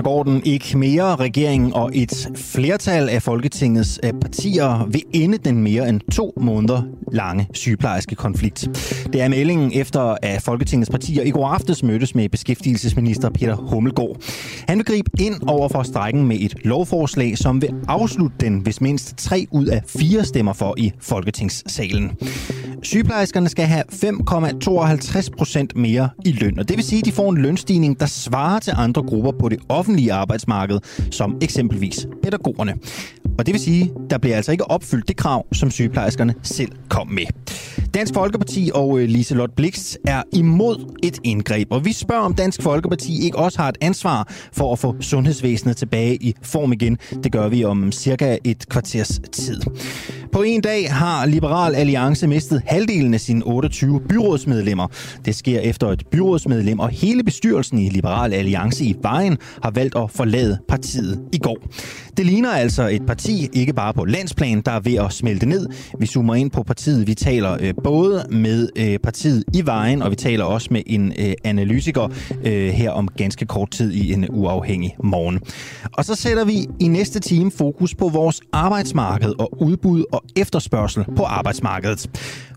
Så går den ikke mere. Regeringen og et flertal af Folketingets eh, partier vil ende den mere end to måneder lange sygeplejerske konflikt. Det er meldingen efter, at Folketingets partier i går aftes mødtes med beskæftigelsesminister Peter Hummelgaard. Han vil gribe ind over for strækken med et lovforslag, som vil afslutte den, hvis mindst tre ud af fire stemmer for i Folketingssalen. Sygeplejerskerne skal have 5,52 procent mere i løn, og det vil sige, at de får en lønstigning, der svarer til andre grupper på det offentlige arbejdsmarked, som eksempelvis pædagogerne. Og det vil sige, der bliver altså ikke opfyldt det krav, som sygeplejerskerne selv kom med. Dansk Folkeparti og øh, Liselot Blix er imod et indgreb, og vi spørger, om Dansk Folkeparti ikke også har et ansvar for at få sundhedsvæsenet tilbage i form igen. Det gør vi om cirka et kvarters tid. På en dag har Liberal Alliance mistet halvdelen af sine 28 byrådsmedlemmer. Det sker efter et byrådsmedlem og hele bestyrelsen i Liberal Alliance i Vejen har valgt at forlade partiet i går. Det ligner altså et parti, ikke bare på landsplan, der er ved at smelte ned. Vi zoomer ind på partiet. Vi taler øh, både med øh, partiet i Vejen, og vi taler også med en øh, analytiker øh, her om ganske kort tid i en uafhængig morgen. Og så sætter vi i næste time fokus på vores arbejdsmarked og udbud og efterspørgsel på arbejdsmarkedet.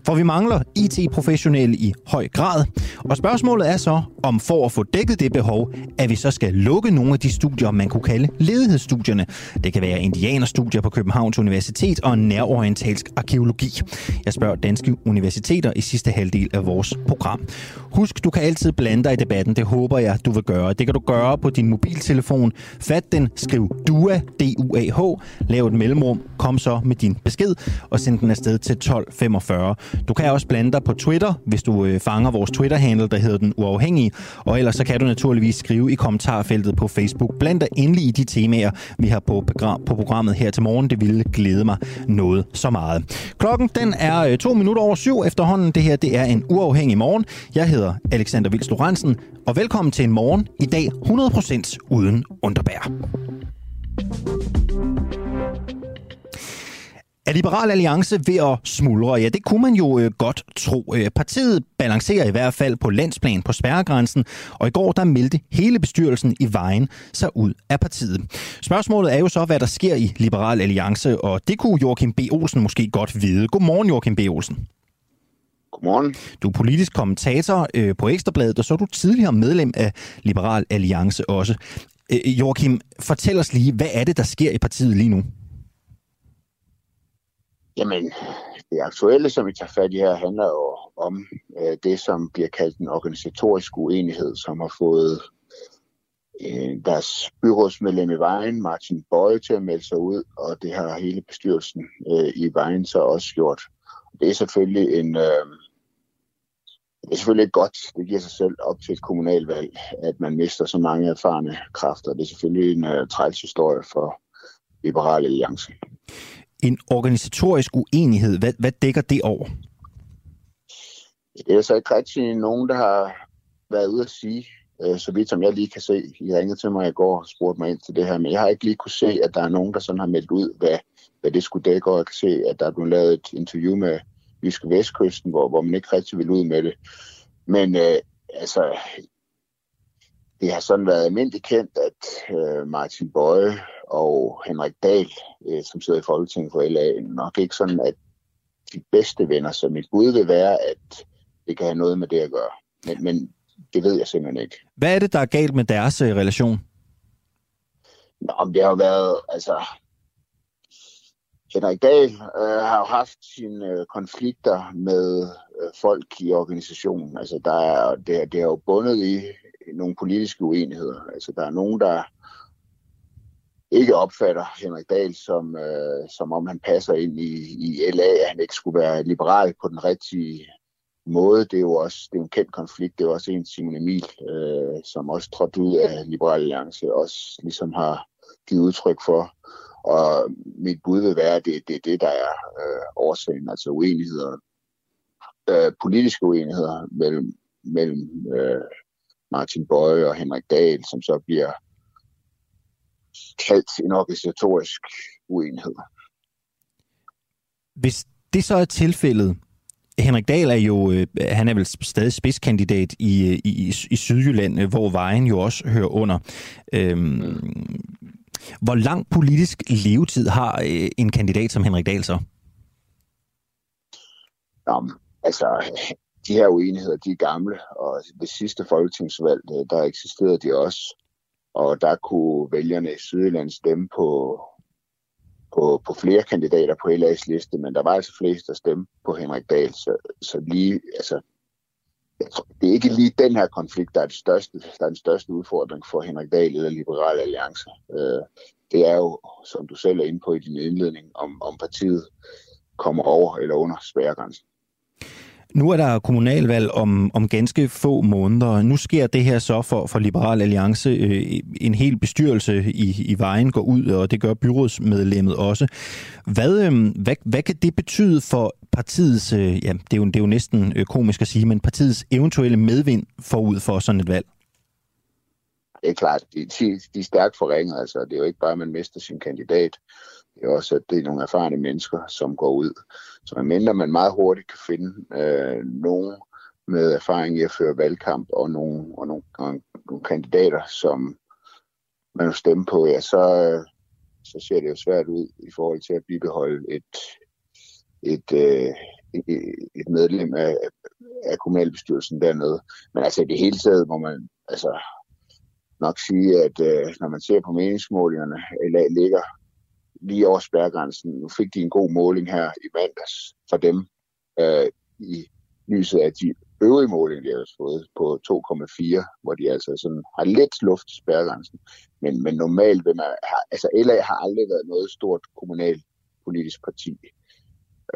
For vi mangler IT-professionelle i høj grad. Og spørgsmålet er så, om for at få dækket det behov, at vi så skal lukke nogle af de studier, man kunne kalde ledighedsstudierne. Det kan være indianerstudier på Københavns Universitet og nærorientalsk arkeologi. Jeg spørger danske universiteter i sidste halvdel af vores program. Husk, du kan altid blande dig i debatten. Det håber jeg, du vil gøre. Det kan du gøre på din mobiltelefon. Fat den, skriv DUA, D-U-A-H, lav et mellemrum, kom så med din besked og send den afsted til 1245. Du kan også blande dig på Twitter, hvis du øh, fanger vores Twitter-handle, der hedder Den Uafhængige. Og ellers så kan du naturligvis skrive i kommentarfeltet på Facebook. Bland dig endelig i de temaer, vi har på, på programmet her til morgen. Det ville glæde mig noget så meget. Klokken den er øh, to minutter over syv efterhånden. Det her det er en uafhængig morgen. Jeg hedder Alexander Vils Lorentzen, og velkommen til en morgen i dag 100% uden underbær. Er Liberal Alliance ved at smuldre? Ja, det kunne man jo øh, godt tro. Øh, partiet balancerer i hvert fald på landsplan på spærregrænsen, og i går der meldte hele bestyrelsen i vejen sig ud af partiet. Spørgsmålet er jo så, hvad der sker i Liberal Alliance, og det kunne Joachim B. Olsen måske godt vide. Godmorgen, Joachim B. Olsen. Godmorgen. Du er politisk kommentator øh, på Ekstrabladet, og så er du tidligere medlem af Liberal Alliance også. Øh, Joachim, fortæl os lige, hvad er det, der sker i partiet lige nu? Jamen, det aktuelle, som vi tager fat i her, handler jo om øh, det, som bliver kaldt en organisatorisk uenighed, som har fået øh, deres byrådsmedlem i Vejen, Martin Bøje, til at melde sig ud, og det har hele bestyrelsen øh, i Vejen så også gjort. Det er selvfølgelig en... Øh, det er selvfølgelig godt. Det giver sig selv op til et kommunalvalg, at man mister så mange erfarne kræfter. Det er selvfølgelig en uh, træls historie for Liberale Alliance. En organisatorisk uenighed, hvad, hvad dækker det over? Det er så ikke rigtig nogen, der har været ude at sige, øh, så vidt som jeg lige kan se. I ringede til mig i går og spurgte mig ind til det her, men jeg har ikke lige kunne se, at der er nogen, der sådan har meldt ud, hvad, hvad det skulle dække, og jeg kan se, at der er blevet lavet et interview med Jyske Vestkysten, hvor, hvor man ikke rigtig vil ud med det. Men øh, altså, det har sådan været almindeligt kendt, at øh, Martin Bøje og Henrik Dahl, øh, som sidder i Folketinget for LA, nok ikke sådan, at de bedste venner, så mit bud vil være, at det kan have noget med det at gøre. Men, men det ved jeg simpelthen ikke. Hvad er det, der er galt med deres øh, relation? Nå, det har jo været, altså, Henrik Dahl øh, har jo haft sine øh, konflikter med øh, folk i organisationen. Altså, der er, det, det er jo bundet i nogle politiske uenigheder. Altså, der er nogen, der ikke opfatter Henrik Dahl som, øh, som om han passer ind i, i LA, at han ikke skulle være liberal på den rigtige måde. Det er jo også det er en kendt konflikt. Det er jo også en Simon Emil, øh, som også trådte ud af Liberal Alliance, også ligesom har givet udtryk for. Og mit bud vil være, at det, det er det, der er øh, årsagen, altså uenigheder, øh, politiske uenigheder mellem, mellem øh, Martin Bøje og Henrik Dahl, som så bliver kaldt en organisatorisk uenighed. Hvis det så er tilfældet, Henrik Dahl er jo, øh, han er vel stadig spidskandidat i, øh, i, i Sydjylland, øh, hvor vejen jo også hører under. Øhm, hvor lang politisk levetid har øh, en kandidat som Henrik Dahl så? Jamen, altså, de her uenigheder, de er gamle, og ved sidste folketingsvalg, øh, der eksisterede de også. Og der kunne vælgerne i Sydjylland stemme på, på, på flere kandidater på LA's liste, men der var altså flest, der stemte på Henrik Dahl. Så, så lige, altså, jeg tror, det er ikke lige den her konflikt, der er, det største, der er den største udfordring for Henrik Dahl eller Liberale Alliance. Øh, det er jo, som du selv er inde på i din indledning, om, om partiet kommer over eller under spærregrænsen. Nu er der kommunalvalg om, om ganske få måneder. Nu sker det her så for, for Liberal Alliance. Øh, en hel bestyrelse i, i vejen går ud, og det gør byrådsmedlemmet også. Hvad, øh, hvad, hvad kan det betyde for partiets, øh, ja, det er, jo, det er jo næsten øh, komisk at sige, men partiets eventuelle medvind forud for sådan et valg? Det er klart, de, de, de er stærkt forringet. Altså, det er jo ikke bare, at man mister sin kandidat. Det er også, at det er nogle erfarne mennesker, som går ud. Så man mindre man meget hurtigt kan finde øh, nogen med erfaring i at føre valgkamp og nogle, og nogle, og nogle kandidater, som man vil stemme på, ja, så, øh, så ser det jo svært ud i forhold til at bibeholde et, et, øh, et, medlem af, af kommunalbestyrelsen dernede. Men altså i det hele taget må man altså nok sige, at øh, når man ser på meningsmålingerne, LA ligger lige over spærgrænsen. Nu fik de en god måling her i mandags for dem øh, i lyset af de øvrige måling, de har fået på 2,4, hvor de altså sådan har lidt luft til spærregrænsen. Men, men normalt vil man, Har, altså LA har aldrig været noget stort kommunalt politisk parti.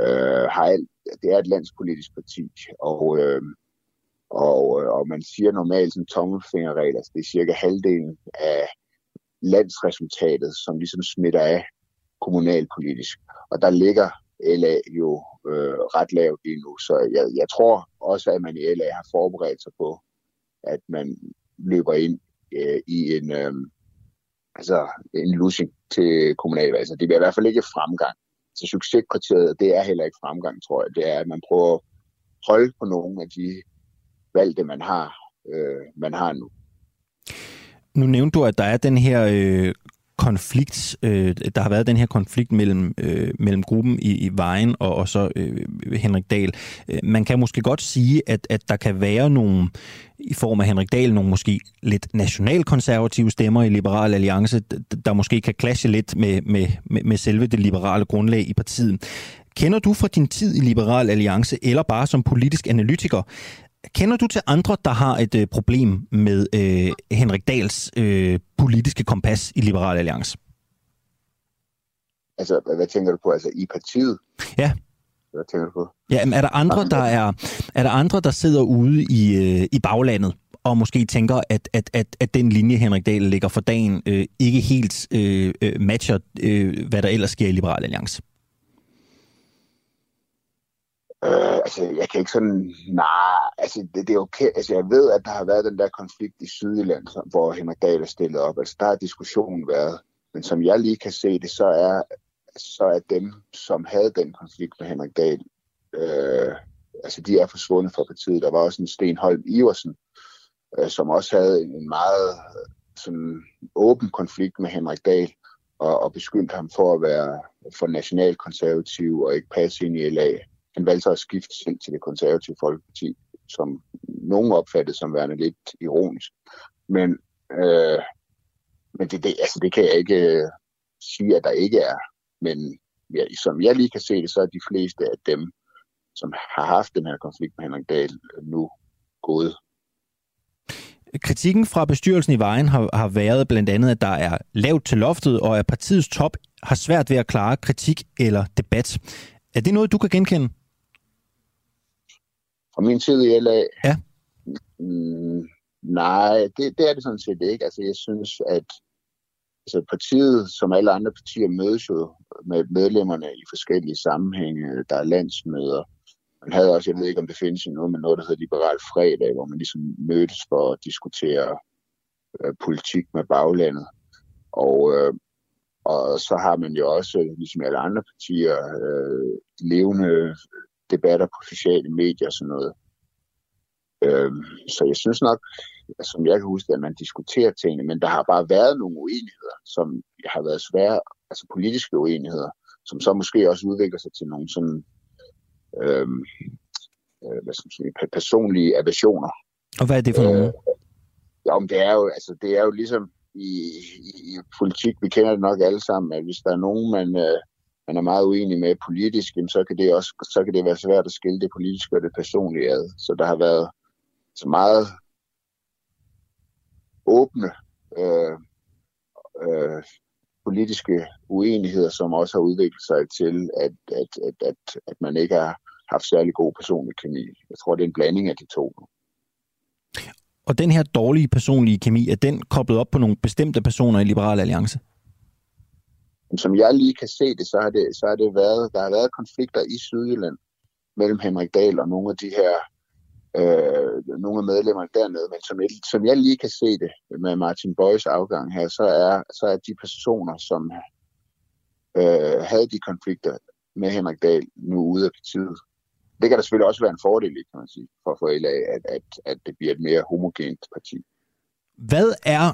Øh, har alt, det er et landspolitisk parti, og, øh, og, øh, og man siger normalt sådan tommelfingerregler, altså det er cirka halvdelen af landsresultatet, som ligesom smitter af kommunalpolitisk. Og der ligger LA jo øh, ret lavt lige nu, så jeg, jeg tror også, at man i LA har forberedt sig på, at man løber ind øh, i en, øh, altså en losing til kommunalvalg. Altså, det bliver i hvert fald ikke fremgang. Så succeskriteriet, det er heller ikke fremgang, tror jeg. Det er, at man prøver at holde på nogle af de valgte, man har, øh, man har nu. Nu nævnte du, at der er den her øh, konflikt, øh, der har været den her konflikt mellem, øh, mellem gruppen i, i Vejen og, og så øh, Henrik Dahl. Øh, man kan måske godt sige, at, at der kan være nogle, i form af Henrik Dahl, nogle måske lidt nationalkonservative stemmer i Liberal Alliance, der måske kan klasse lidt med, med, med, med selve det liberale grundlag i partiet. Kender du fra din tid i Liberal Alliance, eller bare som politisk analytiker, Kender du til andre, der har et øh, problem med øh, Henrik Dahls øh, politiske kompas i Liberal Alliance? Altså, hvad, tænker du på? Altså i partiet? Ja. Hvad tænker du på? Ja, er der andre, der er, er der andre, der sidder ude i, øh, i baglandet og måske tænker, at, at, at, at den linje, Henrik Dahl lægger for dagen, øh, ikke helt øh, øh matcher, øh, hvad der ellers sker i Liberal Alliance? Øh, altså, jeg kan ikke sådan, nej, altså, det, det er okay. Altså, jeg ved, at der har været den der konflikt i Sydjylland, hvor Henrik Dahl er stillet op. Altså, der har diskussionen været. Men som jeg lige kan se det, så er, så er dem, som havde den konflikt med Henrik Dahl, øh, altså, de er forsvundet fra partiet. Der var også en Sten Holm Iversen, øh, som også havde en en meget sådan, åben konflikt med Henrik Dahl, og, og beskyldte ham for at være for nationalkonservativ og ikke passe ind i LA han valgte så at skifte selv til det konservative folkeparti, som nogen opfattede som værende lidt ironisk. Men, øh, men det, det, altså, det kan jeg ikke øh, sige, at der ikke er. Men ja, som jeg lige kan se det, så er de fleste af dem, som har haft den her konflikt med Henrik Dahl, nu gået. Kritikken fra bestyrelsen i Vejen har, har været blandt andet, at der er lavt til loftet, og at partiets top har svært ved at klare kritik eller debat. Er det noget, du kan genkende? Fra min tid i LA? Ja. Mm, nej, det, det er det sådan set ikke. Altså, jeg synes, at altså partiet, som alle andre partier, mødes jo med medlemmerne i forskellige sammenhænge. Der er landsmøder. Man havde også, jeg ved ikke om det findes i noget, men noget, der hedder Liberal Fredag, hvor man ligesom mødtes for at diskutere øh, politik med baglandet. Og, øh, og så har man jo også, ligesom alle andre partier, øh, levende debatter på sociale medier og sådan noget. Øh, så jeg synes nok, som jeg kan huske, at man diskuterer tingene, men der har bare været nogle uenigheder, som har været svære, altså politiske uenigheder, som så måske også udvikler sig til nogle sådan, øh, øh, hvad skal man sige, personlige aversioner. Og hvad er det for øh, nogle? Ja, det er jo, altså, det er jo ligesom i, i, i politik, vi kender det nok alle sammen, at hvis der er nogen, man, øh, man er meget uenig med politisk, så kan det også så kan det være svært at skille det politiske og det personlige ad. Så der har været så meget åbne øh, øh, politiske uenigheder, som også har udviklet sig til, at, at, at, at, at man ikke har haft særlig god personlig kemi. Jeg tror, det er en blanding af de to. Og den her dårlige personlige kemi, er den koblet op på nogle bestemte personer i Liberal Alliance? Som jeg lige kan se det, så har det, så har det været, der har været konflikter i Sydjylland mellem Henrik Dahl og nogle af de her øh, nogle af medlemmerne dernede, men som jeg, som jeg lige kan se det med Martin Bøjs afgang her, så er, så er de personer, som øh, havde de konflikter med Henrik Dahl, nu ude af partiet. Det kan der selvfølgelig også være en fordel i, kan man sige, for at få LA, at, at, at det bliver et mere homogent parti. Hvad er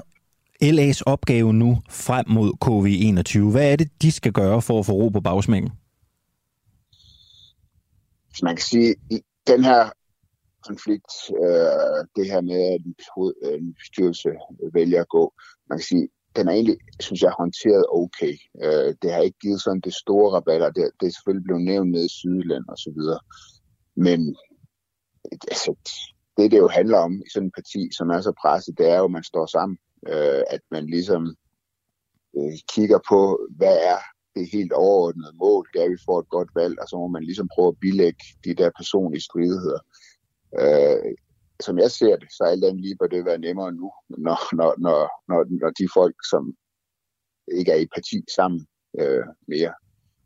LA's opgave nu frem mod KV21? Hvad er det, de skal gøre for at få ro på bagsmængen? Man kan sige, i den her konflikt, øh, det her med, at øh, en bestyrelse vælger at gå. Man kan sige, den er egentlig, synes jeg, håndteret okay. Øh, det har ikke givet sådan det store rabatter. Det, det er selvfølgelig blevet nævnt nede i Sydland og så videre. Men altså, det, det jo handler om i sådan et parti, som er så presset, det er jo, at man står sammen. Øh, at man ligesom øh, kigger på, hvad er det helt overordnede mål, det er, at vi får et godt valg, og så må man ligesom prøve at bilægge de der personlige stridigheder. Øh, som jeg ser det, så alt andet lige bør det være nemmere nu, når, når, når, når, når de folk, som ikke er i parti sammen øh, mere.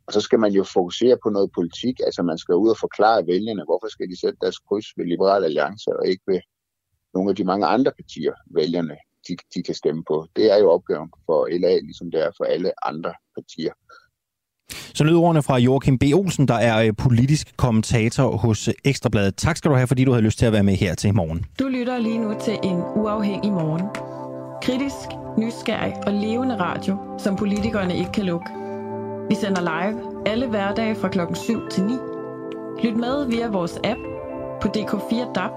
Og så skal man jo fokusere på noget politik, altså man skal ud og forklare vælgerne, hvorfor skal de sætte deres kryds ved Liberale Alliance og ikke ved nogle af de mange andre partier, vælgerne de, de kan stemme på. Det er jo opgaven for LA, ligesom det er for alle andre partier. Så lød ordene fra Joachim B. Olsen, der er øh, politisk kommentator hos øh, Ekstrabladet. Tak skal du have, fordi du havde lyst til at være med her til morgen. Du lytter lige nu til en uafhængig morgen. Kritisk, nysgerrig og levende radio, som politikerne ikke kan lukke. Vi sender live alle hverdage fra klokken 7 til 9. Lyt med via vores app på DK4 DAB,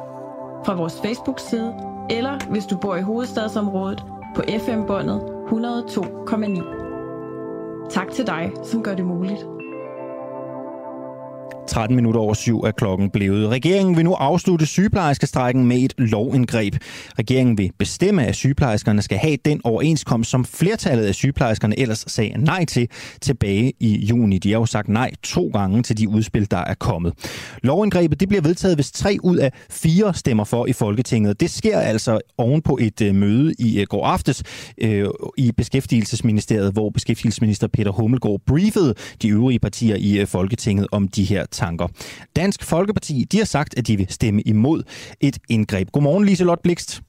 fra vores Facebook-side, eller hvis du bor i hovedstadsområdet på FM-båndet 102,9. Tak til dig, som gør det muligt. 13 minutter over syv er klokken blevet. Regeringen vil nu afslutte sygeplejerskestrækken med et lovindgreb. Regeringen vil bestemme, at sygeplejerskerne skal have den overenskomst, som flertallet af sygeplejerskerne ellers sagde nej til tilbage i juni. De har jo sagt nej to gange til de udspil, der er kommet. Lovindgrebet det bliver vedtaget, hvis tre ud af fire stemmer for i Folketinget. Det sker altså oven på et øh, møde i øh, går aftes øh, i Beskæftigelsesministeriet, hvor beskæftigelsesminister Peter Hummelgaard briefede de øvrige partier i øh, Folketinget om de her tanker. Dansk Folkeparti de har sagt, at de vil stemme imod et indgreb. Godmorgen, Liselot Blikst.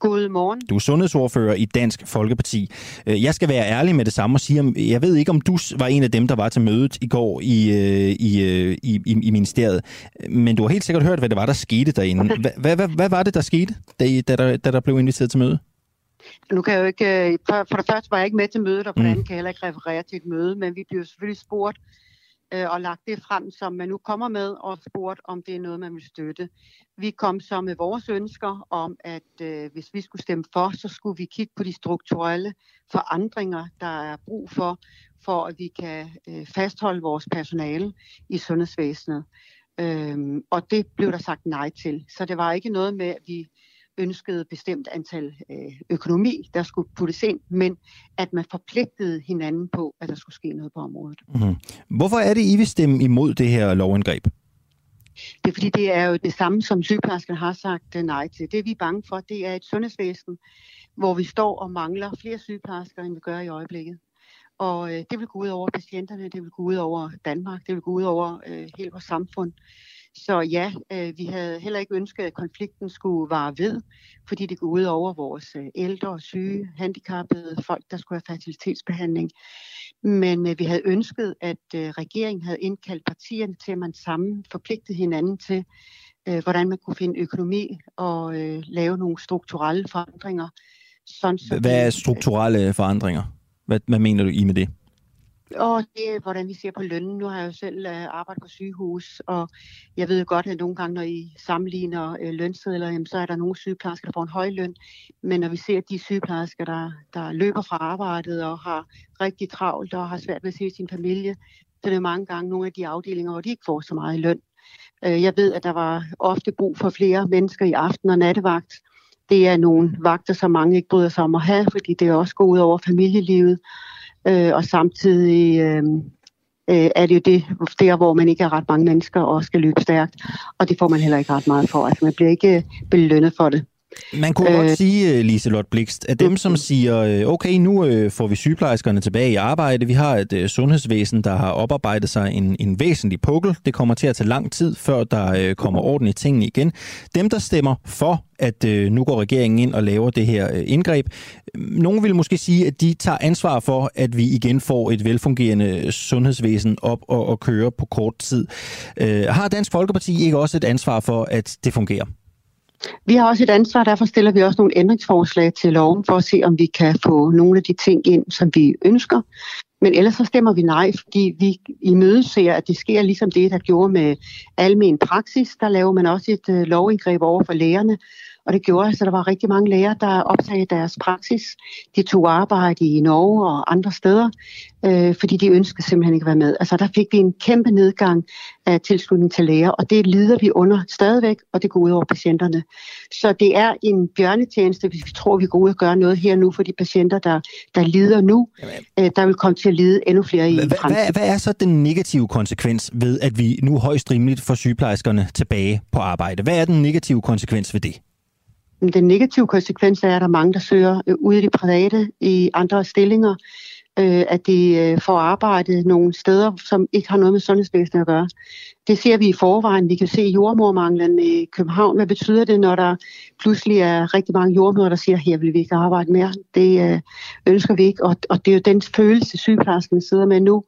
Godmorgen. Du er sundhedsordfører i Dansk Folkeparti. Øh, jeg skal være ærlig med det samme og sige, jeg ved ikke, om du var en af dem, der var til mødet i går i, øh, i, øh, i, i, i ministeriet, men du har helt sikkert hørt, hvad det var, der skete derinde. Hvad, hvad, hvad, hvad var det, der skete, da, da, der, da der blev inviteret til møde? Nu kan jeg jo ikke, for, for det første var jeg ikke med til mødet, og for det mm. andet kan jeg heller ikke referere til et møde, men vi blev selvfølgelig spurgt øh, og lagt det frem, som man nu kommer med, og spurgt, om det er noget, man vil støtte. Vi kom så med vores ønsker om, at øh, hvis vi skulle stemme for, så skulle vi kigge på de strukturelle forandringer, der er brug for, for at vi kan øh, fastholde vores personale i sundhedsvæsenet. Øhm, og det blev der sagt nej til. Så det var ikke noget med, at vi ønskede bestemt antal øh, økonomi, der skulle puttes ind, men at man forpligtede hinanden på, at der skulle ske noget på området. Mm-hmm. Hvorfor er det, I vil stemme imod det her lovindgreb? Det er fordi, det er jo det samme, som sygeplejerskerne har sagt øh, nej til. Det vi er bange for, det er et sundhedsvæsen, hvor vi står og mangler flere sygeplejersker, end vi gør i øjeblikket. Og øh, det vil gå ud over patienterne, det vil gå ud over Danmark, det vil gå ud over øh, hele vores samfund. Så ja, øh, vi havde heller ikke ønsket, at konflikten skulle vare ved, fordi det går ud over vores øh, ældre, syge, handicappede, folk, der skulle have fertilitetsbehandling. Men øh, vi havde ønsket, at øh, regeringen havde indkaldt partierne til, at man sammen forpligtede hinanden til, øh, hvordan man kunne finde økonomi og øh, lave nogle strukturelle forandringer. Sådan, så Hvad er strukturelle forandringer? Hvad, hvad mener du i med det? Og det er, hvordan vi ser på lønnen. Nu har jeg jo selv øh, arbejdet på sygehus, og jeg ved godt, at nogle gange, når I sammenligner uh, lønsedler, jamen, så er der nogle sygeplejersker, der får en høj løn. Men når vi ser de sygeplejersker, der, der løber fra arbejdet og har rigtig travlt og har svært ved at se sin familie, så er det mange gange nogle af de afdelinger, hvor de ikke får så meget i løn. Øh, jeg ved, at der var ofte brug for flere mennesker i aften- og nattevagt. Det er nogle vagter, som mange ikke bryder sig om at have, fordi det også går ud over familielivet. Øh, og samtidig øh, øh, er det jo det, der, hvor man ikke har ret mange mennesker og skal løbe stærkt. Og det får man heller ikke ret meget for. Altså man bliver ikke øh, belønnet for det. Man kunne øh, godt sige, øh, Liselot Blikst, at dem, som siger, øh, okay, nu øh, får vi sygeplejerskerne tilbage i arbejde, vi har et sundhedsvæsen, der har oparbejdet sig en, en væsentlig pukkel, det kommer til at tage lang tid, før der kommer orden i tingene igen. Dem, der stemmer for, at nu går regeringen ind og laver det her indgreb, nogen vil måske sige, at de tager ansvar for, at vi igen får et velfungerende sundhedsvæsen op og, og køre på kort tid. Har Dansk Folkeparti ikke også et ansvar for, at det fungerer? Vi har også et ansvar, derfor stiller vi også nogle ændringsforslag til loven for at se, om vi kan få nogle af de ting ind, som vi ønsker. Men ellers så stemmer vi nej, fordi vi i møde ser, at det sker ligesom det, der gjorde med almen praksis. Der laver man også et øh, lovindgreb over for lægerne, og det gjorde, at der var rigtig mange læger, der opsagde deres praksis. De tog arbejde i Norge og andre steder, øh, fordi de ønskede simpelthen ikke at være med. Altså der fik vi en kæmpe nedgang af tilslutning til læger, og det lider vi under stadigvæk, og det går ud over patienterne. Så det er en bjørnetjeneste, hvis vi tror, vi går ud og gør noget her nu for de patienter, der, der lider nu. Øh, der vil komme til at lide endnu flere i fremtiden. Hvad, hvad er så den negative konsekvens ved, at vi nu højst rimeligt får sygeplejerskerne tilbage på arbejde? Hvad er den negative konsekvens ved det? Den negative konsekvens er, at der er mange, der søger øh, ud i det private i andre stillinger, øh, at de øh, får arbejdet nogle steder, som ikke har noget med sundhedsvæsenet at gøre. Det ser vi i forvejen. Vi kan se jordmormanglen i København. Hvad betyder det, når der pludselig er rigtig mange jordmøder, der siger, her vil vi ikke arbejde mere. Det øh, ønsker vi ikke, og, og det er jo den følelse, sygeplejerskerne sidder med nu.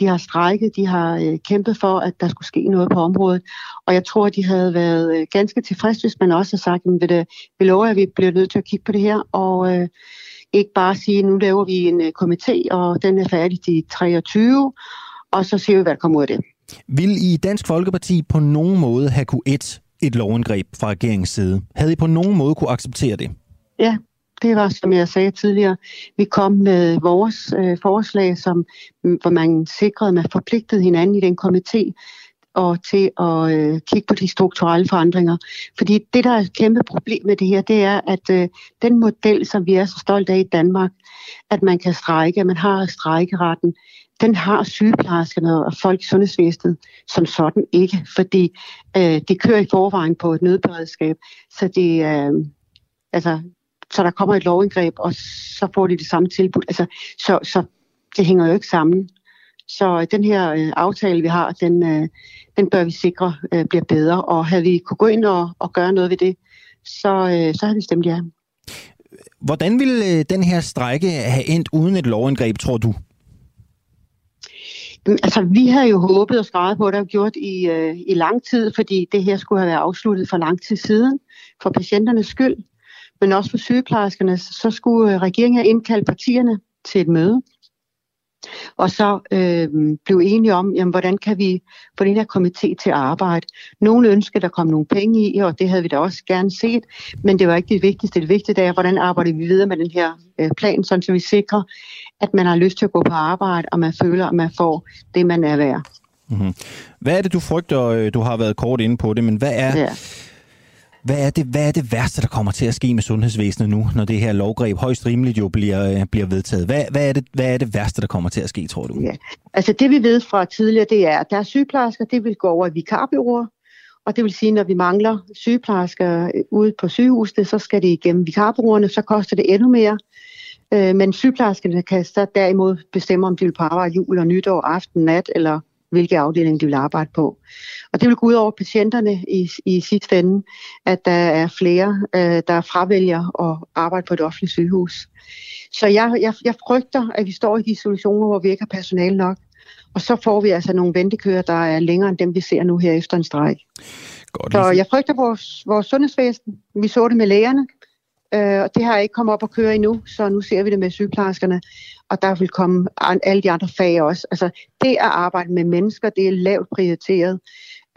De har strækket, de har øh, kæmpet for, at der skulle ske noget på området. Og jeg tror, at de havde været øh, ganske tilfredse, hvis man også havde sagt, at vi lover, at vi bliver nødt til at kigge på det her. Og øh, ikke bare sige, nu laver vi en øh, komité, og den er færdig til 23, og så ser vi, hvad der kommer ud af det. Vil I Dansk Folkeparti på nogen måde have kunne et et lovindgreb fra regeringens side? Havde I på nogen måde kunne acceptere det? Ja, det var, som jeg sagde tidligere, vi kom med vores øh, forslag, som, hvor man sikrede, at man forpligtede hinanden i den komité og til at øh, kigge på de strukturelle forandringer. Fordi det, der er et kæmpe problem med det her, det er, at øh, den model, som vi er så stolte af i Danmark, at man kan strække, at man har strækkeretten, den har sygeplejerskerne og folk i sundhedsvæsenet som sådan ikke, fordi øh, de kører i forvejen på et nødberedskab, så det, øh, altså, så der kommer et lovindgreb, og så får de det samme tilbud. Altså, så, så det hænger jo ikke sammen. Så den her øh, aftale, vi har, den, øh, den bør vi sikre øh, bliver bedre, og havde vi kunne gå ind og, og gøre noget ved det, så, øh, så havde vi stemt ja. Hvordan ville øh, den her strække have endt uden et lovindgreb, tror du? Altså, vi havde jo håbet og skrevet på, at det har gjort i, øh, i lang tid, fordi det her skulle have været afsluttet for lang tid siden, for patienternes skyld, men også for sygeplejerskerne. Så skulle øh, regeringen have indkaldt partierne til et møde, og så øh, blev enige om, jamen, hvordan kan vi få den her komité til at arbejde. Nogle ønskede, der kom nogle penge i, og det havde vi da også gerne set, men det var ikke det vigtigste. Det vigtigste er, hvordan arbejder vi videre med den her øh, plan, sådan så vi sikrer, at man har lyst til at gå på arbejde, og man føler, at man får det, man er værd. Mm-hmm. Hvad er det, du frygter? Øh, du har været kort inde på det, men hvad er... Ja. Hvad er, det, hvad er det værste, der kommer til at ske med sundhedsvæsenet nu, når det her lovgreb højst rimeligt jo bliver, øh, bliver vedtaget? Hvad, hvad, er det, hvad er det værste, der kommer til at ske, tror du? Ja. Altså det vi ved fra tidligere, det er, at der er sygeplejersker, det vil gå over i vikarbyråer, Og det vil sige, når vi mangler sygeplejersker øh, ude på sygehusene, så skal det igennem vikarbrugerne, så koster det endnu mere. Øh, men sygeplejerskerne kan så derimod bestemme, om de vil på arbejde jul og nytår, aften, nat, eller hvilke afdeling de vil arbejde på. Og det vil gå ud over patienterne i, i sidste ende, at der er flere, øh, der fravælger at arbejde på et offentligt sygehus. Så jeg, jeg, jeg frygter, at vi står i de situationer, hvor vi ikke har personale nok. Og så får vi altså nogle ventekøer, der er længere end dem, vi ser nu her efter en strejk. Godt, så jeg frygter vores, vores sundhedsvæsen. Vi så det med lægerne, øh, og det har ikke kommet op at køre endnu, så nu ser vi det med sygeplejerskerne. Og der vil komme alle de andre fag også. Altså, det at arbejde med mennesker, det er lavt prioriteret.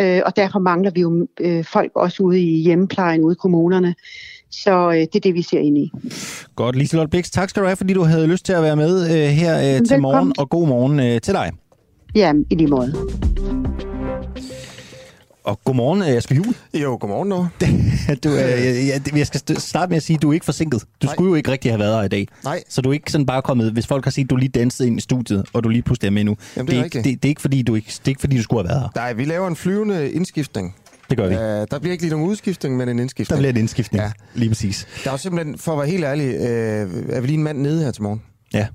Øh, og derfor mangler vi jo øh, folk også ude i hjemmeplejen, ude i kommunerne. Så øh, det er det, vi ser ind i. Godt. Liselotte Bix, tak skal du have, fordi du havde lyst til at være med øh, her øh, til morgen, og god morgen øh, til dig. Ja, i lige måde. Og godmorgen, øh, Asger Juhl. Jo, godmorgen nu. du, øh, jeg, jeg skal starte med at sige, at du er ikke forsinket. Du Nej. skulle jo ikke rigtig have været her i dag. Nej. Så du er ikke sådan bare kommet, hvis folk har set, at du lige dansede ind i studiet, og du lige pludselig er med nu. Jamen, det, er det, er ikke, det, det, er ikke, fordi du ikke, det er ikke fordi, du skulle have været her. Nej, vi laver en flyvende indskiftning. Det gør vi. Uh, der bliver ikke lige nogen udskiftning, men en indskiftning. Der bliver en indskiftning, ja. lige præcis. Der er simpelthen, for at være helt ærlig, uh, er vi lige en mand nede her til morgen. Ja.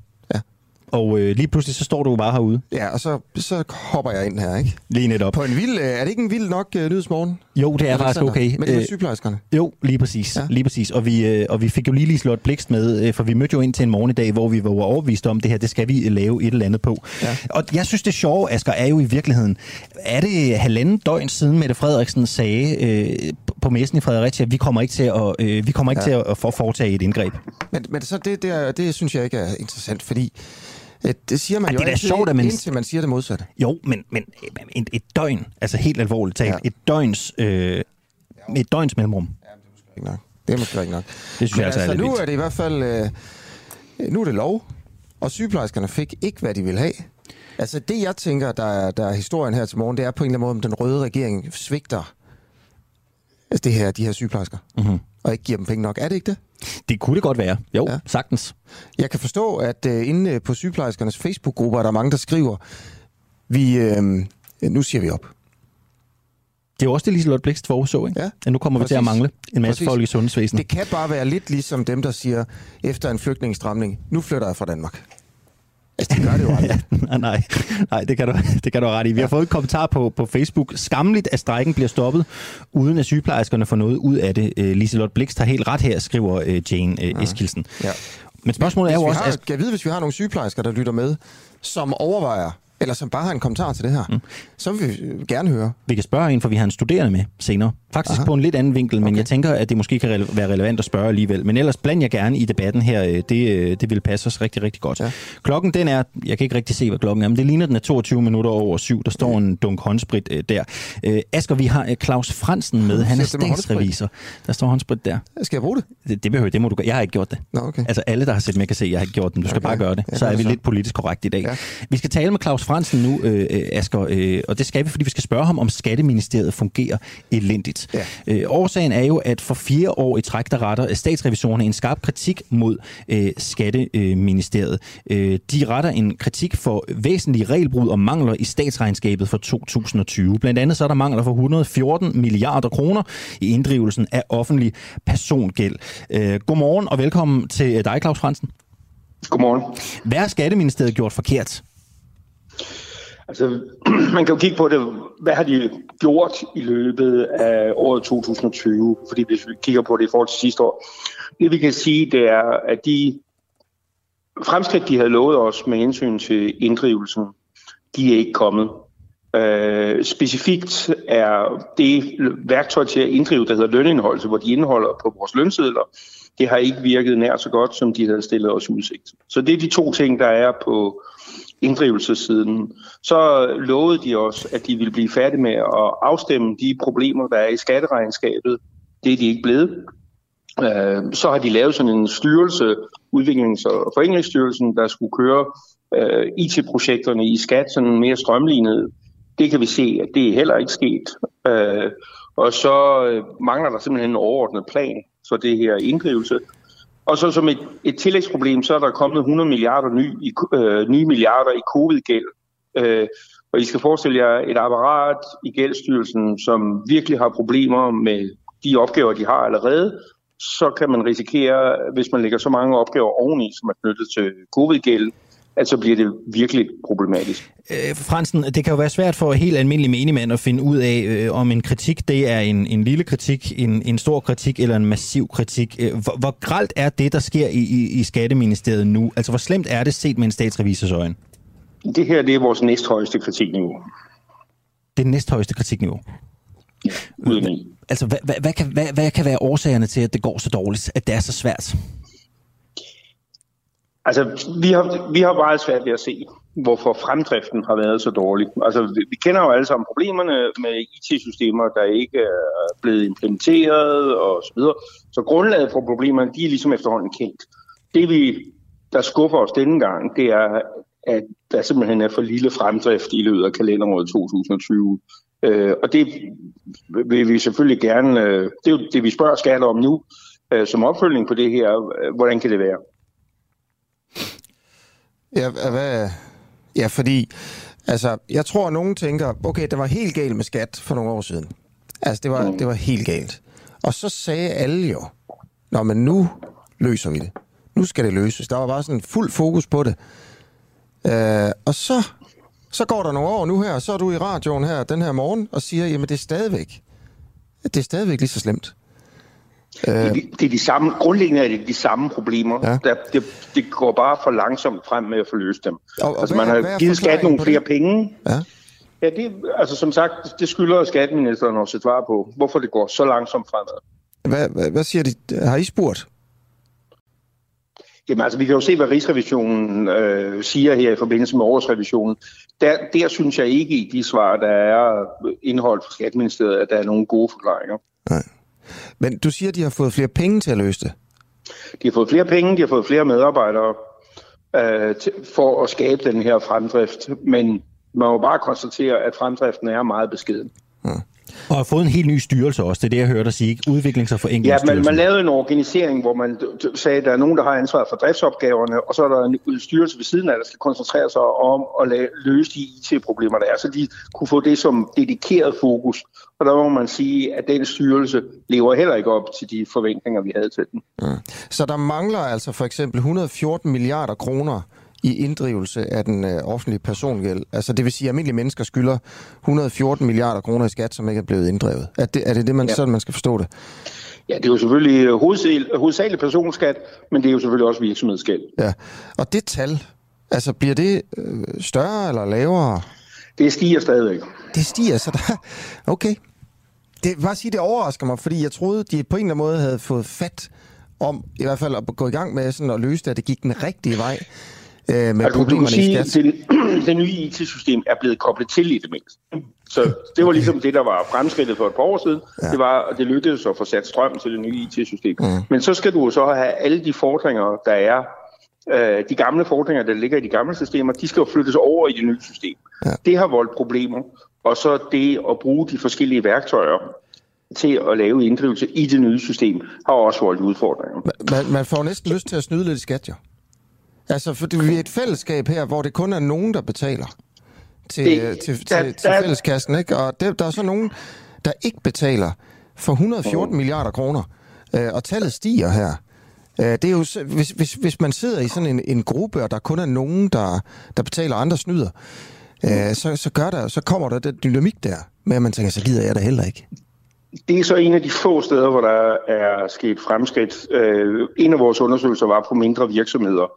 Og øh, lige pludselig så står du bare herude. Ja, og så, så hopper jeg ind her, ikke? Lige netop. På en vild, øh, er det ikke en vild nok øh, nyhedsmorgen? Jo, det er Eller faktisk okay. Med de sygeplejerskerne? Jo, lige præcis. Ja. Lige præcis. Og, vi, øh, og vi fik jo lige lige slået blikst med, øh, for vi mødte jo ind til en morgen i dag, hvor vi var overbevist om, det her, det skal vi lave et eller andet på. Ja. Og jeg synes, det sjove, Asger, er jo i virkeligheden, er det halvanden døgn siden, Mette Frederiksen sagde øh, på messen i Fredericia, at vi kommer ikke til at, øh, vi kommer ikke ja. til at, at foretage et indgreb. Men, men så det, det, er, det synes jeg ikke er interessant, fordi det siger man ja, jo det er altid, sjovt, at man... indtil man siger det modsatte. Jo, men, men et, et døgn, altså helt alvorligt talt, ja. et døgns, øh, et døgns mellemrum. Ja, det er måske ikke nok. Det er måske ikke nok. Det synes men jeg altså, altså er nu vildt. er det i hvert fald, øh, nu er det lov, og sygeplejerskerne fik ikke, hvad de ville have. Altså det, jeg tænker, der er, der er historien her til morgen, det er på en eller anden måde, om den røde regering svigter altså det her, de her sygeplejersker, mm-hmm. og ikke giver dem penge nok. Er det ikke det? Det kunne det godt være. Jo, ja. sagtens. Jeg kan forstå, at uh, inde på sygeplejerskernes Facebook-grupper er der mange, der skriver, vi, uh, nu siger vi op. Det er også det, Liselotte Blikst forudså, ikke? Ja. At nu kommer Præcis. vi til at mangle en masse Præcis. folk i sundhedsvæsenet. Det kan bare være lidt ligesom dem, der siger, efter en flygtningsstramning, nu flytter jeg fra Danmark. Altså, det gør det jo aldrig. ja, nej, nej det, kan du, det kan du ret i. Vi har fået et kommentar på, på Facebook. Skamligt, at strækken bliver stoppet, uden at sygeplejerskerne får noget ud af det. Øh, Liselotte Blikst har helt ret her, skriver øh, Jane øh, ja. Eskilsen. Ja. Men spørgsmålet hvis er jo også... Har, at... Jeg ved, hvis vi har nogle sygeplejersker, der lytter med, som overvejer eller som bare har en kommentar til det her, mm. så vil vi gerne høre. Vi kan spørge en, for vi har en studerende med senere. Faktisk Aha. på en lidt anden vinkel, men okay. jeg tænker, at det måske kan re- være relevant at spørge alligevel. Men ellers bland jeg gerne i debatten her. Øh, det, øh, det vil passe os rigtig, rigtig godt. Ja. Klokken den er, jeg kan ikke rigtig se, hvad klokken er, men det ligner, den er 22 minutter over syv. Der står en dunk håndsprit øh, der. Øh, Asger, vi har Claus Fransen med. Han er statsrevisor. Der står håndsprit der. Skal jeg bruge det? Det, det behøver det må du gøre. Jeg har ikke gjort det. Nå, okay. Altså alle, der har set med, kan se, at jeg har ikke gjort det. Du skal okay. bare gøre det. Så er vi lidt politisk korrekt i dag. Ja. Vi skal tale med Claus Fransen nu, øh, Asger, øh, og det skal vi, fordi vi skal spørge ham, om Skatteministeriet fungerer elendigt. Ja. Øh, årsagen er jo, at for fire år i træk, der retter statsrevisorerne en skarp kritik mod øh, Skatteministeriet. Øh, de retter en kritik for væsentlige regelbrud og mangler i statsregnskabet for 2020. Blandt andet så er der mangler for 114 milliarder kroner i inddrivelsen af offentlig persongæld. Øh, godmorgen og velkommen til dig, Claus Fransen. Godmorgen. Hvad har Skatteministeriet gjort forkert? Altså, man kan jo kigge på det, hvad har de gjort i løbet af året 2020, fordi hvis vi kigger på det i forhold til sidste år. Det vi kan sige, det er, at de fremskridt, de havde lovet os med hensyn til inddrivelsen, de er ikke kommet. Øh, specifikt er det værktøj til at inddrive, der hedder lønindholdelse, hvor de indeholder på vores lønsedler, det har ikke virket nær så godt, som de havde stillet os udsigt. Så det er de to ting, der er på inddrivelsessiden. Så lovede de os, at de ville blive færdige med at afstemme de problemer, der er i skatteregnskabet. Det er de ikke blevet. Øh, så har de lavet sådan en styrelse, Udviklings- og Forenklingsstyrelsen, der skulle køre øh, IT-projekterne i skat sådan mere strømlignet. Det kan vi se, at det er heller ikke sket. Øh, og så mangler der simpelthen en overordnet plan for det her inddrivelse. Og så som et, et tillægsproblem, så er der kommet 100 milliarder ny, i, øh, nye milliarder i covid-gæld. Øh, Og I skal forestille jer et apparat i Gældsstyrelsen, som virkelig har problemer med de opgaver, de har allerede, så kan man risikere, hvis man lægger så mange opgaver oveni, som er knyttet til covid-gæld, at så bliver det virkelig problematisk. Øh, Fransen, det kan jo være svært for helt almindelige menigmænd at finde ud af, øh, om en kritik det er en, en lille kritik, en, en stor kritik eller en massiv kritik. Øh, hvor, hvor gralt er det, der sker i, i, i Skatteministeriet nu? Altså, hvor slemt er det set med en statsrevisors øjne? Det her det er vores næsthøjeste kritikniveau. Det er næsthøjeste kritikniveau? Ja, uden. Altså, hvad, hvad, hvad, kan, hvad, hvad kan være årsagerne til, at det går så dårligt, at det er så svært? Altså, vi har, vi har meget svært ved at se, hvorfor fremdriften har været så dårlig. Altså, vi, vi kender jo alle sammen problemerne med IT-systemer, der ikke er blevet implementeret og så videre. Så grundlaget for problemerne, de er ligesom efterhånden kendt. Det vi, der skuffer os denne gang, det er, at der simpelthen er for lille fremdrift i løbet af kalenderåret 2020. Øh, og det vil vi selvfølgelig gerne, øh, det er jo det, vi spørger skat om nu, øh, som opfølgning på det her, øh, hvordan kan det være? Ja, hvad, ja, fordi altså, jeg tror, at nogen tænker, okay, det var helt galt med skat for nogle år siden. Altså, det var, mm. det var helt galt. Og så sagde alle jo, Nå, men nu løser vi det. Nu skal det løses. Der var bare sådan fuld fokus på det. Øh, og så, så går der nogle år nu her, så er du i radioen her den her morgen og siger, jamen det er stadigvæk, det er stadigvæk lige så slemt. Øh, det, er de samme, grundlæggende er det de samme problemer. Ja. Der, det, det går bare for langsomt frem med at få løst dem. Og, og altså, hvad, man har givet skat nogle flere det? penge. Ja. Ja, det, altså som sagt, det skylder skatteministeren også et svar på, hvorfor det går så langsomt fremad. Hvad, hvad, hvad siger de? Har I spurgt? Jamen altså, vi kan jo se, hvad Rigsrevisionen øh, siger her i forbindelse med årsrevisionen. Der, der synes jeg ikke i de svar, der er indholdt fra Skatteministeriet, at der er nogle gode forklaringer. Nej. Men du siger, at de har fået flere penge til at løse det. De har fået flere penge, de har fået flere medarbejdere øh, til, for at skabe den her fremdrift. Men man må bare konstatere, at fremdriften er meget beskeden. Og har fået en helt ny styrelse også, det er det, jeg hørte dig sige. Udviklings- og forenklingsstyrelsen. Ja, man, man lavede en organisering, hvor man sagde, at der er nogen, der har ansvaret for driftsopgaverne, og så er der en styrelse ved siden af, der skal koncentrere sig om at lave, løse de IT-problemer, der er, så de kunne få det som dedikeret fokus. Og der må man sige, at den styrelse lever heller ikke op til de forventninger, vi havde til den. Ja. Så der mangler altså for eksempel 114 milliarder kroner i inddrivelse af den øh, offentlige persongæld. Altså det vil sige, at almindelige mennesker skylder 114 milliarder kroner i skat, som ikke er blevet inddrevet. Er det er det, det man, ja. sådan, man skal forstå det? Ja, det er jo selvfølgelig øh, hovedsageligt personskat, men det er jo selvfølgelig også virksomhedsskat. Ja, og det tal, altså bliver det øh, større eller lavere? Det stiger stadigvæk. Det stiger, så der... Okay. Det, bare sige, det overrasker mig, fordi jeg troede, de på en eller anden måde havde fået fat om, i hvert fald at gå i gang med sådan at løse det, at det gik den rigtige vej øh, med altså, problemerne sige, i skat? Det, det nye IT-system er blevet koblet til i det mindste. Så det var ligesom det, der var fremskridtet for et par år siden. Ja. Det var, at det lykkedes at få sat strøm til det nye IT-system. Mm. Men så skal du så have alle de fordringer, der er, øh, de gamle fordringer, der ligger i de gamle systemer, de skal jo flyttes over i det nye system. Ja. Det har voldt problemer. Og så det at bruge de forskellige værktøjer, til at lave inddrivelse i det nye system, har også voldt udfordringer. Man, man får næsten lyst til at snyde lidt i skat, jo. Altså, for vi er et fællesskab her, hvor det kun er nogen, der betaler til, det, til, der, til, til fælleskassen, ikke? Og det, der er så nogen, der ikke betaler for 114 oh. milliarder kroner, øh, og tallet stiger her. Øh, det er jo, hvis, hvis, hvis man sidder i sådan en, en gruppe, og der kun er nogen, der, der betaler, andre snyder, øh, så, så, gør der, så kommer der den dynamik der, med at man tænker, så gider jeg da heller ikke. Det er så en af de få steder, hvor der er sket fremskridt. Øh, en af vores undersøgelser var på mindre virksomheder,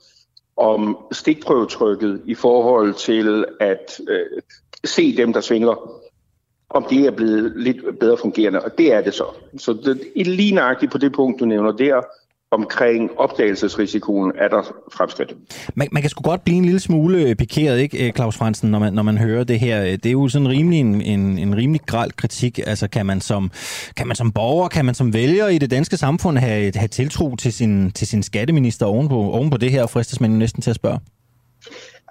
om stikprøvetrykket i forhold til at øh, se dem, der svinger, om det er blevet lidt bedre fungerende, og det er det så. Så det lige nøjagtigt på det punkt, du nævner der, omkring opdagelsesrisikoen er der fremskridt. Man, man kan sgu godt blive en lille smule pikeret, ikke, øh, Claus Fransen, når man, når man hører det her. Det er jo sådan rimelig en, en, en rimelig græld kritik. Altså kan man, som, kan man som borger, kan man som vælger i det danske samfund have, have tiltro til sin, til sin skatteminister ovenpå, ovenpå det her, fristes man jo næsten til at spørge?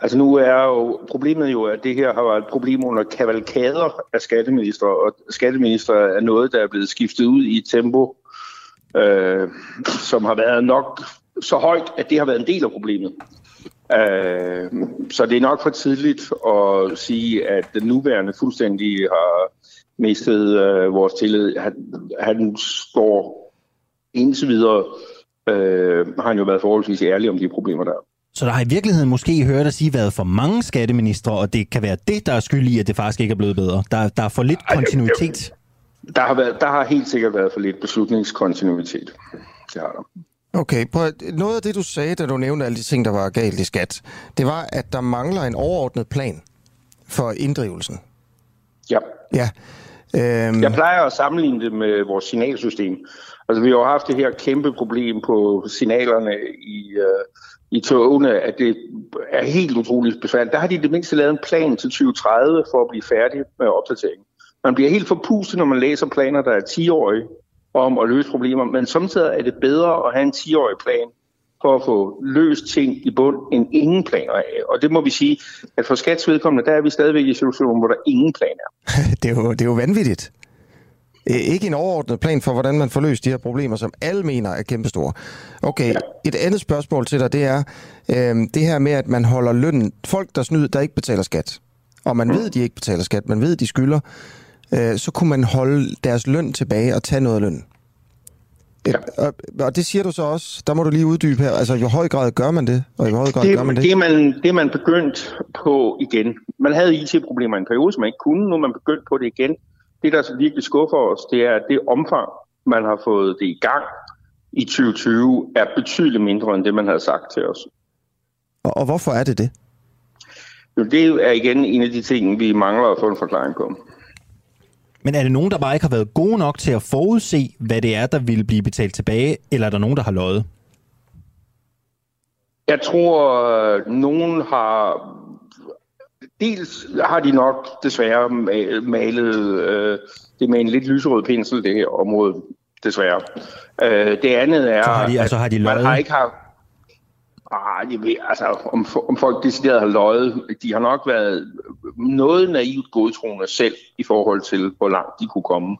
Altså nu er jo problemet jo, at det her har været et problem under kavalkader af skatteminister, og skatteminister er noget, der er blevet skiftet ud i et tempo, øh, som har været nok så højt, at det har været en del af problemet. Øh, så det er nok for tidligt at sige, at den nuværende fuldstændig har mistet øh, vores tillid. Han, han står indtil videre, øh, har han jo været forholdsvis ærlig om de problemer, der er. Så der har i virkeligheden måske hørt at sige været for mange skatteministre, og det kan være det, der er skyld i, at det faktisk ikke er blevet bedre. Der, der er for lidt kontinuitet. Der har, været, der har helt sikkert været for lidt beslutningskontinuitet. Det har der. Okay, på noget af det, du sagde, da du nævnte alle de ting, der var galt i skat, det var, at der mangler en overordnet plan for inddrivelsen. Ja. Ja. Øhm, Jeg plejer at sammenligne det med vores signalsystem. Altså, vi har jo haft det her kæmpe problem på signalerne i, øh, i togene, at det er helt utroligt besværligt. Der har de i det mindste lavet en plan til 2030 for at blive færdig med opdateringen. Man bliver helt forpustet, når man læser planer, der er 10-årige om at løse problemer, men samtidig er det bedre at have en 10-årig plan for at få løst ting i bund, end ingen planer af. Og det må vi sige, at for skats vedkommende, der er vi stadigvæk i situationen, hvor der ingen plan er. det, er jo, det er jo vanvittigt. Ikke en overordnet plan for, hvordan man får løst de her problemer, som alle mener er kæmpestore. Okay, et andet spørgsmål til dig, det er øh, det her med, at man holder lønnen. Folk, der snyder, der ikke betaler skat, og man ved, de ikke betaler skat, man ved, de skylder, øh, så kunne man holde deres løn tilbage og tage noget lønnen. Ja. Og, og det siger du så også, der må du lige uddybe her, altså i hvor høj grad gør man det, og i hvor høj grad det, gør man det? Det er man, det er man begyndt på igen. Man havde IT-problemer i en periode, som man ikke kunne. Nu er man begyndt på det igen. Det, der så virkelig skuffer os, det er, at det omfang, man har fået det i gang i 2020, er betydeligt mindre end det, man havde sagt til os. Og, og hvorfor er det det? Jo, det er igen en af de ting, vi mangler at få en forklaring på. Men er det nogen, der bare ikke har været gode nok til at forudse, hvad det er, der ville blive betalt tilbage, eller er der nogen, der har løjet? Jeg tror, nogen har... Dels har de nok desværre ma- malet øh, det med en lidt lyserød pensel, det her område, desværre. Øh, det andet er, Så har de- altså har de at man løjet? har ikke haft... Jeg ved, altså, om, om folk decideret har løjet, de har nok været noget naivt godtroende selv i forhold til, hvor langt de kunne komme.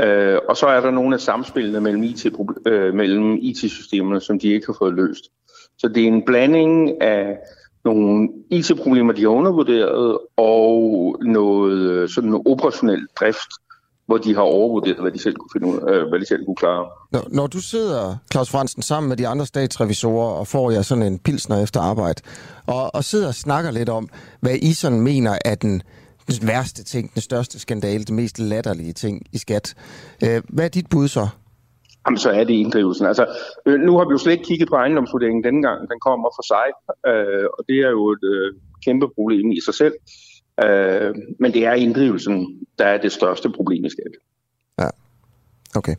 Øh, og så er der nogle af samspillene mellem, IT, øh, mellem IT-systemerne, som de ikke har fået løst. Så det er en blanding af nogle IT-problemer, de har undervurderet, og noget øh, sådan noget operationel drift, hvor de har overvurderet, hvad de selv kunne, finde ud, øh, hvad de selv kunne klare. Når, når du sidder, Claus Fransen, sammen med de andre statsrevisorer og får jer sådan en pilsner efter arbejde, og, og sidder og snakker lidt om, hvad I sådan mener er den, den værste ting, den største skandale, den mest latterlige ting i skat. Øh, hvad er dit bud så? Jamen, så er det inddrivelsen. Altså, øh, nu har vi jo slet ikke kigget på ejendomsvurderingen denne gang. Den kommer for sig, øh, og det er jo et øh, kæmpe problem i sig selv. Øh, men det er inddrivelsen, der er det største problem i skat. Ja, okay.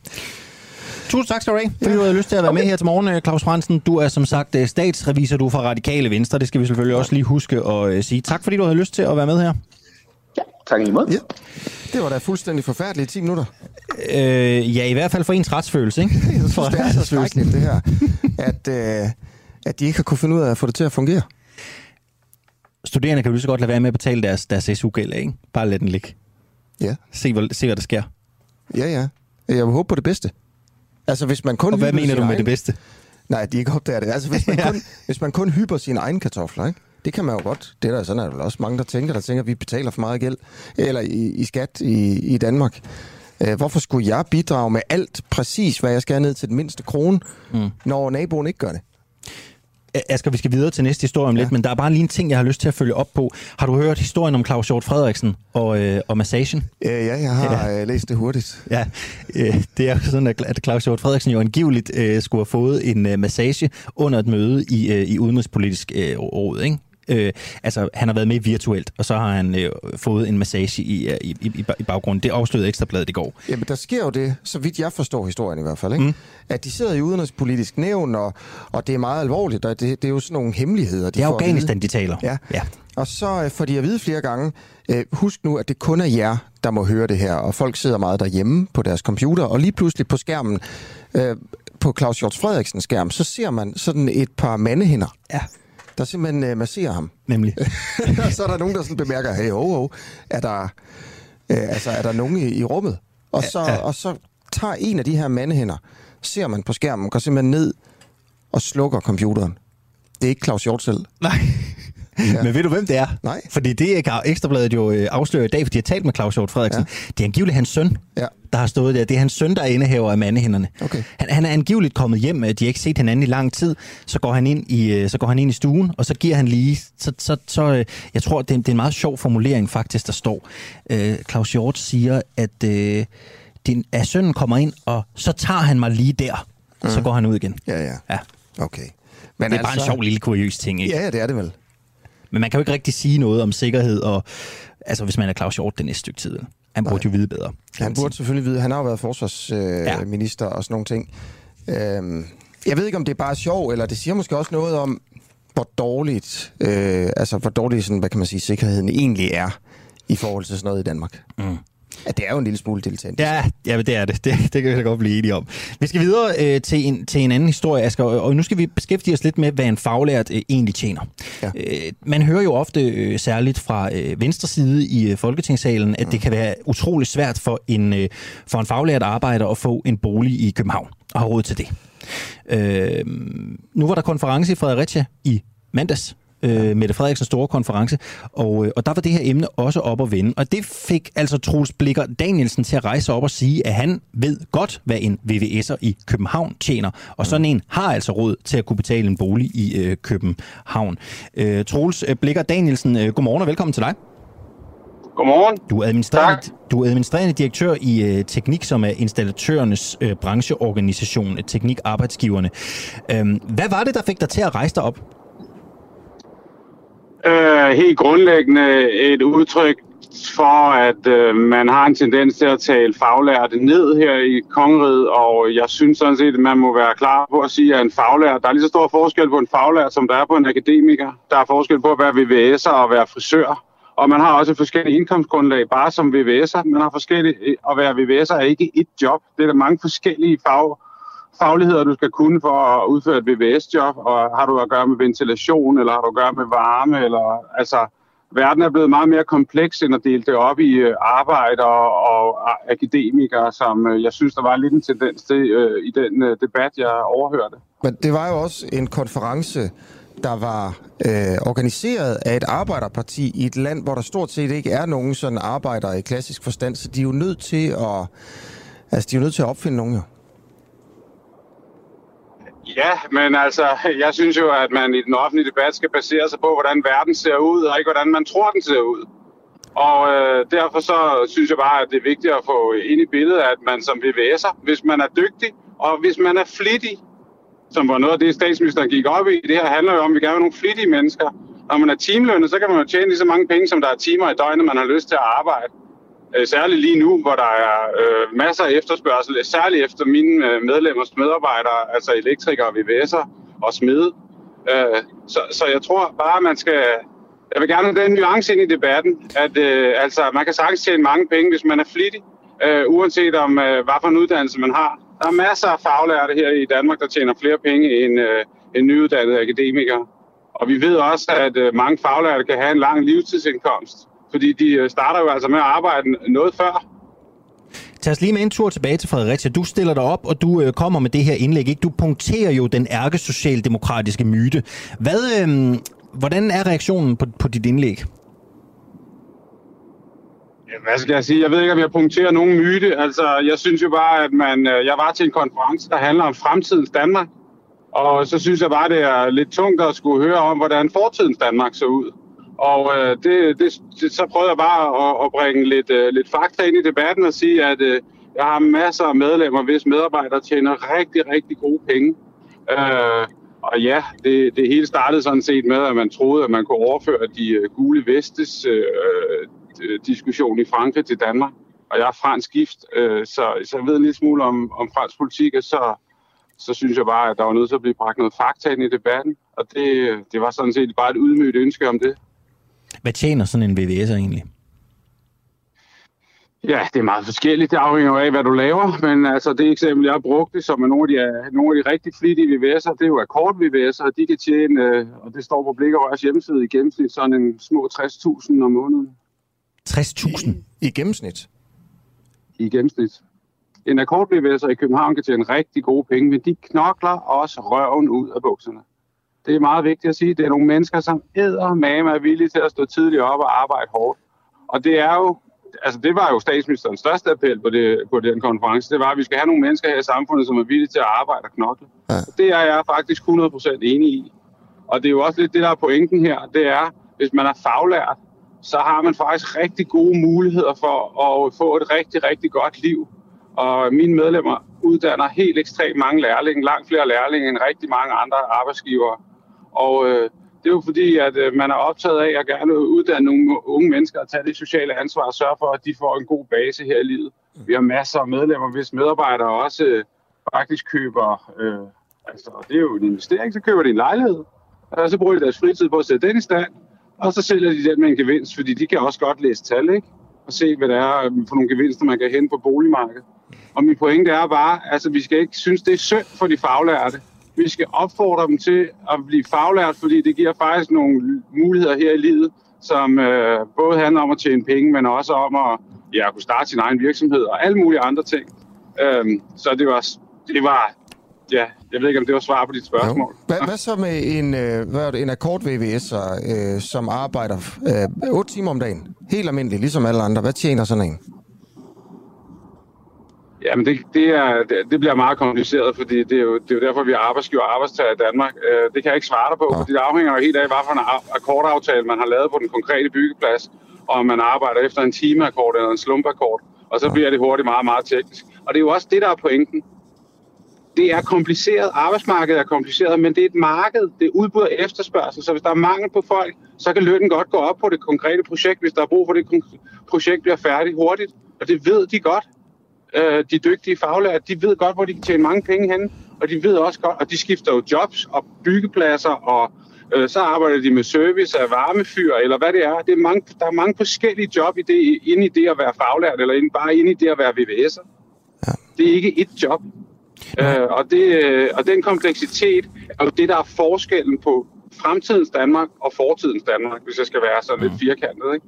Tusind tak skal du have, fordi du havde lyst til at være med her til morgen, øh, Claus Fransen. Du er som sagt øh, statsrevisor, du er fra Radikale Venstre. Det skal vi selvfølgelig også lige huske at øh, sige. Tak fordi du havde lyst til at være med her. Ja, tak lige måde. Ja. Det var da fuldstændig forfærdelige 10 minutter. Øh, ja, i hvert fald for ens retsfølelse, ikke? Jeg synes, det er så skrækkeligt, det her, at, øh, at de ikke har kunne finde ud af at få det til at fungere. Studerende kan jo lige så godt lade være med at betale deres, deres SU-gæld, ikke? Bare lad den ligge. Ja, Se, hvad, se, hvad der sker. ja, ja. Jeg håber på det bedste. Altså, hvis man kun Og hvad mener du med egen- det bedste? Nej, de ikke opdager det. Altså, hvis man, kun, hvis man kun hyper sine egne kartofler, ikke? det kan man jo godt. Det er der, sådan er der også mange, der tænker, der tænker, at vi betaler for meget gæld, eller i, i skat i, i Danmark. Øh, hvorfor skulle jeg bidrage med alt præcis, hvad jeg skal ned til den mindste krone, mm. når naboen ikke gør det? Asger, vi skal videre til næste historie om ja. lidt, men der er bare lige en ting, jeg har lyst til at følge op på. Har du hørt historien om Claus Hjort Frederiksen og, øh, og massagen? Øh, ja, jeg har ja. læst det hurtigt. Ja, øh, det er jo sådan, at at Claus Hjort Frederiksen jo angiveligt øh, skulle have fået en øh, massage under et møde i, øh, i Udenrigspolitisk øh, Råd, ikke? Øh, altså, han har været med virtuelt, og så har han øh, fået en massage i, øh, i, i, i baggrunden. Det afslørede Ekstrabladet i går. Jamen, der sker jo det, så vidt jeg forstår historien i hvert fald, ikke? Mm. at de sidder i udenrigspolitisk nævn, og, og det er meget alvorligt, og det, det er jo sådan nogle hemmeligheder, de Det er. Afghanistan, de taler. Ja. ja. Og så øh, får de at vide flere gange, øh, husk nu, at det kun er jer, der må høre det her, og folk sidder meget derhjemme på deres computer, og lige pludselig på skærmen, øh, på Claus Hjort Frederiksens skærm, så ser man sådan et par mandehænder, Ja, der simpelthen øh, masserer ham. nemlig. og så er der nogen, der sådan bemærker, hey, oh, oh, er der, øh, altså, er der nogen i, i rummet? Og så, ja. og så tager en af de her mandehænder, ser man på skærmen, går simpelthen ned og slukker computeren. Det er ikke Claus Hjort selv. Nej. Ja. Men ved du, hvem det er? Nej. Fordi det kan Ekstrabladet jo øh, afsløre i dag, fordi de har talt med Claus Hjort Frederiksen. Ja. Det er angiveligt hans søn, Ja. der har stået der. Det er hans søn, der er indehaver af mandehænderne. Okay. Han, han er angiveligt kommet hjem, øh, de har ikke set hinanden i lang tid. Så går han ind i, øh, så går han ind i stuen, og så giver han lige... Så, så, så, jeg tror, det er, det er en meget sjov formulering faktisk, der står. Øh, Claus Hjort siger, at, øh, din, at sønnen kommer ind, og så tager han mig lige der. Mm. Så går han ud igen. Ja, ja. Ja. Okay. Men Det er bare en sjov lille kuriøs ting, ikke? Ja, ja, det er det vel. Men man kan jo ikke rigtig sige noget om sikkerhed, og altså hvis man er Claus Hjort det næste stykke tid. Han burde jo vide bedre. Han burde selvfølgelig vide, han har jo været forsvarsminister øh, Ja. og sådan nogle ting. Øhm, jeg ved ikke, om det er bare sjov, eller det siger måske også noget om, hvor dårligt, øh, altså hvor dårligt sådan, hvad kan man sige, sikkerheden egentlig er i forhold til sådan noget i Danmark. Mm. Ja, det er jo en lille smule deltagende. Ja, ja, det er det. det. Det kan vi da godt blive enige om. Vi skal videre øh, til, en, til en anden historie, Asger, og nu skal vi beskæftige os lidt med, hvad en faglært øh, egentlig tjener. Ja. Øh, man hører jo ofte, øh, særligt fra øh, venstre side i øh, Folketingssalen, at det kan være utrolig svært for en, øh, for en faglært arbejder at få en bolig i København og have råd til det. Øh, nu var der konference i Fredericia i mandags, øh, Mette Frederiksens store konference, og, øh, og der var det her emne også op at vende. Og det fik altså Troels Blikker Danielsen til at rejse op og sige, at han ved godt, hvad en VVS'er i København tjener. Og sådan en har altså råd til at kunne betale en bolig i øh, København. Øh, Troels øh, Blikker Danielsen, øh, godmorgen og velkommen til dig. Godmorgen. Du er administrerende, du er administrerende direktør i øh, Teknik, som er installatørernes øh, brancheorganisation, Teknik Arbejdsgiverne. Øhm, hvad var det, der fik dig til at rejse dig op? Øh, helt grundlæggende et udtryk for, at øh, man har en tendens til at tale faglærte ned her i kongeriget, og jeg synes sådan set, at man må være klar på at sige, at en faglært, der er lige så stor forskel på en faglært, som der er på en akademiker. Der er forskel på at være VVS'er og være frisør, og man har også forskellige indkomstgrundlag, bare som VVS'er. Man har forskellige, at være VVS'er er ikke et job. Det er der mange forskellige fag, fagligheder, du skal kunne for at udføre et VVS-job, og har du at gøre med ventilation, eller har du at gøre med varme, eller altså, verden er blevet meget mere kompleks, end at dele det op i øh, arbejder og akademikere, som øh, jeg synes, der var lidt en tendens til øh, i den øh, debat, jeg overhørte. Men det var jo også en konference, der var øh, organiseret af et arbejderparti i et land, hvor der stort set ikke er nogen sådan arbejdere i klassisk forstand, så de er jo nødt til at, altså, de er jo nødt til at opfinde nogen jo. Ja, men altså, jeg synes jo, at man i den offentlige debat skal basere sig på, hvordan verden ser ud, og ikke hvordan man tror, den ser ud. Og øh, derfor så synes jeg bare, at det er vigtigt at få ind i billedet, at man som VVS'er, hvis man er dygtig, og hvis man er flittig, som var noget af det, statsministeren gik op i, det her handler jo om, at vi gerne vil have nogle flittige mennesker. Når man er timelønnet, så kan man jo tjene lige så mange penge, som der er timer i døgnet, man har lyst til at arbejde. Øh, særligt lige nu, hvor der er øh, masser af efterspørgsel, særligt efter mine øh, medlemmers medarbejdere, altså elektrikere, VVS'er og smede. Øh, så, så jeg tror bare, man skal... Jeg vil gerne have den nuance ind i debatten, at øh, altså, man kan sagtens tjene mange penge, hvis man er flittig, øh, uanset om øh, hvad for en uddannelse man har. Der er masser af faglærte her i Danmark, der tjener flere penge end, øh, end nyuddannede akademikere. Og vi ved også, at øh, mange faglærte kan have en lang livstidsindkomst, fordi de øh, starter jo altså med at arbejde noget før. Tag os lige med en tur tilbage til Fredericia. Du stiller dig op, og du øh, kommer med det her indlæg. Ikke? Du punkterer jo den ærkesocialdemokratiske myte. Hvad, øh, hvordan er reaktionen på, på dit indlæg? Ja, Hvad skal jeg sige? Jeg ved ikke, om jeg punkterer nogen myte. Altså, jeg synes jo bare, at man... øh, Jeg var til en konference, der handler om fremtidens Danmark. Og så synes jeg bare, det er lidt tungt at skulle høre om, hvordan fortidens Danmark så ud. Og øh, det, det, det, så prøvede jeg bare at, at bringe lidt, øh, lidt fakta ind i debatten og sige, at øh, jeg har masser af medlemmer, hvis medarbejdere tjener rigtig, rigtig gode penge. Øh, og ja, det, det hele startede sådan set med, at man troede, at man kunne overføre de øh, gule vestes øh, diskussion i Frankrig til Danmark. Og jeg er fransk gift, øh, så, så jeg ved en lille smule om, om fransk politik, og så, så synes jeg bare, at der var nødt til at blive bragt noget fakta ind i debatten. Og det, det var sådan set bare et udmødt ønske om det. Hvad tjener sådan en VVS'er egentlig? Ja, det er meget forskelligt. Det afhænger af, hvad du laver. Men altså, det eksempel, jeg har brugt, det, som er nogle af de, nogle af de rigtig flittige VVS'er, det er jo akkord-VVS'er. De kan tjene, øh, og det står på Blikkerørs hjemmeside i gennemsnit, sådan en små 60.000 om måneden. 60.000. I gennemsnit. i gennemsnit. En akkordbevægelser i København kan tjene rigtig gode penge, men de knokler også røven ud af bukserne. Det er meget vigtigt at sige. Det er nogle mennesker, som æder mame er villige til at stå tidligt op og arbejde hårdt. Og det er jo, altså det var jo statsministerens største appel på, det, på den konference. Det var, at vi skal have nogle mennesker her i samfundet, som er villige til at arbejde og knokle. Ja. Det er jeg faktisk 100% enig i. Og det er jo også lidt det, der er pointen her. Det er, hvis man er faglært, så har man faktisk rigtig gode muligheder for at få et rigtig, rigtig godt liv. Og mine medlemmer uddanner helt ekstremt mange lærlinge, langt flere lærlinge end rigtig mange andre arbejdsgivere. Og øh, det er jo fordi, at øh, man er optaget af at gerne uddanne nogle unge mennesker og tage det sociale ansvar og sørge for, at de får en god base her i livet. Vi har masser af medlemmer, hvis medarbejdere også øh, faktisk køber, øh, altså det er jo en investering, så køber de en lejlighed, og så bruger de deres fritid på at sætte den i stand, og så sælger de den med en gevinst, fordi de kan også godt læse tal, ikke? Og se, hvad det er for nogle gevinster, man kan hente på boligmarkedet. Og min pointe er bare, altså vi skal ikke synes, det er synd for de faglærte. Vi skal opfordre dem til at blive faglært, fordi det giver faktisk nogle muligheder her i livet, som øh, både handler om at tjene penge, men også om at ja, kunne starte sin egen virksomhed og alle mulige andre ting. Øhm, så det var, det var ja, jeg ved ikke, om det var svar på dit spørgsmål. Hvad, hvad så med en, øh, hvad er det, en akkord VVS'er, øh, som arbejder øh, 8 timer om dagen? Helt almindeligt, ligesom alle andre. Hvad tjener sådan en? Jamen, det, det, er, det, bliver meget kompliceret, fordi det er, jo, det er jo derfor, vi er arbejdsgiver og arbejdstager i Danmark. Øh, det kan jeg ikke svare dig på, ja. fordi det afhænger jo helt af, hvad for en akkordaftale man har lavet på den konkrete byggeplads, og om man arbejder efter en timeakkord eller en slumpakkord, og så ja. bliver det hurtigt meget, meget teknisk. Og det er jo også det, der er pointen det er kompliceret. Arbejdsmarkedet er kompliceret, men det er et marked. Det er udbud og efterspørgsel. Så hvis der er mangel på folk, så kan lønnen godt gå op på det konkrete projekt, hvis der er brug for det projekt bliver færdigt hurtigt. Og det ved de godt. Øh, de dygtige faglærte, de ved godt, hvor de kan tjene mange penge hen. Og de ved også godt, og de skifter jo jobs og byggepladser, og øh, så arbejder de med service af varmefyr, eller hvad det er. Det er mange, der er mange forskellige job i det, inde i det at være faglært, eller bare inde i det at være VVS'er. Ja. Det er ikke et job. Øh, og, det, øh, og den kompleksitet er jo det, der er forskellen på fremtidens Danmark og fortidens Danmark, hvis jeg skal være så lidt firkantet. Ikke?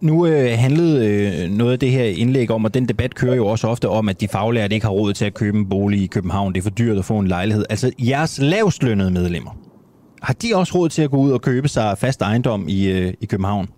Nu øh, handlede øh, noget af det her indlæg om, og den debat kører jo også ofte om, at de faglærte ikke har råd til at købe en bolig i København. Det er for dyrt at få en lejlighed. Altså jeres lavslønnede medlemmer, har de også råd til at gå ud og købe sig fast ejendom i, øh, i København?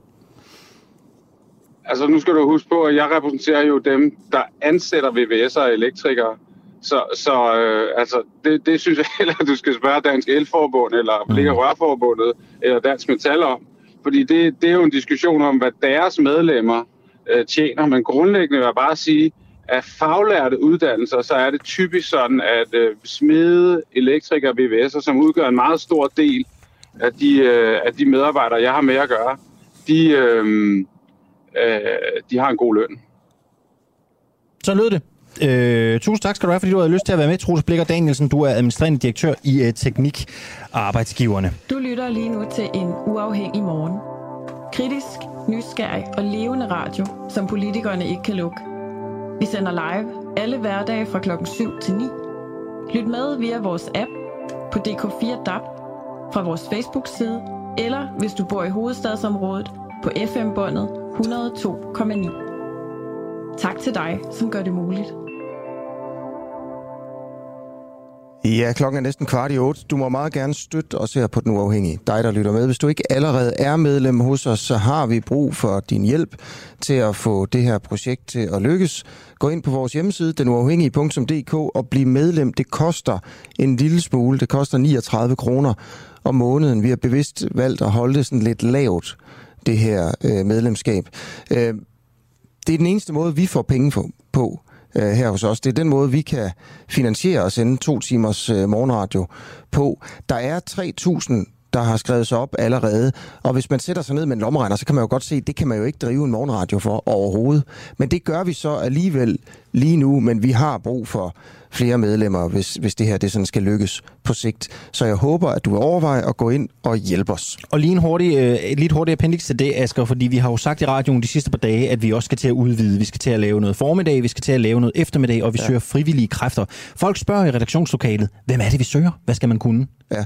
Altså nu skal du huske på, at jeg repræsenterer jo dem, der ansætter VVS'er og elektrikere. Så, så øh, altså, det, det synes jeg heller, at du skal spørge Dansk Elforbund, eller mm. Blik- Rørforbundet, eller Dansk Metal om. Fordi det, det er jo en diskussion om, hvad deres medlemmer øh, tjener. Men grundlæggende vil jeg bare sige, at faglærte uddannelser, så er det typisk sådan, at øh, smede, elektrikere og VVS'er, som udgør en meget stor del af de, øh, af de medarbejdere, jeg har med at gøre, de, øh, øh, de har en god løn. Så lød det. Øh, tusind tak skal du have, fordi du havde lyst til at være med, Troels Blikker Danielsen. Du er administrerende direktør i øh, Teknik Arbejdsgiverne. Du lytter lige nu til en uafhængig morgen. Kritisk, nysgerrig og levende radio, som politikerne ikke kan lukke. Vi sender live alle hverdage fra klokken 7 til 9. Lyt med via vores app på DK4 DAB, fra vores Facebook-side, eller hvis du bor i hovedstadsområdet på FM-båndet 102,9. Tak til dig, som gør det muligt. Ja, klokken er næsten kvart i otte. Du må meget gerne støtte os her på Den Uafhængige. Dig, der lytter med. Hvis du ikke allerede er medlem hos os, så har vi brug for din hjælp til at få det her projekt til at lykkes. Gå ind på vores hjemmeside, denuafhængige.dk og bliv medlem. Det koster en lille smule. Det koster 39 kroner om måneden. Vi har bevidst valgt at holde det sådan lidt lavt, det her øh, medlemskab. Øh, det er den eneste måde, vi får penge på øh, her hos os. Det er den måde, vi kan finansiere og sende to timers øh, morgenradio på. Der er 3.000 der har skrevet sig op allerede. Og hvis man sætter sig ned med en lommeregner, så kan man jo godt se, at det kan man jo ikke drive en morgenradio for overhovedet. Men det gør vi så alligevel lige nu, men vi har brug for flere medlemmer, hvis, hvis det her det sådan skal lykkes på sigt. Så jeg håber, at du overvejer at gå ind og hjælpe os. Og lige en hurtig, øh, lidt hurtig appendix til det, Asger, fordi vi har jo sagt i radioen de sidste par dage, at vi også skal til at udvide. Vi skal til at lave noget formiddag, vi skal til at lave noget eftermiddag, og vi ja. søger frivillige kræfter. Folk spørger i redaktionslokalet, hvem er det, vi søger? Hvad skal man kunne? Ja,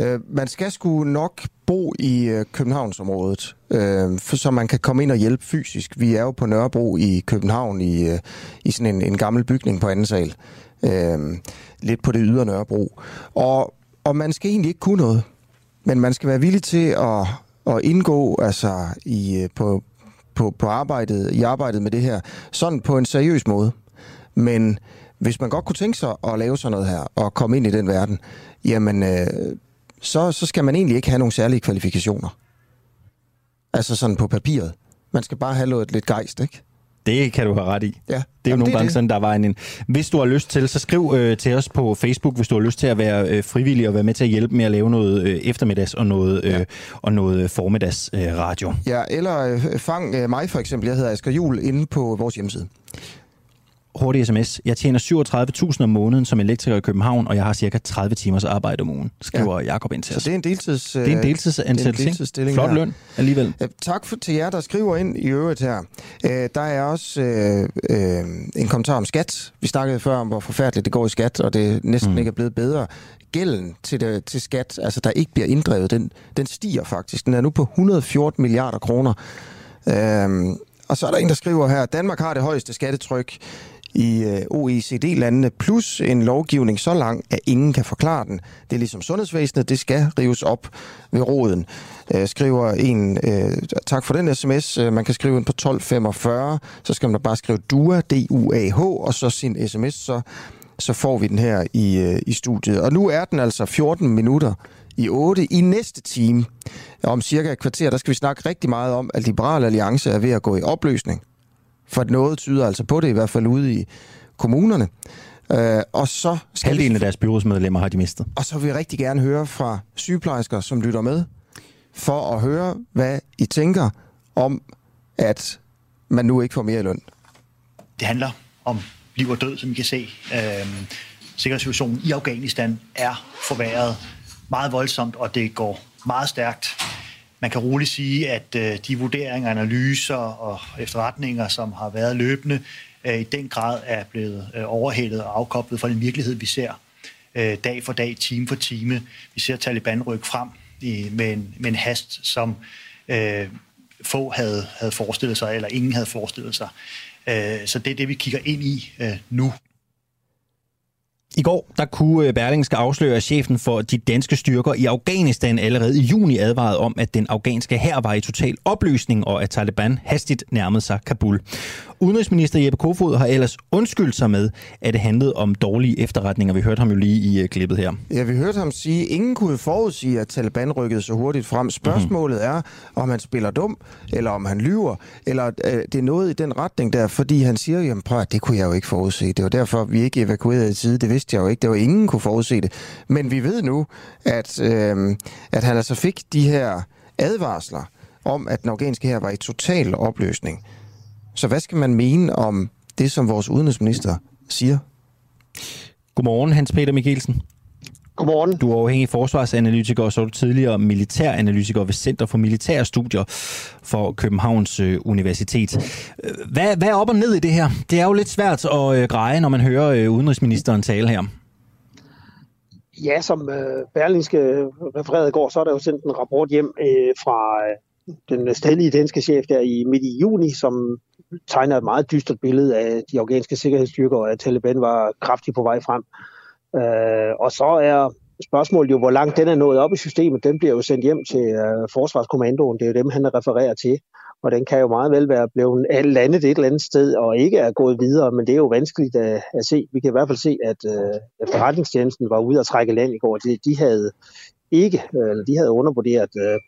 øh, man skal sgu nok bo i øh, Københavnsområdet, øh, for, så man kan komme ind og hjælpe fysisk. Vi er jo på Nørrebro i København i, øh, i sådan en, en gammel bygning på anden sal øh, lidt på det ydre Nørrebro. Og, og man skal egentlig ikke kunne noget. men man skal være villig til at, at indgå altså, i, øh, på, på, på arbejdet, i arbejdet med det her, sådan på en seriøs måde. Men hvis man godt kunne tænke sig at lave sådan noget her, og komme ind i den verden, jamen, øh, så, så skal man egentlig ikke have nogle særlige kvalifikationer. Altså sådan på papiret. Man skal bare have noget lidt gejst, ikke? Det kan du have ret i. Ja. Det er jo nogle gange sådan, der var en, en... Hvis du har lyst til, så skriv øh, til os på Facebook, hvis du har lyst til at være øh, frivillig og være med til at hjælpe med at lave noget øh, eftermiddags og noget, øh, Ja. og noget formiddags øh, radio. Ja, eller øh, fang øh, mig for eksempel. Jeg hedder Asger Jul inde på vores hjemmeside. Hurtig sms. Jeg tjener 37.000 om måneden som elektriker i København, og jeg har cirka 30 timers arbejde om ugen, skriver ja. Jakob ind til Så os. det er en deltids... Det er en øh, deltidsansættelse, det er en ikke? Flot her. løn alligevel. Øh, Tak for, til jer, der skriver ind i øvrigt her. Øh, der er også øh, øh, en kommentar om skat. Vi snakkede før om, hvor forfærdeligt det går i skat, og det næsten mm. ikke er blevet bedre. Gælden til, det, til skat, altså der ikke bliver inddrevet, den, den stiger faktisk. Den er nu på 114 milliarder kroner. Øhm, og så er der en, der skriver her, Danmark har det højeste skattetryk i øh, OECD-landene, plus en lovgivning så lang, at ingen kan forklare den. Det er ligesom sundhedsvæsenet, det skal rives op ved roden, øh, skriver en. Øh, tak for den sms. Man kan skrive ind på 1245, så skal man bare skrive DUA, D-U-A-H, og så sin sms, så, så får vi den her i, i studiet. Og nu er den altså 14 minutter i 8. I næste time, om cirka et kvarter, der skal vi snakke rigtig meget om, at Liberal Alliance er ved at gå i opløsning. For noget tyder altså på det, i hvert fald ude i kommunerne. Øh, og så skal Halvdelen vi, af deres byrådsmedlemmer har de mistet. og så vil vi rigtig gerne høre fra sygeplejersker, som lytter med, for at høre, hvad I tænker om, at man nu ikke får mere i løn. det handler om liv og død, som I kan se. Øhm, sikkerhedssituationen i Afghanistan er forværret meget voldsomt, og det går meget stærkt. Man kan roligt sige, at øh, de vurderinger, analyser og efterretninger, som har været løbende, øh, i den grad er blevet øh, overhældet og afkoblet fra den virkelighed, vi ser øh, dag for dag, time for time. Vi ser Taliban rykke frem i, med, en, med en hast, som øh, få havde, havde forestillet sig, eller ingen havde forestillet sig. Øh, så det er det, vi kigger ind i øh, nu. I går der kunne øh, Berlingske afsløre, at chefen for de danske styrker i Afghanistan allerede i juni advarede om, at den afghanske hær var i total opløsning, og at Taliban hastigt nærmede sig Kabul. Udenrigsminister Jeppe Kofod har ellers undskyldt sig med, at det handlede om dårlige efterretninger. Vi hørte ham jo lige i øh, klippet her. Ja, vi hørte ham sige, at ingen kunne forudsige, at Taliban rykkede så hurtigt frem. Spørgsmålet mm-hmm. er, om han spiller dum, eller om han lyver, eller øh, det er noget i den retning der, fordi han siger, jamen prøv at, det kunne jeg jo ikke forudse. Det var derfor, vi ikke evakuerede i tide. Det vidste jeg jo ikke. Det var ingen kunne forudse det. Men vi ved nu, at, øh, at han altså fik de her advarsler om, at den afghanske her var i total opløsning. Så hvad skal man mene om det, som vores udenrigsminister siger? Godmorgen, Hans Peter Mikkelsen. Godmorgen. Du er overhængig forsvarsanalytiker, og så er du tidligere militæranalytiker ved Center for Militære Studier for Københavns øh, Universitet. Hvad, hvad er op og ned i det her? Det er jo lidt svært at øh, greje, når man hører øh, udenrigsministeren tale her. Ja, som øh, Berlingske refererede i går, så er der jo sendt en rapport hjem øh, fra øh, den stedlige danske chef der i midt i juni, som tegner et meget dystert billede af de afghanske sikkerhedsstyrker, og at Taliban var kraftigt på vej frem. Øh, og så er spørgsmålet jo, hvor langt den er nået op i systemet. Den bliver jo sendt hjem til øh, Forsvarskommandoen. Det er jo dem, han refererer til. Og den kan jo meget vel være blevet landet et eller andet sted og ikke er gået videre, men det er jo vanskeligt at, at se. Vi kan i hvert fald se, at øh, efterretningstjenesten var ude at trække land i går. De, de havde ikke, øh, de havde undervurderet øh,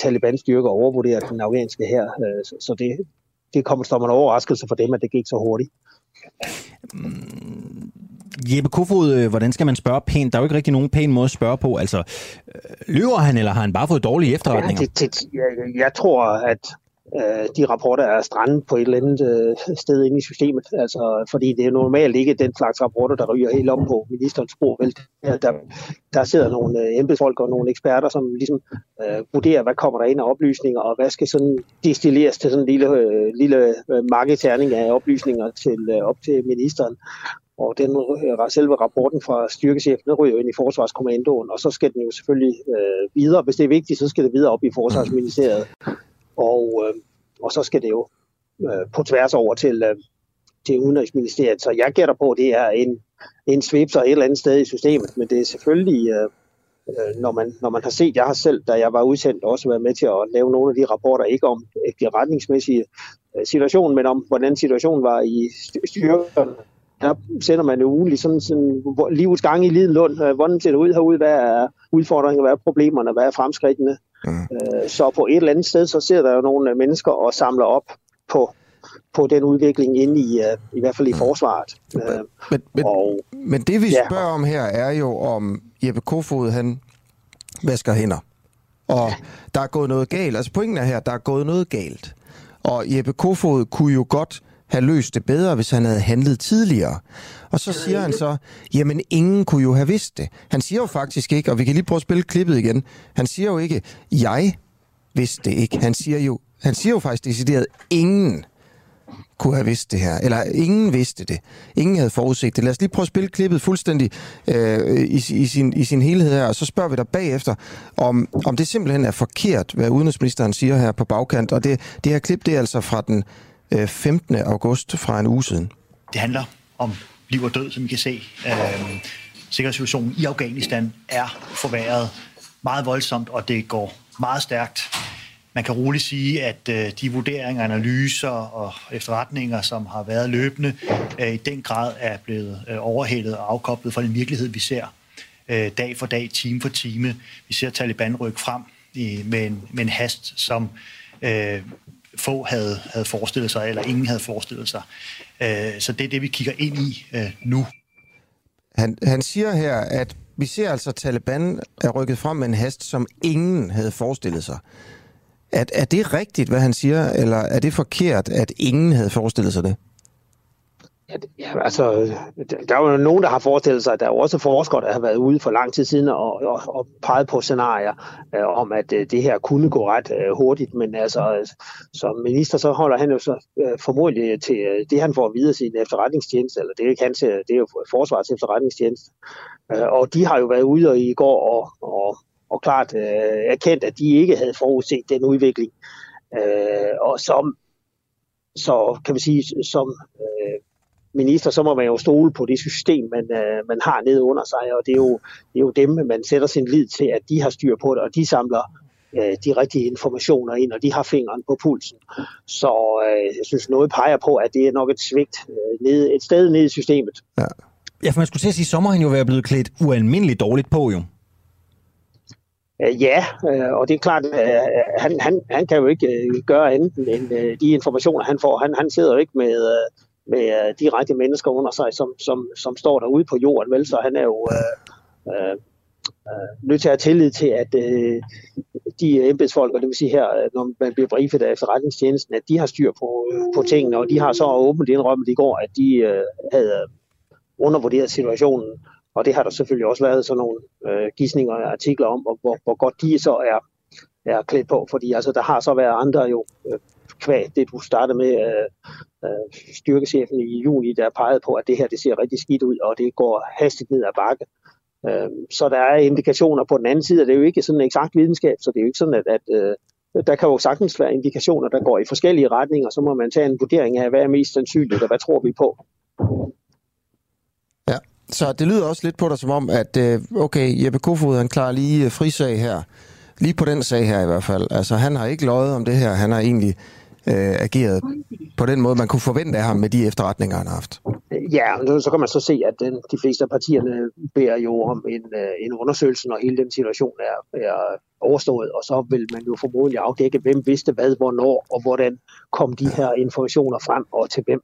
Taliban styrker og overvurderet den afghanske her. Øh, så, så det, det kommer som en overraskelse for dem, at det gik så hurtigt. Jeppe Kofod, øh, hvordan skal man spørge pænt? Der er jo ikke rigtig nogen pæn måde at spørge på. Altså, øh, lyver han, eller har han bare fået dårlige efterretninger? Ja, det, det, jeg, jeg tror, at øh, de rapporter er strandet på et eller andet øh, sted inde i systemet. Altså, fordi det er normalt ikke den slags rapporter, der ryger helt op på ministerens spor. Vel? Der, der, sidder nogle øh, embedsfolk og nogle eksperter, som ligesom øh, vurderer, hvad kommer der ind af oplysninger, og hvad skal sådan destilleres til sådan en lille, øh, lille øh, marketerning af oplysninger til, øh, op til ministeren. Og den øh, selve rapporten fra styrkechefen, den ryger ind i Forsvarskommandoen, og så skal den jo selvfølgelig øh, videre. Hvis det er vigtigt, så skal det videre op i Forsvarsministeriet. Og, øh, og så skal det jo øh, på tværs over til, øh, til Udenrigsministeriet. Så jeg gætter på, at det er en, en svipser et eller andet sted i systemet, men det er selvfølgelig, øh, øh, når, man, når man har set, jeg har selv, da jeg var udsendt, også været med til at lave nogle af de rapporter, ikke om de retningsmæssige øh, situation, men om hvordan situationen var i styrkerne. Der sender man jo ugenligt sådan, sådan livets gang i Lidenlund. Hvordan ser det ud herude? Hvad er udfordringer? Hvad er problemerne? Hvad er fremskridtene? Mm. Så på et eller andet sted, så sidder der jo nogle mennesker og samler op på på den udvikling inde i, uh, i hvert fald i mm. forsvaret. Men, uh, men, men, og, men det vi ja. spørger om her er jo, om Jeppe Kofod han vasker hænder. Og ja. der er gået noget galt. Altså pointen er her, der er gået noget galt. Og Jeppe Kofod kunne jo godt have løst det bedre, hvis han havde handlet tidligere. Og så siger han så, jamen ingen kunne jo have vidst det. Han siger jo faktisk ikke, og vi kan lige prøve at spille klippet igen, han siger jo ikke, jeg vidste det ikke. Han siger jo, han siger jo faktisk decideret, ingen kunne have vidst det her. Eller ingen vidste det. Ingen havde forudset det. Lad os lige prøve at spille klippet fuldstændig øh, i, i, sin, i sin helhed her, og så spørger vi dig bagefter, om, om det simpelthen er forkert, hvad udenrigsministeren siger her på bagkant. Og det, det her klip, det er altså fra den Øh, 15. august fra en uge siden. Det handler om liv og død, som I kan se. Øh, sikkerhedssituationen i Afghanistan er forværret meget voldsomt, og det går meget stærkt. Man kan roligt sige, at øh, de vurderinger, analyser og efterretninger, som har været løbende, øh, i den grad er blevet øh, overhældet og afkoblet fra den virkelighed, vi ser øh, dag for dag, time for time. Vi ser Taliban rykke frem i, med, en, med en hast, som øh, få havde, havde forestillet sig, eller ingen havde forestillet sig. Øh, så det er det, vi kigger ind i øh, nu. Han, han siger her, at vi ser altså, at Taliban er rykket frem med en hast, som ingen havde forestillet sig. Er, er det rigtigt, hvad han siger, eller er det forkert, at ingen havde forestillet sig det? Ja, altså, der er jo nogen, der har forestillet sig, at der er også forskere, der har været ude for lang tid siden og, og, og peget på scenarier øh, om, at øh, det her kunne gå ret øh, hurtigt, men altså, som minister, så holder han jo så øh, formodentlig til øh, det, han får at vide sin efterretningstjeneste, eller det er ikke hans, det er jo forsvarets efterretningstjeneste, øh, og de har jo været ude og i går og, og og klart øh, erkendt, at de ikke havde forudset den udvikling. Øh, og som, så kan man sige, som øh, minister, så må man jo stole på det system, man, øh, man har nede under sig, og det er, jo, det er jo dem, man sætter sin lid til, at de har styr på det, og de samler øh, de rigtige informationer ind, og de har fingeren på pulsen. Så øh, jeg synes, noget peger på, at det er nok et svigt øh, ned, et sted nede i systemet. Ja. Ja, for man skulle til at sige, at sommer han jo være blevet klædt ualmindeligt dårligt på, jo. Øh, ja, øh, og det er klart, at øh, han, han, han kan jo ikke gøre andet end de informationer, han får. Han, han sidder jo ikke med, med øh, direkte mennesker under sig, som, som, som står derude på jorden, vel? Så han er jo øh, øh, øh nødt til at have tillid til, at øh, de embedsfolk, og det vil sige her, øh, når man bliver briefet af efterretningstjenesten, at de har styr på, på tingene, og de har så åbent indrømmet i går, at de øh, havde undervurderet situationen. Og det har der selvfølgelig også været sådan nogle øh, gissninger og artikler om, hvor, hvor, hvor godt de så er, er klædt på. Fordi altså, der har så været andre jo øh, kvæg, det du startede med, øh, øh, styrkechefen i juni, der pegede på, at det her det ser rigtig skidt ud, og det går hastigt ned ad bakke. Øh, så der er indikationer på den anden side, og det er jo ikke sådan en eksakt videnskab, så det er jo ikke sådan, at, at øh, der kan jo sagtens være indikationer, der går i forskellige retninger, så må man tage en vurdering af, hvad er mest sandsynligt, og hvad tror vi på. Ja, Så det lyder også lidt på dig som om, at øh, okay, Jeppe Kofod, han klarer lige øh, frisag her. Lige på den sag her i hvert fald. Altså, han har ikke løjet om det her. Han har egentlig øh, ageret på den måde, man kunne forvente af ham med de efterretninger, han har haft. Ja, så kan man så se, at den, de fleste af partierne beder jo om en, en undersøgelse, når hele den situation er, er overstået, og så vil man jo formodentlig afdække, hvem vidste hvad, hvornår, og hvordan kom de her informationer frem, og til hvem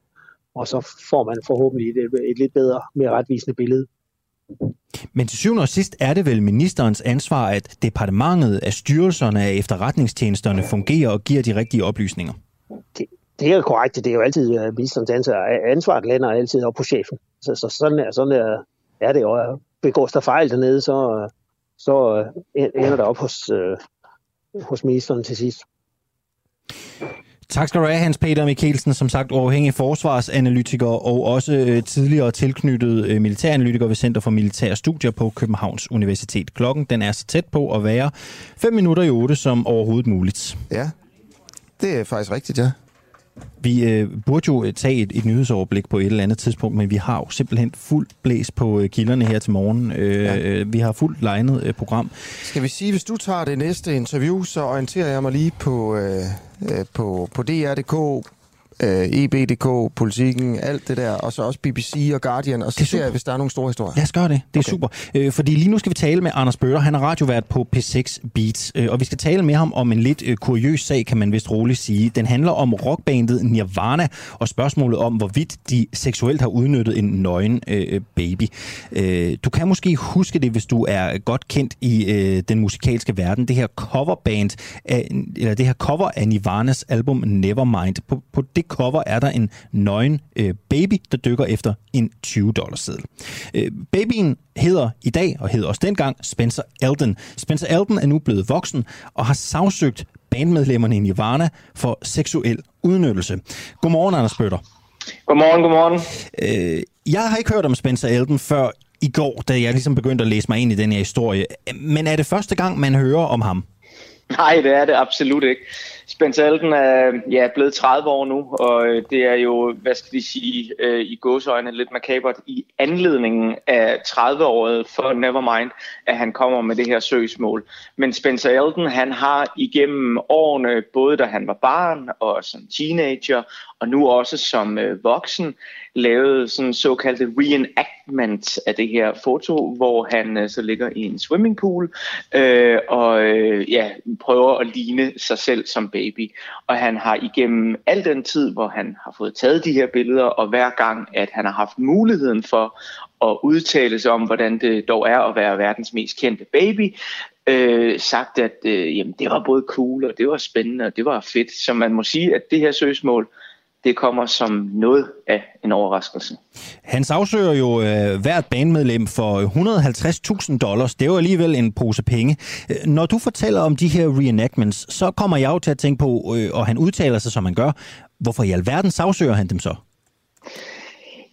og så får man forhåbentlig et, et lidt bedre, mere retvisende billede. Men til syvende og sidst er det vel ministerens ansvar, at departementet af styrelserne af efterretningstjenesterne fungerer og giver de rigtige oplysninger? Det, det er korrekt. Det er jo altid uh, ministerens ansvar. Ansvaret lander altid op på chefen. Så, så sådan, er, sådan er, er det jo. Begås der fejl dernede, så, så uh, ender det op hos, uh, hos ministeren til sidst. Tak skal du have, Hans Peter Mikkelsen, som sagt uafhængig forsvarsanalytiker og også øh, tidligere tilknyttet øh, militæranalytiker ved Center for Militære Studier på Københavns Universitet. Klokken den er så tæt på at være 5 minutter i 8 som overhovedet muligt. Ja, det er faktisk rigtigt, ja. Vi øh, burde jo tage et, et nyhedsoverblik på et eller andet tidspunkt, men vi har jo simpelthen fuld blæs på øh, kilderne her til morgen. Øh, ja. Vi har fuldt legnet øh, program. Skal vi sige, hvis du tager det næste interview, så orienterer jeg mig lige på, øh, øh på, på DR.dk, øh, EB.dk, politikken, alt det der, og så også BBC og Guardian, og så ser jeg, hvis der er nogle store historier. Lad os gøre det. Det er okay. super. Øh, fordi lige nu skal vi tale med Anders Bøger. Han er radiovært på P6 Beats, øh, og vi skal tale med ham om en lidt øh, kuriøs sag, kan man vist roligt sige. Den handler om rockbandet Nirvana, og spørgsmålet om, hvorvidt de seksuelt har udnyttet en nøgen øh, baby. Øh, du kan måske huske det, hvis du er godt kendt i øh, den musikalske verden. Det her coverband, af, eller det her cover af Nirvanas album Nevermind. På, på det cover er der en nøgen øh, baby, der dykker efter en 20 dollars seddel. Øh, babyen hedder i dag, og hedder også dengang, Spencer Elden. Spencer Elden er nu blevet voksen og har sagsøgt bandmedlemmerne i Nirvana for seksuel udnyttelse. Godmorgen, Anders Bøtter. Godmorgen, godmorgen. Øh, jeg har ikke hørt om Spencer Elden før i går, da jeg ligesom begyndte at læse mig ind i den her historie. Men er det første gang, man hører om ham? Nej, det er det absolut ikke. Spencer Elden er ja, blevet 30 år nu, og øh, det er jo, hvad skal vi sige, øh, i gåsøjne lidt makabert i anledningen af 30-året for Nevermind, at han kommer med det her søgsmål. Men Spencer Elden, han har igennem årene, både da han var barn og som teenager, og nu også som øh, voksen, lavede sådan såkaldte reenactment af det her foto, hvor han øh, så ligger i en swimmingpool øh, og øh, ja, prøver at ligne sig selv som baby. Og han har igennem al den tid, hvor han har fået taget de her billeder, og hver gang, at han har haft muligheden for at udtale sig om, hvordan det dog er at være verdens mest kendte baby, øh, sagt, at øh, jamen, det var både cool, og det var spændende, og det var fedt. Så man må sige, at det her søgsmål, det kommer som noget af en overraskelse. Han sagsøger jo øh, hvert bandmedlem for 150.000 dollars. Det er jo alligevel en pose penge. Øh, når du fortæller om de her reenactments, så kommer jeg jo til at tænke på, øh, og han udtaler sig, som han gør. Hvorfor i alverden sagsøger han dem så?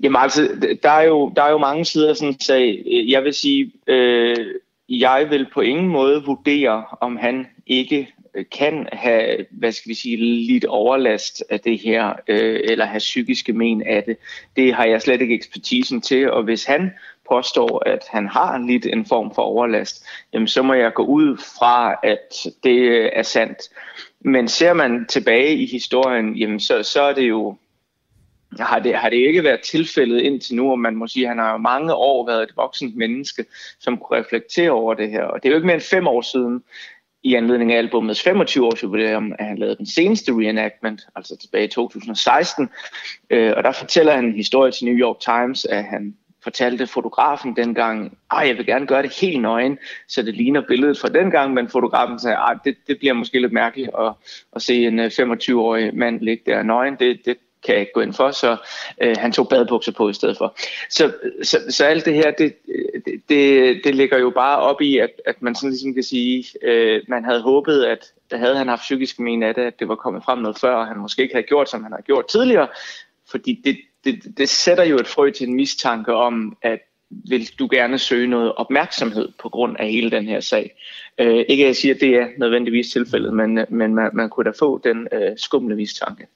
Jamen altså, der er jo, der er jo mange sider af sådan en sag. Jeg vil sige, øh, jeg vil på ingen måde vurdere, om han ikke Øh, kan have, hvad skal vi sige, lidt overlast af det her, øh, eller have psykiske men af det. Det har jeg slet ikke ekspertisen til, og hvis han påstår, at han har lidt en form for overlast, jamen så må jeg gå ud fra, at det øh, er sandt. Men ser man tilbage i historien, jamen så, så er det jo har det, har det ikke været tilfældet indtil nu, og man må sige, at han har jo mange år været et voksent menneske, som kunne reflektere over det her. Og det er jo ikke mere end fem år siden, i anledning af albumets 25 års jubilæum, at han lavede den seneste reenactment, altså tilbage i 2016. Øh, og der fortæller han en historie til New York Times, at han fortalte fotografen dengang, at jeg vil gerne gøre det helt nøgen, så det ligner billedet fra dengang, men fotografen sagde, at det, det bliver måske lidt mærkeligt at, at se en øh, 25-årig mand ligge der nøgen. Det, det, kan jeg ikke gå ind for, så øh, han tog badebukser på i stedet for. Så, så, så alt det her, det, det, det ligger jo bare op i, at, at man sådan ligesom kan sige, øh, man havde håbet, at der havde han haft psykisk men af det, at det var kommet frem noget før, og han måske ikke havde gjort, som han har gjort tidligere, fordi det, det, det sætter jo et frø til en mistanke om, at vil du gerne søge noget opmærksomhed på grund af hele den her sag. Øh, ikke at jeg siger, at det er nødvendigvis tilfældet, men, men man, man kunne da få den øh, skumle mistanke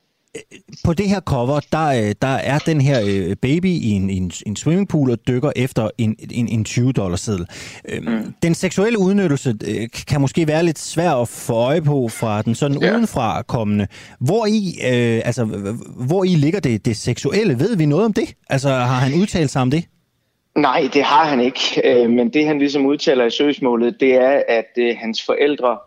på det her cover, der, øh, der er den her øh, baby i en, en, en swimmingpool og dykker efter en, en, en 20 dollars seddel. Øhm, mm. Den seksuelle udnyttelse øh, kan måske være lidt svær at få øje på fra den sådan ja. udenfra kommende. Hvor i, øh, altså, hvor i ligger det, det seksuelle? Ved vi noget om det? Altså, har han udtalt sig om det? Nej, det har han ikke. Men det han ligesom udtaler i søgsmålet, det er, at hans forældre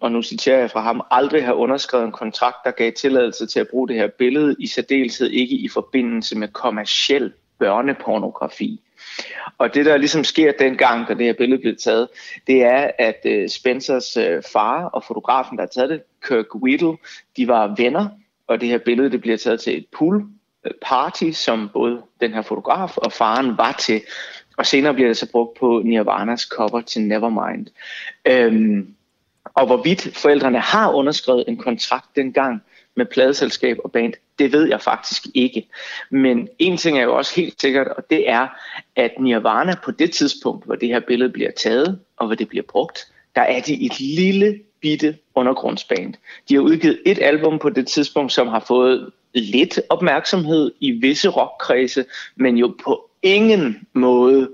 og nu citerer jeg fra ham, aldrig har underskrevet en kontrakt, der gav tilladelse til at bruge det her billede, i særdeleshed ikke i forbindelse med kommersiel børnepornografi. Og det, der ligesom sker dengang, da det her billede blev taget, det er, at øh, Spencers øh, far og fotografen, der har taget det, Kirk Whittle, de var venner, og det her billede det bliver taget til et pool øh, party, som både den her fotograf og faren var til. Og senere bliver det så brugt på Nirvanas cover til Nevermind. Øhm, og hvorvidt forældrene har underskrevet en kontrakt dengang med pladeselskab og band, det ved jeg faktisk ikke. Men en ting er jo også helt sikkert, og det er, at Nirvana på det tidspunkt, hvor det her billede bliver taget, og hvor det bliver brugt, der er de et lille bitte undergrundsband. De har udgivet et album på det tidspunkt, som har fået lidt opmærksomhed i visse rockkredse, men jo på ingen måde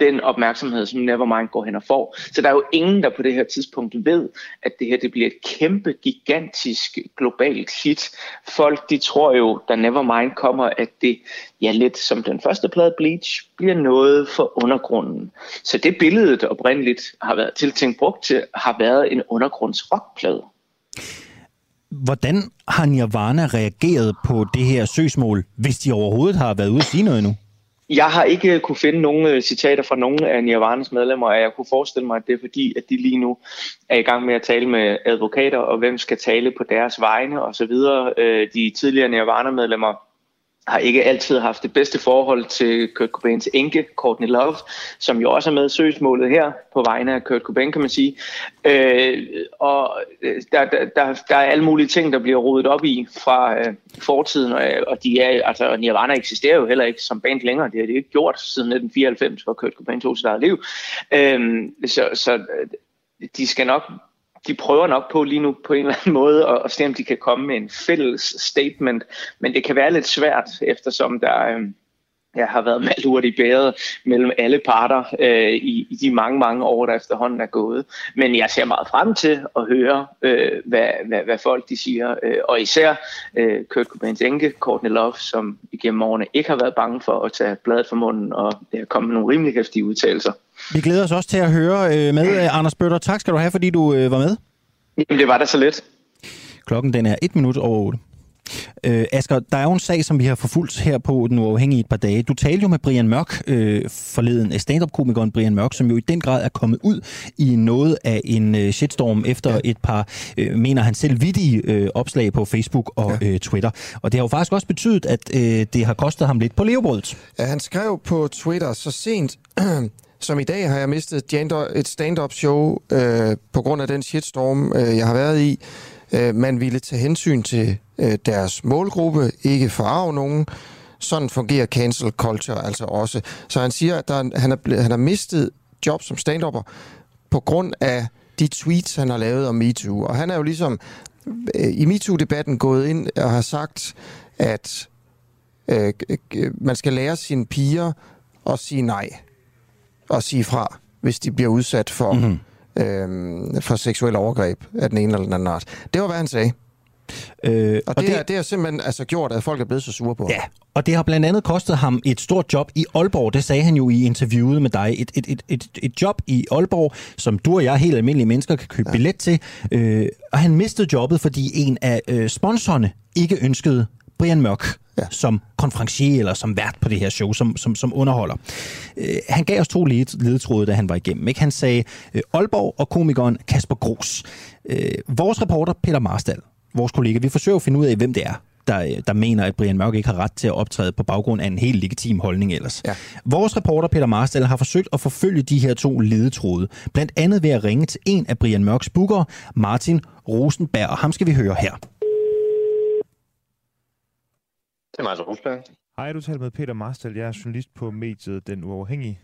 den opmærksomhed, som Nevermind går hen og får. Så der er jo ingen, der på det her tidspunkt ved, at det her det bliver et kæmpe, gigantisk, globalt hit. Folk, de tror jo, da Nevermind kommer, at det, ja lidt som den første plade Bleach, bliver noget for undergrunden. Så det billede, der oprindeligt har været tiltænkt brugt til, har været en undergrundsrockplade. Hvordan har Nirvana reageret på det her søgsmål, hvis de overhovedet har været ude at sige noget endnu? Jeg har ikke kunne finde nogen øh, citater fra nogen af Nirvanas medlemmer, og jeg kunne forestille mig, at det er fordi, at de lige nu er i gang med at tale med advokater, og hvem skal tale på deres vegne osv. Øh, de tidligere Nirvana-medlemmer har ikke altid haft det bedste forhold til Kurt Cobains enke, Courtney Love, som jo også er med i søgsmålet her på vegne af Kurt Cobain, kan man sige. Øh, og øh, der, der, der, der er alle mulige ting, der bliver rodet op i fra øh, fortiden, og, øh, og de er, altså, Nirvana eksisterer jo heller ikke som band længere. Det har de ikke gjort siden 1994, hvor Kurt Cobain tog sit eget liv. Øh, så, så øh, de skal nok de prøver nok på lige nu på en eller anden måde at, at se, om de kan komme med en fælles statement, men det kan være lidt svært, eftersom der øh, ja, har været malurt i bæret mellem alle parter øh, i, i de mange, mange år, der efterhånden er gået. Men jeg ser meget frem til at høre, øh, hvad, hvad, hvad folk de siger, øh, og især øh, Kurt Cobains enke, Courtney Love, som igennem årene ikke har været bange for at tage bladet fra munden, og det er kommet nogle rimelig hæftige udtalelser. Vi glæder os også til at høre øh, med, øh, Anders Bøtter. Tak skal du have, fordi du øh, var med. Jamen, det var da så lidt. Klokken den er et minut over 8. Øh, Asger, der er jo en sag, som vi har forfulgt her på Den Uafhængige et par dage. Du talte jo med Brian Mørk øh, forleden, stand-up-komikeren Brian Mørk, som jo i den grad er kommet ud i noget af en øh, shitstorm efter ja. et par, øh, mener han selv, vidtige øh, opslag på Facebook og ja. øh, Twitter. Og det har jo faktisk også betydet, at øh, det har kostet ham lidt på levebrødet. Ja, han skrev på Twitter så sent... som i dag har jeg mistet et stand-up show øh, på grund af den shitstorm, øh, jeg har været i. Øh, man ville tage hensyn til øh, deres målgruppe, ikke farve nogen. Sådan fungerer cancel culture altså også. Så han siger, at der, han, er, han har mistet job som stand på grund af de tweets, han har lavet om MeToo. Og han er jo ligesom øh, i MeToo-debatten gået ind og har sagt, at øh, man skal lære sine piger at sige nej og sige fra, hvis de bliver udsat for, mm-hmm. øh, for seksuel overgreb af den ene eller den anden art. Det var, hvad han sagde. Øh, og, og det, det, er, det har simpelthen altså, gjort, at folk er blevet så sure på Ja, og det har blandt andet kostet ham et stort job i Aalborg. Det sagde han jo i interviewet med dig. Et, et, et, et, et job i Aalborg, som du og jeg, helt almindelige mennesker, kan købe ja. billet til. Øh, og han mistede jobbet, fordi en af øh, sponsorerne ikke ønskede Brian Mørk ja. som konferencier eller som vært på det her show, som, som, som underholder. Øh, han gav os to ledetråde, da han var igennem. Ikke? Han sagde øh, Aalborg og komikeren Kasper Gros. Øh, vores reporter Peter Marstal, vores kollega, vi forsøger at finde ud af, hvem det er, der, der mener, at Brian Mørk ikke har ret til at optræde på baggrund af en helt legitim holdning ellers. Ja. Vores reporter Peter Marstal har forsøgt at forfølge de her to ledetråde, blandt andet ved at ringe til en af Brian Mørks bookere, Martin Rosenberg, og ham skal vi høre her. Det er Martin Rosberg. Hej, du taler med Peter Marstal. Jeg er journalist på mediet Den Uafhængige.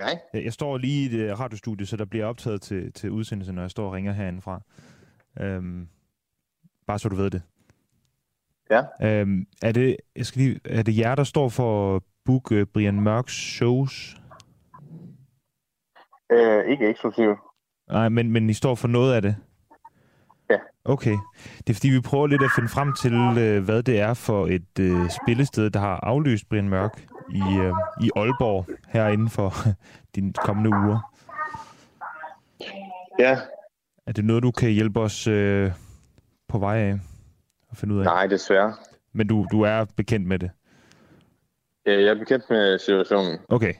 Hej. Jeg står lige i et radiostudie, så der bliver optaget til, til udsendelsen, når jeg står og ringer herindefra. Øhm, bare så du ved det. Ja. Øhm, er, det, jeg skal lige, er det jer, der står for at book uh, Brian Mørks shows? Øh, ikke eksklusivt. Nej, men, men I står for noget af det? Ja. Okay. Det er fordi, vi prøver lidt at finde frem til, øh, hvad det er for et øh, spillested, der har aflyst Brian Mørk i, øh, i Aalborg her inden for de kommende uger. Ja. Er det noget, du kan hjælpe os øh, på vej af at finde ud af? Nej, desværre. Men du, du er bekendt med det? Ja, jeg er bekendt med situationen. Okay.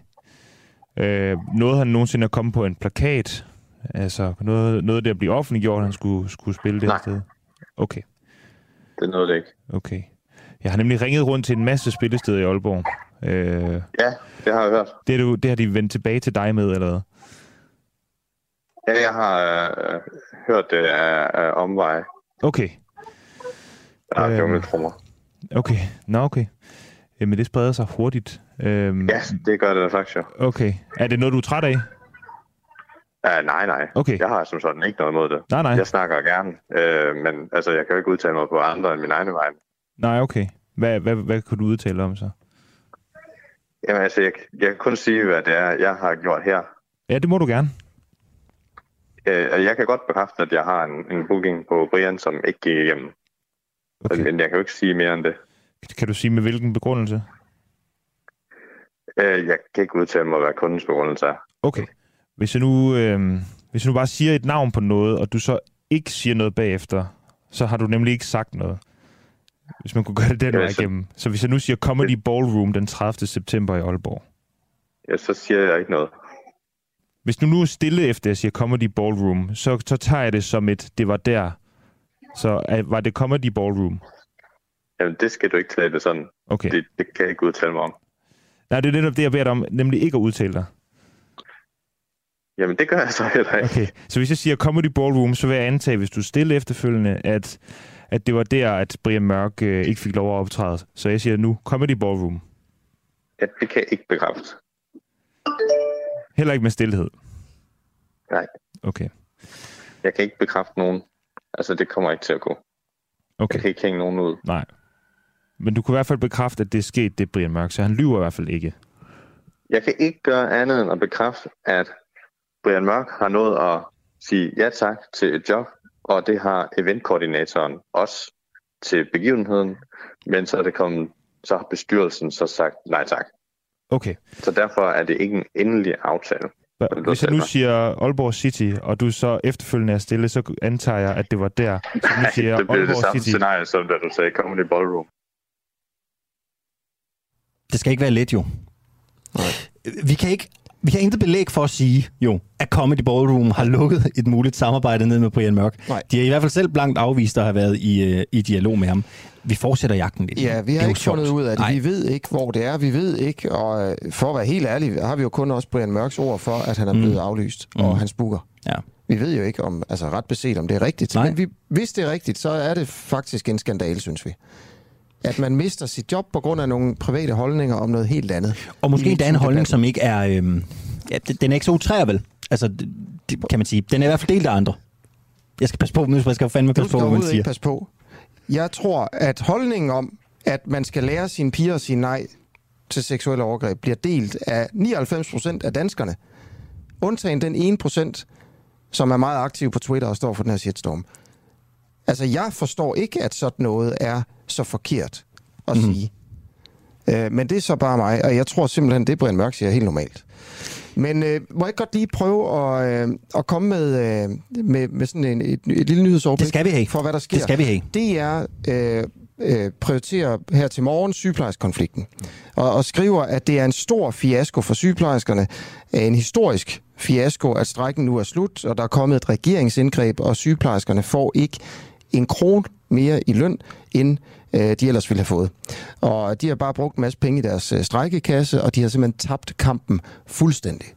Øh, noget han nogensinde at komme på en plakat Altså noget, noget der bliver offentliggjort, han skulle, skulle spille det Nej. sted? Okay. Det er noget, det ikke. Okay. Jeg har nemlig ringet rundt til en masse spillesteder i Aalborg. Øh, ja, det har jeg hørt. Det, er du, det har de vendt tilbage til dig med, eller hvad? Ja, jeg har øh, hørt det af, af omveje. Okay. Ja, det var med trommer. Okay, nå okay. Jamen, det spreder sig hurtigt. Øhm, ja, det gør det faktisk jo. Okay. Er det noget, du er træt af? Uh, nej, nej. Okay. Jeg har som sådan ikke noget imod det. Nej, nej. Jeg snakker gerne, øh, men altså, jeg kan jo ikke udtale mig på andre end min egen vej. Nej, okay. Hvad, hvad, hvad kunne du udtale om så? Jamen altså, jeg, jeg kan kun sige, hvad det er, jeg har gjort her. Ja, det må du gerne. Øh, jeg kan godt bekræfte, at jeg har en, en booking på Brian, som ikke gik igennem. Okay. Men jeg kan jo ikke sige mere end det. Kan du sige med hvilken begrundelse? Øh, jeg kan ikke udtale mig, hvad kundens begrundelse er. Okay. Hvis jeg, nu, øh, hvis jeg nu bare siger et navn på noget, og du så ikke siger noget bagefter, så har du nemlig ikke sagt noget. Hvis man kunne gøre det den Ja, vej så- igennem. Så hvis jeg nu siger Comedy Ballroom den 30. september i Aalborg. Ja, så siger jeg ikke noget. Hvis du nu er stille efter, at jeg siger Comedy Ballroom, så, så tager jeg det som et, det var der. Så øh, var det Comedy Ballroom? Jamen, det skal du ikke tage det sådan. Okay. Det, det kan jeg ikke udtale mig om. Nej, det er netop det, jeg beder dig om, nemlig ikke at udtale dig. Jamen, det gør jeg så heller ikke. Okay, så hvis jeg siger Comedy Ballroom, så vil jeg antage, hvis du er stille efterfølgende, at, at det var der, at Brian Mørk øh, ikke fik lov at optræde. Så jeg siger nu Comedy Ballroom. Ja, det kan jeg ikke bekræfte. Heller ikke med stillhed. Nej. Okay. Jeg kan ikke bekræfte nogen. Altså, det kommer ikke til at gå. Okay. Jeg kan ikke hænge nogen ud. Nej. Men du kunne i hvert fald bekræfte, at det er sket, det Brian Mørk, så han lyver i hvert fald ikke. Jeg kan ikke gøre andet end at bekræfte, at Brian Mørk har nået at sige ja tak til et job, og det har eventkoordinatoren også til begivenheden, men så er det kommet, så har bestyrelsen så sagt nej tak. Okay. Så derfor er det ikke en endelig aftale. Hvis jeg nu siger Aalborg City, og du så efterfølgende er stille, så antager jeg, at det var der. Så nu siger jeg det bliver det Aalborg samme City. scenarie, som da du sagde Comedy Ballroom. Det skal ikke være let, jo. Vi kan ikke vi har intet belæg for at sige, jo, at Comedy Ballroom har lukket et muligt samarbejde ned med Brian Mørk. Nej. De har i hvert fald selv blankt afvist at have været i, øh, i dialog med ham. Vi fortsætter jagten lidt. Ja, vi har ikke fundet sjovt. ud af det. Nej. Vi ved ikke, hvor det er. Vi ved ikke, og øh, for at være helt ærlig, har vi jo kun også Brian Mørks ord for, at han er blevet aflyst, Mm. og hans booker. Ja. Vi ved jo ikke, om, altså ret beset, om det er rigtigt. Nej. Men vi, hvis det er rigtigt, så er det faktisk en skandale, synes vi. At man mister sit job på grund af nogle private holdninger om noget helt andet. Og måske endda en holdning, som ikke er... Øhm, ja, den- er ikke så utrær, vel? Altså, det, kan man sige. Den er i hvert fald delt af andre. Jeg skal passe på, nu skal jeg fandme passe på, hvad man siger. ikke passe på. Jeg tror, at holdningen om, at man skal lære sine piger at sige nej til seksuelle overgreb, bliver delt af 99 procent af danskerne. Undtagen den 1 procent, som er meget aktiv på Twitter og står for den her shitstorm. Altså, jeg forstår ikke, at sådan noget er så forkert at mm. sige. Øh, men det er så bare mig, og jeg tror simpelthen, det Brian Mørk siger er helt normalt. Men øh, må jeg godt lige prøve at, øh, at komme med, øh, med, med sådan en, et, et lille nyhedsoverblik Det skal vi have. for, hvad der sker. Det skal vi have. Det er øh, øh, prioriterer her til morgen sygeplejerskonflikten, og, og skriver, at det er en stor fiasko for sygeplejerskerne, en historisk fiasko, at strækken nu er slut, og der er kommet et regeringsindgreb, og sygeplejerskerne får ikke en kron mere i løn, end øh, de ellers ville have fået. Og de har bare brugt en masse penge i deres øh, strækkekasse, og de har simpelthen tabt kampen fuldstændig.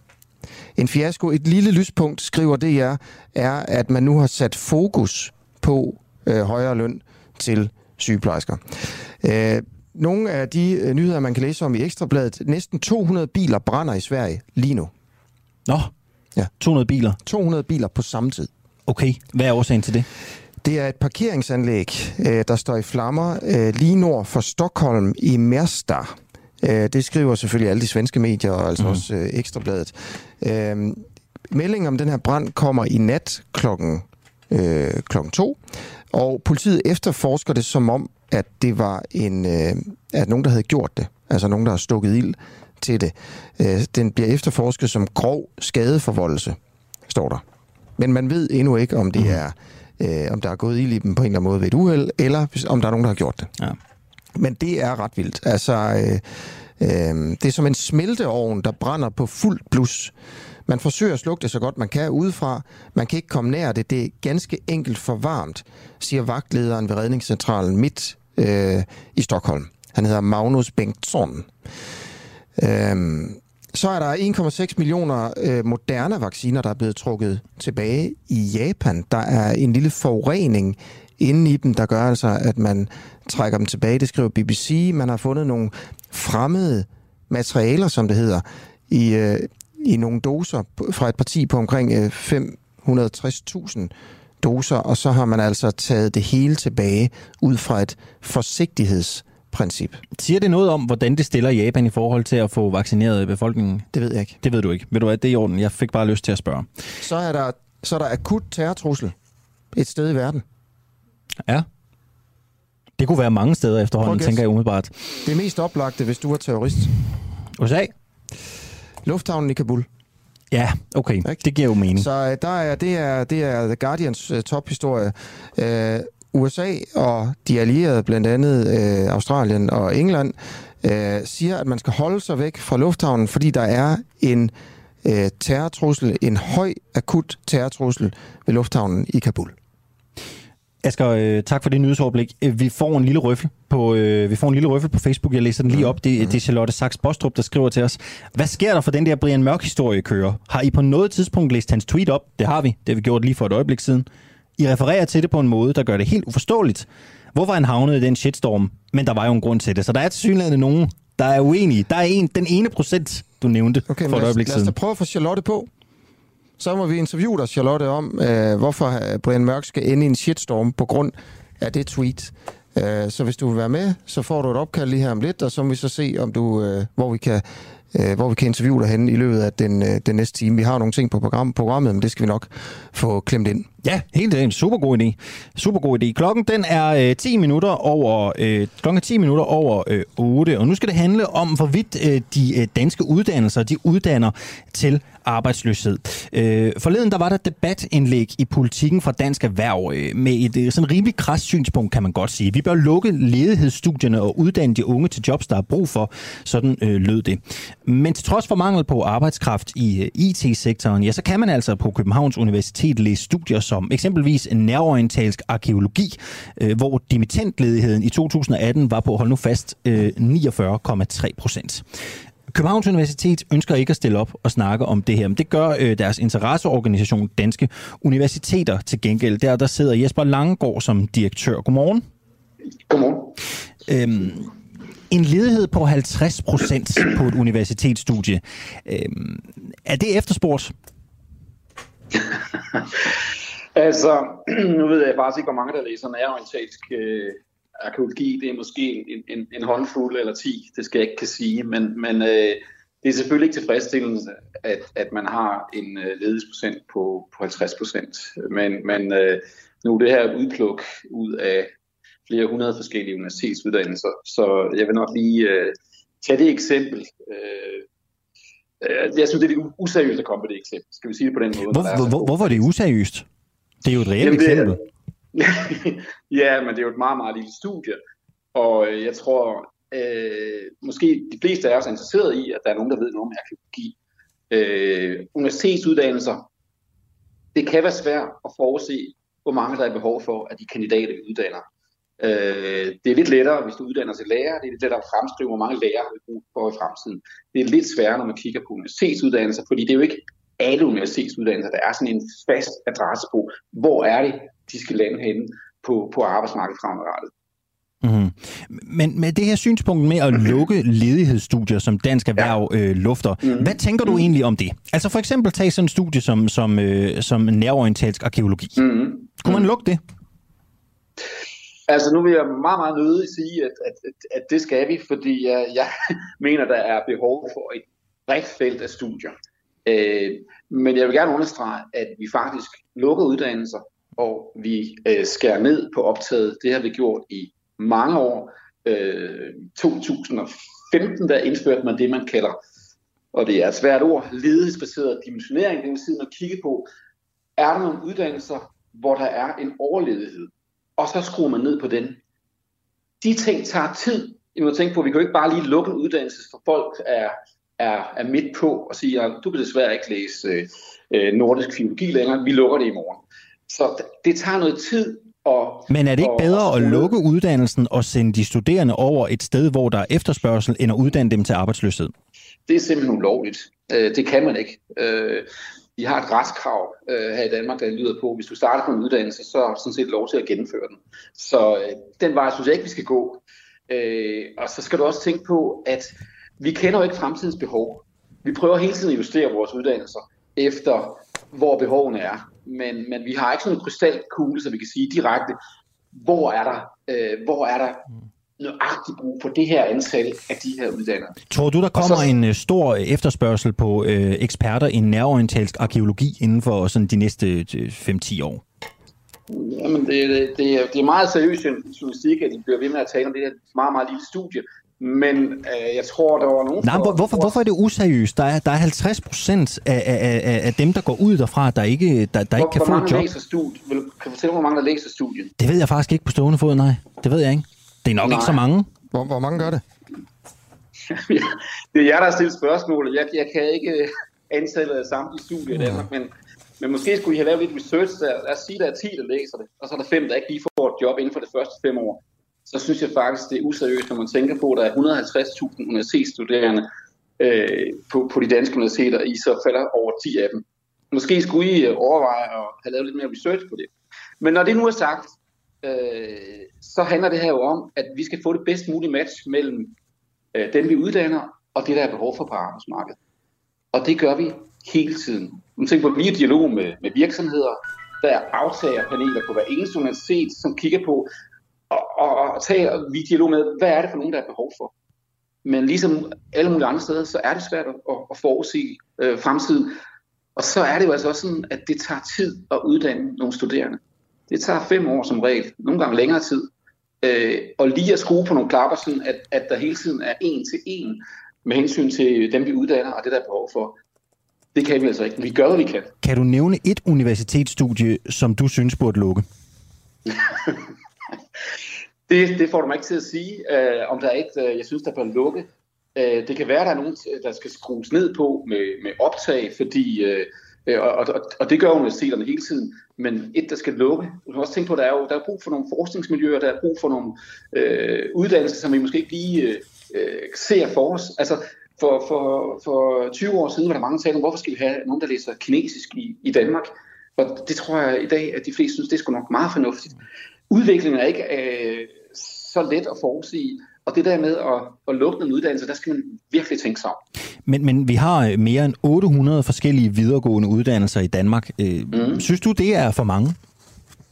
En fiasko, et lille lyspunkt, skriver DR, er, at man nu har sat fokus på øh, højere løn til sygeplejersker. Øh, nogle af de øh, nyheder, man kan læse om i Ekstrabladet, næsten 200 biler brænder i Sverige lige nu. Nå, Ja. 200 biler. 200 biler på samme tid. Okay, hvad er årsagen til det? Det er et parkeringsanlæg, øh, der står i flammer øh, lige nord for Stockholm i Märsta. Øh, det skriver selvfølgelig alle de svenske medier, og altså mm. også Ekstrabladet. Meldingen om den her brand kommer i nat klokken, øh, klokken to, og politiet efterforsker det som om, at det var en, øh, at nogen, der havde gjort det. Altså nogen, der har stukket ild til det. Øh, den bliver efterforsket som grov skadeforvoldelse, står der. Men man ved endnu ikke, om det er øh, om der er gået ild i dem på en eller anden måde ved et uheld, eller om der er nogen, der har gjort det. Ja. Men det er ret vildt. Altså, øh, øh, det er som en smelteovn, der brænder på fuldt blus. Man forsøger at slukke det så godt man kan udefra. Man kan ikke komme nær det. Det er ganske enkelt for varmt, siger vagtlederen ved redningscentralen midt øh, i Stockholm. Han hedder Magnus Bengtsson. Øhm, så er der 1,6 millioner øh, moderne vacciner, der er blevet trukket tilbage i Japan. Der er en lille forurening inde i dem, der gør altså, at man trækker dem tilbage. Det skriver BBC. Man har fundet nogle fremmede materialer, som det hedder, i, øh, i nogle doser fra et parti på omkring øh, 560.000 doser, og så har man altså taget det hele tilbage ud fra et forsigtigheds forsigtighedsprincip. Siger det noget om, hvordan det stiller Japan i forhold til at få vaccineret befolkningen? Det ved jeg ikke. Det ved du ikke. Ved du hvad, det er i orden. Jeg fik bare lyst til at spørge. Så er der, så er der akut terrortrussel et sted i verden. Ja. Det kunne være mange steder efterhånden, tænker jeg umiddelbart. Det mest oplagte, hvis du er terrorist. USA? Lufthavnen i Kabul. Ja, okay. Ikke? Det giver jo mening. Så uh, der er, det, er, det er The Guardians uh, tophistorie. Uh, USA og de allierede, blandt andet uh, Australien og England, uh, siger, at man skal holde sig væk fra lufthavnen, fordi der er en uh, terrortrussel, en høj akut terrortrussel ved lufthavnen i Kabul. Asger, øh, tak for det nyhedsoverblik. Øh, vi får en lille røffel på, øh, vi får en lille røffel på Facebook. Jeg læser den lige op. Det, det er Charlotte Sachs Bostrup, der skriver til os. Hvad sker der for den der Brian Mørk-historie kører? Har I på noget tidspunkt læst hans tweet op? Det har vi. Det har vi gjort lige for et øjeblik siden. I refererer til det på en måde, der gør det helt uforståeligt. Hvorfor han havnede i den shitstorm? Men der var jo en grund til det. Så der er til synligheden nogen, der er uenige. Der er en, den ene procent, du nævnte okay, for et øjeblik siden. Lad os da prøve at få Charlotte på. Så må vi interviewe dig, Charlotte, om, øh, hvorfor Brian Mørk skal ende i en shitstorm på grund af det tweet. Øh, så hvis du vil være med, så får du et opkald lige her om lidt, og så må vi så se, om du, øh, hvor vi kan øh, hvor vi kan interviewe dig henne i løbet af den, øh, den næste time. Vi har nogle ting på program, programmet, men det skal vi nok få klemt ind. Ja, helt en super god idé. Super god idé. Klokken den er øh, 10 minutter over øh, klokken er 10 minutter over øh, 8, og nu skal det handle om hvorvidt øh, de øh, danske uddannelser de uddanner til arbejdsløshed. Øh, forleden der var der debatindlæg i politikken fra Dansk Erhverv øh, med et øh, sådan rimelig krast synspunkt, kan man godt sige. Vi bør lukke ledighedsstudierne og uddanne de unge til jobs, der er brug for. Sådan øh, lød det. Men til trods for mangel på arbejdskraft i øh, IT-sektoren, ja, så kan man altså på Københavns Universitet læse studier som eksempelvis nærorientalsk arkeologi, øh, hvor dimittentledigheden i 2018 var på, hold nu fast, øh, 49,3 procent. Københavns Universitet ønsker ikke at stille op og snakke om det her, men det gør øh, deres interesseorganisation Danske Universiteter til gengæld. Der, der sidder Jesper Langegaard som direktør. Godmorgen. Godmorgen. Øhm, en ledighed på 50 procent på et universitetsstudie. Øhm, er det efterspurgt? altså, nu ved jeg faktisk ikke, hvor mange der læser nærorientalsk øh, arkeologi. Det er måske en, en, en håndfuld eller ti, det skal jeg ikke kan sige. Men, men øh, det er selvfølgelig ikke tilfredsstillende, at, at man har en øh, ledelsesprocent på, på 50 procent. Men, men øh, nu er det her udpluk ud af flere hundrede forskellige universitetsuddannelser. Så jeg vil nok lige øh, tage det eksempel. Øh, øh, jeg synes, det er lidt useriøst at komme på det eksempel. Skal vi sige det på den måde? Hvor, hvor, hvorfor er det useriøst? Det er jo et reelt Jamen, eksempel. ja, men det er jo et meget, meget lille studie. Og jeg tror, øh, måske de fleste af os er interesseret i, at der er nogen, der ved noget om arkeologi. Øh, universitetsuddannelser, det kan være svært at forudse, hvor mange der er behov for, at de kandidater, uddanner. Øh, det er lidt lettere, hvis du uddanner til lærer. Det er lidt lettere at fremskrive, hvor mange lærere vi bruger for i fremtiden. Det er lidt sværere, når man kigger på universitetsuddannelser, fordi det er jo ikke alle universitetsuddannelser, der er sådan en fast adresse på, hvor er det, de skal lande henne på, på arbejdsmarkedet fremadrettet. Mm-hmm. Men med det her synspunkt med at lukke ledighedsstudier, som Dansk Erhverv ja. øh, lufter, mm-hmm. hvad tænker du egentlig om det? Altså for eksempel tage sådan en studie som, som, øh, som nærorientalsk arkeologi. Mm-hmm. Kunne man lukke det? Altså nu vil jeg meget, meget nødig sige, at, at, at, at det skal vi, fordi jeg, jeg mener, der er behov for et bredt felt af studier. Øh, men jeg vil gerne understrege, at vi faktisk lukker uddannelser, og vi øh, skærer ned på optaget. Det har vi gjort i mange år. Øh, 2015 der indførte man det, man kalder, og det er et svært ord, ledighedsbaseret dimensionering. Det vil sige, at man kigger på, er der nogle uddannelser, hvor der er en overledighed, og så skruer man ned på den. De ting tager tid. I må tænke på, at vi kan jo ikke bare lige lukke en uddannelse, for folk er, er, er midt på og siger, du kan desværre ikke læse øh, nordisk filologi længere, vi lukker det i morgen. Så det tager noget tid. Og, Men er det ikke bedre at lukke uddannelsen og sende de studerende over et sted, hvor der er efterspørgsel, end at uddanne dem til arbejdsløshed? Det er simpelthen ulovligt. Det kan man ikke. Vi har et retskrav her i Danmark, der lyder på, hvis du starter på en uddannelse, så er du sådan set lov til at gennemføre den. Så den vej synes jeg ikke, vi skal gå. Og så skal du også tænke på, at vi kender jo ikke fremtidens behov. vi prøver hele tiden at justere vores uddannelser efter, hvor behovene er. Men, men vi har ikke sådan en krystalkugle, så vi kan sige direkte, hvor er der, øh, hvor er der nøjagtigt brug for det her antal af de her uddannere. Tror du, der kommer så, en uh, stor efterspørgsel på uh, eksperter i nærorientalsk arkeologi inden for sådan de næste 5-10 år? Jamen, det, det, det, er, det er meget seriøst journalistik, at de bliver ved med at tale om det her meget, meget lille studie. Men øh, jeg tror, der var nogen... Nej, hvor, hvorfor, hvorfor er det useriøst? Der er, der er 50 procent af, af, af, af dem, der går ud derfra, der ikke, der, der ikke kan få et job. Læser studie? Vil, kan du fortælle, hvor mange der læser studiet? Det ved jeg faktisk ikke på stående fod, nej. Det ved jeg ikke. Det er nok nej. ikke så mange. Hvor, hvor mange gør det? det er jer, der har stillet spørgsmålet. Jeg, jeg kan ikke øh, ansætte samtlige studier i Danmark, men, men måske skulle I have lavet lidt research der. Lad os sige, at der er 10, der læser det, og så er der 5, der ikke lige får et job inden for de første 5 år så synes jeg faktisk, det er useriøst, når man tænker på, at der er 150.000 universitetsstuderende øh, på, på de danske universiteter, i så falder over 10 af dem. Måske skulle I øh, overveje at have lavet lidt mere research på det. Men når det nu er sagt, øh, så handler det her jo om, at vi skal få det bedst mulige match mellem øh, dem, vi uddanner, og det, der er behov for på arbejdsmarkedet. Og det gør vi hele tiden. Man tænker på, at vi er i dialog med, med virksomheder, der er aftagerpaneler på hver eneste universitet, som kigger på, og, og, og tage vi dialog med, hvad er det for nogen, der er behov for. Men ligesom alle mulige andre steder, så er det svært at, at forudsige øh, fremtiden. Og så er det jo altså også sådan, at det tager tid at uddanne nogle studerende. Det tager fem år som regel, nogle gange længere tid. Øh, og lige at skrue på nogle klapper, sådan at, at der hele tiden er en til en med hensyn til dem, vi uddanner og det, der er behov for. Det kan vi altså ikke. Vi gør, hvad vi kan. Kan du nævne et universitetsstudie, som du synes burde lukke? Det, det får du mig ikke til at sige, øh, om der er et, øh, jeg synes, der bør lukke. Øh, det kan være, der er nogen, øh, der skal skrues ned på med, med optag, fordi, øh, øh, og, og, og det gør universiteterne hele tiden, men et, der skal lukke. Du kan også tænke på, at der er jo der er brug for nogle forskningsmiljøer, der er brug for nogle øh, uddannelser, som vi måske ikke lige øh, øh ser for os. Altså, for, for, for 20 år siden var der mange der sagde, hvorfor skal vi have nogen, der læser kinesisk i, i Danmark? Og det tror jeg i dag, at de fleste synes, det er sgu nok meget fornuftigt. Udviklingen er ikke øh, så let at forudsige. Og det der med at, at lukke en uddannelse, der skal man virkelig tænke sig om. Men, men vi har øh, mere end 800 forskellige videregående uddannelser i Danmark. Mm. Synes du, det er for mange?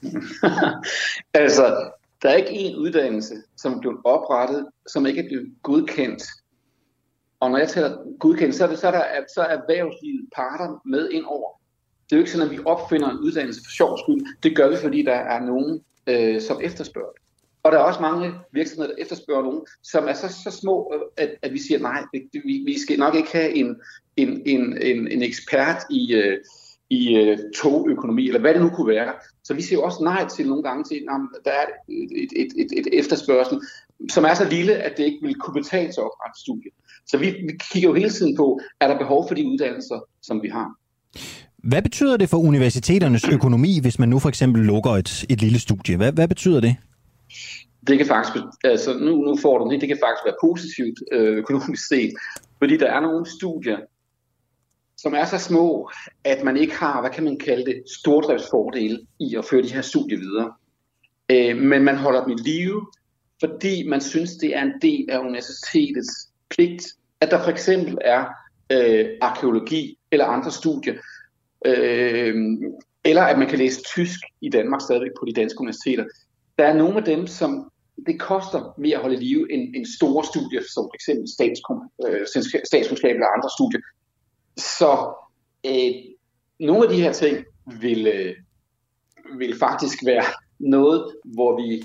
altså, der er ikke én uddannelse, som er blevet oprettet, som ikke er blevet godkendt. Og når jeg taler godkendt, så er, det, så er, der, så er erhvervslivet parter med ind over. Det er jo ikke sådan, at vi opfinder en uddannelse for sjov skyld. Det gør vi, fordi der er nogen, øh, som efterspørger det. Og der er også mange virksomheder, der efterspørger nogen, som er så, så små, øh, at, at vi siger, nej, vi, vi skal nok ikke have en, en, en, en, en ekspert i, øh, i uh, togøkonomi, eller hvad det nu kunne være. Så vi siger også nej til nogle gange til, at der er et, et, et, et efterspørgsel, som er så lille, at det ikke vil kunne betale sig at oprette studie. Så vi, vi kigger jo hele tiden på, er der behov for de uddannelser, som vi har. Hvad betyder det for universiteternes økonomi, hvis man nu for eksempel lukker et, et lille studie? Hvad, hvad betyder det? Det kan faktisk, altså nu, nu får du det, det kan faktisk være positivt øh, økonomisk set, fordi der er nogle studier, som er så små, at man ikke har, hvad kan man kalde det, stordriftsfordele i at føre de her studier videre. Øh, men man holder dem i live, fordi man synes, det er en del af universitetets pligt, at der for eksempel er øh, arkeologi eller andre studier, øh, eller at man kan læse tysk i Danmark stadigvæk på de danske universiteter. Der er nogle af dem, som det koster mere at holde i live end, end store studier, som f.eks. Øh, statskundskab eller andre studier. Så øh, nogle af de her ting vil, øh, vil faktisk være noget, hvor vi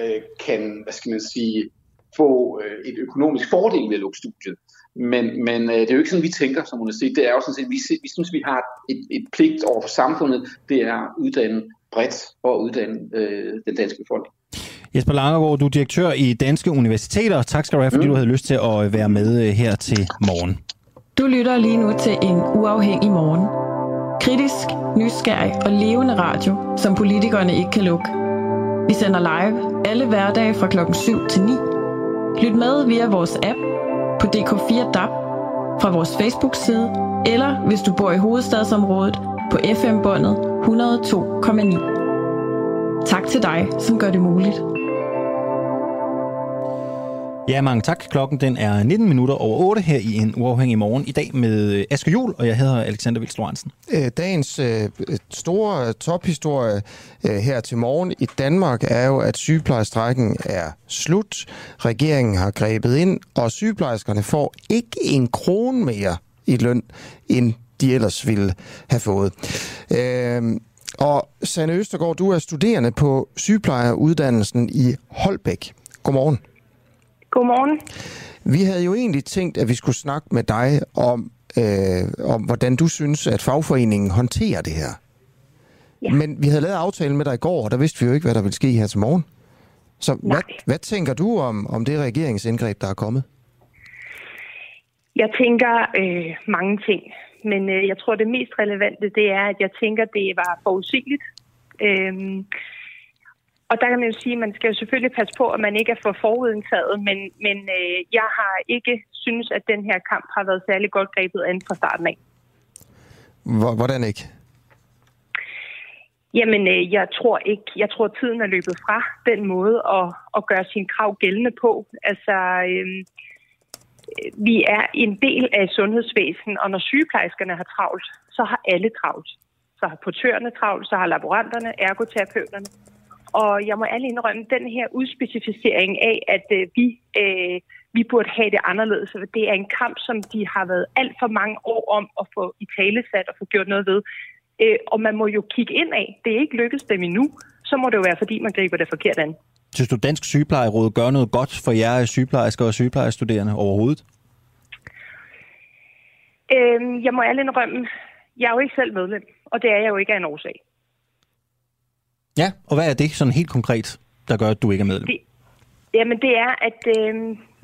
øh, kan, hvad skal man sige, få øh, et økonomisk fordel ved at lukke studiet. Men, men øh, det er jo ikke sådan, vi tænker som universitet. Det er jo sådan set, vi, vi synes, vi har et, et pligt over for samfundet. Det er at uddanne bredt og uddanne øh, den danske befolkning. Jesper Langergaard, du er direktør i Danske Universiteter. Tak skal du have, fordi mm. du havde lyst til at være med øh, her til morgen. Du lytter lige nu til en uafhængig morgen. Kritisk, nysgerrig og levende radio, som politikerne ikke kan lukke. Vi sender live alle hverdage fra klokken 7 til 9. Lyt med via vores app på DK4 DAB, fra vores Facebook-side, eller hvis du bor i hovedstadsområdet på FM-båndet 102,9. Tak til dig, som gør det muligt. Ja, mange tak. Klokken den er 19 minutter over 8 her i en uafhængig morgen. I dag med øh, Aske Jul, og jeg hedder Alexander Vils Lorentzen. Øh, dagens øh, store øh, tophistorie øh, her til morgen i Danmark er jo, at sygeplejestrækken er slut. Regeringen har grebet ind, og sygeplejerskerne får ikke en krone mere i løn, end de ellers ville have fået. Øh, og Sanne Østergaard, du er studerende på sygeplejeruddannelsen i Holbæk. Godmorgen. Godmorgen. Vi havde jo egentlig tænkt, at vi skulle snakke med dig om, øh, om hvordan du synes, at fagforeningen håndterer det her. Ja. Men vi havde lavet aftalen med dig i går, og der vidste vi jo ikke, hvad der ville ske her til morgen. Så hvad, hvad tænker du om, om det regeringsindgreb, der er kommet? Jeg tænker øh, mange ting, men øh, jeg tror, det mest relevante, det er, at jeg tænker, det var forudsigeligt. Øh, og der kan man jo sige, at man skal jo selvfølgelig passe på, at man ikke er for forudindtaget, men, men øh, jeg har ikke synes, at den her kamp har været særlig godt grebet an fra starten af. Hvordan ikke? Jamen, øh, jeg tror ikke. Jeg tror, tiden er løbet fra den måde at, at gøre sin krav gældende på. Altså, øh, vi er en del af sundhedsvæsen, og når sygeplejerskerne har travlt, så har alle travlt. Så har portørerne travlt, så har laboranterne, ergoterapeuterne. Og jeg må alle indrømme, den her udspecificering af, at øh, vi, øh, vi burde have det anderledes, det er en kamp, som de har været alt for mange år om at få i talesat og få gjort noget ved. Øh, og man må jo kigge ind af. Det er ikke lykkedes dem endnu. Så må det jo være, fordi man griber det forkert an. Synes du, Dansk Sygeplejeråd gør noget godt for jer sygeplejersker og sygeplejestuderende overhovedet? Øh, jeg må alle indrømme, jeg er jo ikke selv medlem, og det er jeg jo ikke af en årsag. Ja, og hvad er det sådan helt konkret, der gør, at du ikke er medlem? Det, jamen det er, at øh,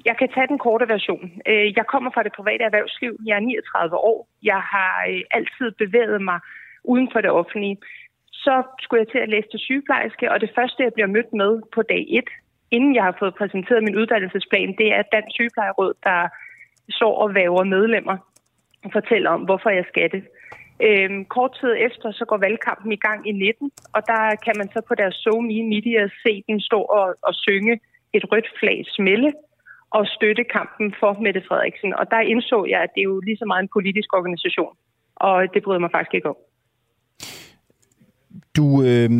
jeg kan tage den korte version. Øh, jeg kommer fra det private erhvervsliv. Jeg er 39 år. Jeg har øh, altid bevæget mig uden for det offentlige. Så skulle jeg til at læse til sygeplejerske, og det første, jeg bliver mødt med på dag 1, inden jeg har fået præsenteret min uddannelsesplan, det er Dansk Sygeplejeråd, der står og væver medlemmer og fortæller om, hvorfor jeg skal det. Øhm, kort tid efter, så går valgkampen i gang i 19, og der kan man så på deres SoMe Media se den stå og, og synge et rødt flag smelle og støtte kampen for Mette Frederiksen. Og der indså jeg, at det er jo lige så meget en politisk organisation, og det bryder mig faktisk ikke om. Du øh,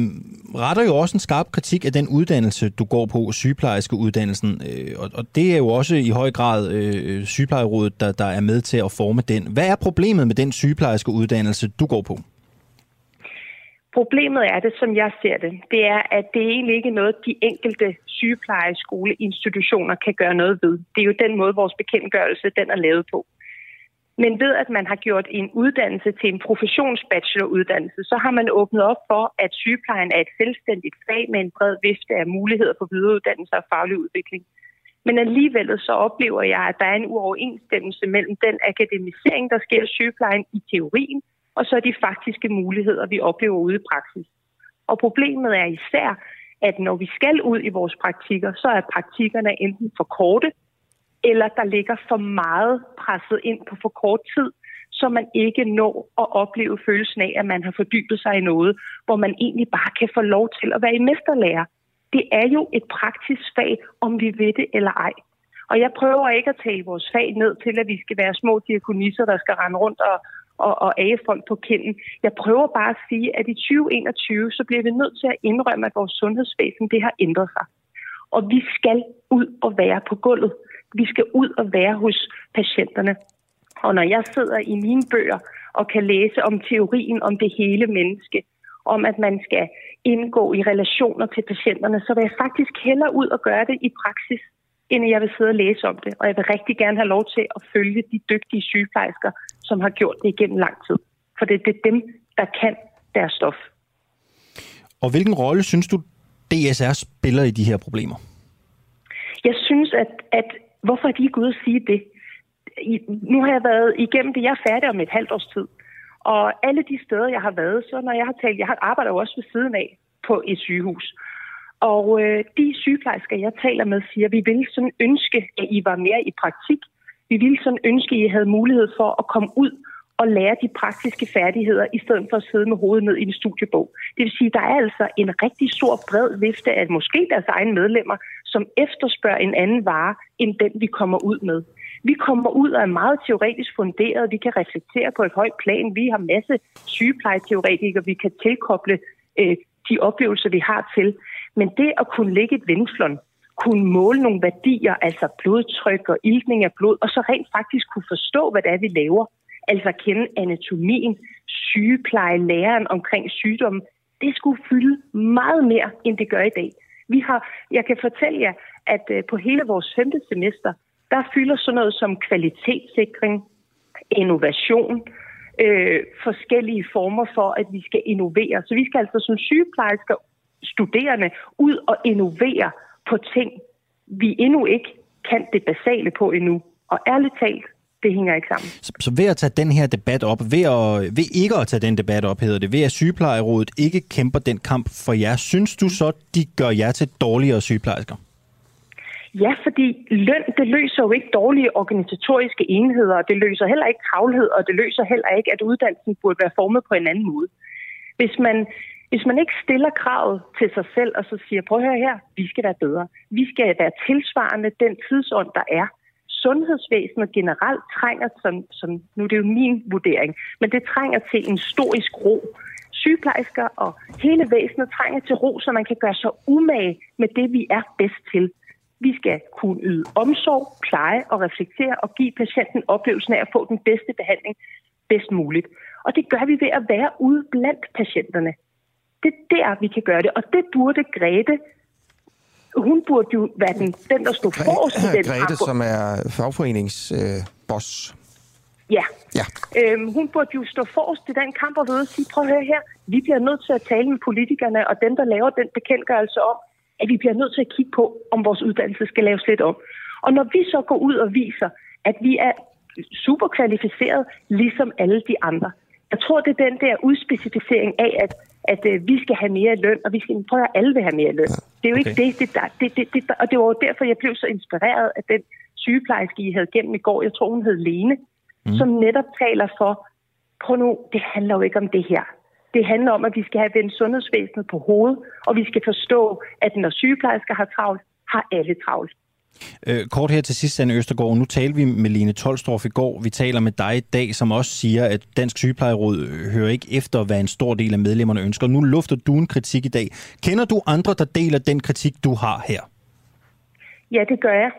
retter jo også en skarp kritik af den uddannelse, du går på, sygeplejerskeuddannelsen, øh, og, og det er jo også i høj grad øh, sygeplejerådet, der, der er med til at forme den. Hvad er problemet med den sygeplejerskeuddannelse, du går på? Problemet er det, som jeg ser det, det er, at det er egentlig ikke noget, de enkelte sygeplejeskoleinstitutioner kan gøre noget ved. Det er jo den måde, vores bekendtgørelse den er lavet på. Men ved at man har gjort en uddannelse til en professionsbacheloruddannelse, så har man åbnet op for, at sygeplejen er et selvstændigt fag med en bred vifte af muligheder for videreuddannelse og faglig udvikling. Men alligevel så oplever jeg, at der er en uoverensstemmelse mellem den akademisering, der sker i sygeplejen i teorien, og så de faktiske muligheder, vi oplever ude i praksis. Og problemet er især, at når vi skal ud i vores praktikker, så er praktikkerne enten for korte, eller der ligger for meget presset ind på for kort tid, så man ikke når at opleve følelsen af, at man har fordybet sig i noget, hvor man egentlig bare kan få lov til at være i mesterlærer. Det er jo et praktisk fag, om vi ved det eller ej. Og jeg prøver ikke at tale vores fag ned til, at vi skal være små diakonisser, der skal rende rundt og, og, og age folk på kinden. Jeg prøver bare at sige, at i 2021, så bliver vi nødt til at indrømme, at vores sundhedsvæsen det har ændret sig. Og vi skal ud og være på gulvet. Vi skal ud og være hos patienterne. Og når jeg sidder i mine bøger og kan læse om teorien om det hele menneske, om at man skal indgå i relationer til patienterne, så vil jeg faktisk hellere ud og gøre det i praksis, end jeg vil sidde og læse om det. Og jeg vil rigtig gerne have lov til at følge de dygtige sygeplejersker, som har gjort det igennem lang tid. For det, det er dem, der kan deres stof. Og hvilken rolle synes du, DSR spiller i de her problemer? Jeg synes, at, at Hvorfor er de ikke ude at sige det? Nu har jeg været igennem det. Jeg er færdig om et halvt års tid. Og alle de steder, jeg har været, så når jeg har talt, jeg har arbejder jo også ved siden af på et sygehus. Og øh, de sygeplejersker, jeg taler med, siger, vi ville sådan ønske, at I var mere i praktik. Vi ville sådan ønske, at I havde mulighed for at komme ud og lære de praktiske færdigheder, i stedet for at sidde med hovedet ned i en studiebog. Det vil sige, at der er altså en rigtig stor bred vifte af måske deres egne medlemmer, som efterspørger en anden vare, end den vi kommer ud med. Vi kommer ud og er meget teoretisk funderet. Vi kan reflektere på et højt plan. Vi har masse sygeplejeteoretikere, vi kan tilkoble øh, de oplevelser, vi har til. Men det at kunne lægge et vindflon, kunne måle nogle værdier, altså blodtryk og iltning af blod, og så rent faktisk kunne forstå, hvad det er, vi laver, altså kende anatomien, sygepleje, læreren omkring sygdommen, det skulle fylde meget mere, end det gør i dag. Vi har, jeg kan fortælle jer, at øh, på hele vores femte semester, der fylder sådan noget som kvalitetssikring, innovation, øh, forskellige former for, at vi skal innovere. Så vi skal altså som sygeplejersker, studerende, ud og innovere på ting, vi endnu ikke kan det basale på endnu. Og ærligt talt, det hænger ikke sammen. Så, så ved at tage den her debat op, ved, at, ved ikke at tage den debat op, hedder det, ved at sygeplejerådet ikke kæmper den kamp for jer, synes du så, de gør jer til dårligere sygeplejersker? Ja, fordi løn, det løser jo ikke dårlige organisatoriske enheder, og det løser heller ikke travlhed, og det løser heller ikke, at uddannelsen burde være formet på en anden måde. Hvis man, hvis man ikke stiller kravet til sig selv, og så siger, prøv at høre her, vi skal være bedre. Vi skal være tilsvarende den tidsånd, der er. Sundhedsvæsenet generelt trænger, som, som nu det er jo min vurdering, men det trænger til en storisk ro. Sygeplejersker og hele væsenet trænger til ro, så man kan gøre sig umage med det, vi er bedst til. Vi skal kunne yde omsorg, pleje og reflektere og give patienten oplevelsen af at få den bedste behandling bedst muligt. Og det gør vi ved at være ude blandt patienterne. Det er der, vi kan gøre det. Og det burde Grete hun burde jo være den, den der stod forrest i den Grete, som er fagforeningsboss. Øh, ja. ja. Øhm, hun burde jo stå forrest i den kamp og ved at sige, prøv at høre her, vi bliver nødt til at tale med politikerne og dem, der laver den bekendtgørelse om, at vi bliver nødt til at kigge på, om vores uddannelse skal laves lidt om. Og når vi så går ud og viser, at vi er super kvalificeret, ligesom alle de andre, jeg tror, det er den der udspecificering af, at, at uh, vi skal have mere løn, og vi skal prøve at alle vil have mere løn. Det er jo ikke det, det, der, det, det, det, og det var jo derfor, jeg blev så inspireret af den sygeplejerske, I havde gennem i går. Jeg tror, hun hed Lene, mm. som netop taler for, prøv nu, det handler jo ikke om det her. Det handler om, at vi skal have vendt sundhedsvæsenet på hovedet, og vi skal forstå, at når sygeplejersker har travlt, har alle travlt. Øh, kort her til sidst, Anne Østergaard. Nu talte vi med Line Tolstorff i går. Vi taler med dig i dag, som også siger, at Dansk Sygeplejeråd hører ikke efter, hvad en stor del af medlemmerne ønsker. Nu lufter du en kritik i dag. Kender du andre, der deler den kritik, du har her? Ja, det gør jeg.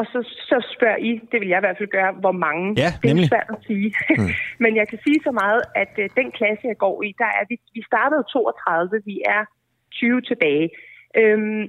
Og så, så spørger I, det vil jeg i hvert fald gøre, hvor mange. Ja, det er svært at sige. Mm. Men jeg kan sige så meget, at uh, den klasse, jeg går i, der er vi, vi startede 32, vi er 20 tilbage. Øhm,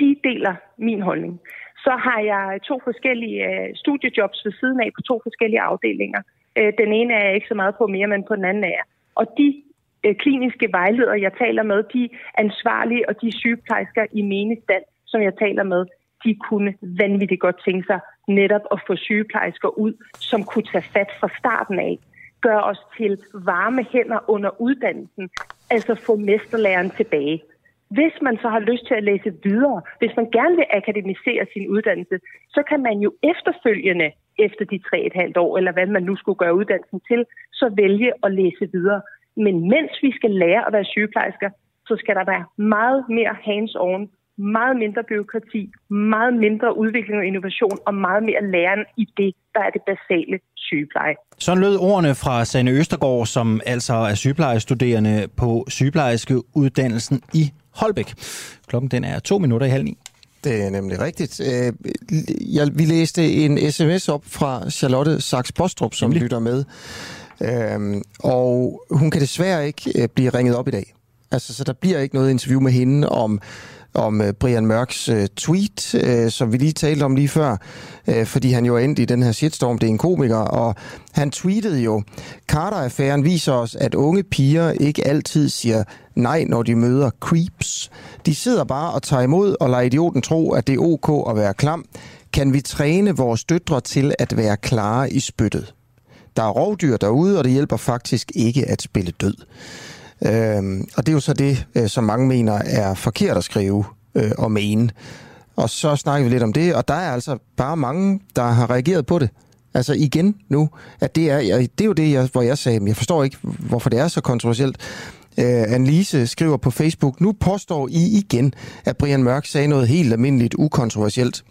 de deler min holdning. Så har jeg to forskellige øh, studiejobs ved siden af på to forskellige afdelinger. Øh, den ene er jeg ikke så meget på mere, men på den anden er jeg. Og de øh, kliniske vejledere, jeg taler med, de ansvarlige og de sygeplejersker i menestand, som jeg taler med, de kunne vanvittigt godt tænke sig netop at få sygeplejersker ud, som kunne tage fat fra starten af. Gør os til varme hænder under uddannelsen, altså få mesterlæren tilbage. Hvis man så har lyst til at læse videre, hvis man gerne vil akademisere sin uddannelse, så kan man jo efterfølgende, efter de tre et halvt år, eller hvad man nu skulle gøre uddannelsen til, så vælge at læse videre. Men mens vi skal lære at være sygeplejersker, så skal der være meget mere hands-on meget mindre byråkrati, meget mindre udvikling og innovation og meget mere læren i det, der er det basale sygepleje. Så lød ordene fra Sanne Østergaard, som altså er sygeplejestuderende på sygeplejerskeuddannelsen i Holbæk. Klokken den er to minutter i halv ni. Det er nemlig rigtigt. Øh, jeg, vi læste en sms op fra Charlotte Sachs Bostrup, som nemlig. lytter med. Øhm, og hun kan desværre ikke øh, blive ringet op i dag. Altså, så der bliver ikke noget interview med hende om om øh, Brian Mørks øh, tweet, øh, som vi lige talte om lige før, fordi han jo er endt i den her shitstorm, det er en komiker, og han tweetede jo, Carter-affæren viser os, at unge piger ikke altid siger nej, når de møder creeps. De sidder bare og tager imod og lader idioten tro, at det er ok at være klam. Kan vi træne vores døtre til at være klare i spyttet? Der er rovdyr derude, og det hjælper faktisk ikke at spille død. Øhm, og det er jo så det, øh, som mange mener er forkert at skrive øh, og mene. Og så snakker vi lidt om det, og der er altså bare mange, der har reageret på det. Altså igen nu, at det er, det er jo det, jeg, hvor jeg sagde, jeg forstår ikke, hvorfor det er så kontroversielt. Øh, Annelise skriver på Facebook, nu påstår I igen, at Brian Mørk sagde noget helt almindeligt ukontroversielt.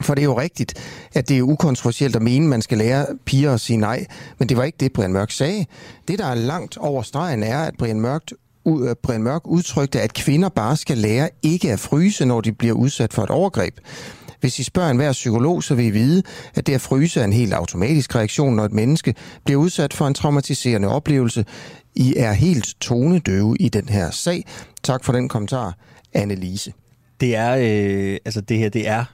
For det er jo rigtigt, at det er ukontroversielt at mene, at man skal lære piger at sige nej. Men det var ikke det, Brian Mørk sagde. Det, der er langt over stregen, er, at Brian Mørk, ud, Brian Mørk udtrykte, at kvinder bare skal lære ikke at fryse, når de bliver udsat for et overgreb. Hvis I spørger enhver psykolog, så vil I vide, at det at fryse er en helt automatisk reaktion, når et menneske bliver udsat for en traumatiserende oplevelse. I er helt tonedøve i den her sag. Tak for den kommentar, Annelise. Det er, øh, altså det her, det er,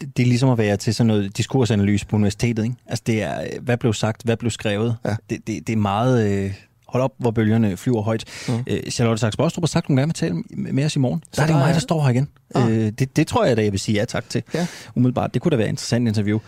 det, det er ligesom at være til sådan noget diskursanalyse på universitetet, ikke? Altså det er, øh, hvad blev sagt, hvad blev skrevet. Ja. Det, det, det er meget, øh, hold op, hvor bølgerne flyver højt. Mm. Øh, Charlotte Sachs Bostrup har sagt, at hun gerne vil tale med os i morgen. Så, så er det jo mig, der står her igen. Ah. Øh, det, det tror jeg da, jeg vil sige ja tak til. Ja. Umiddelbart. Det kunne da være et interessant interview.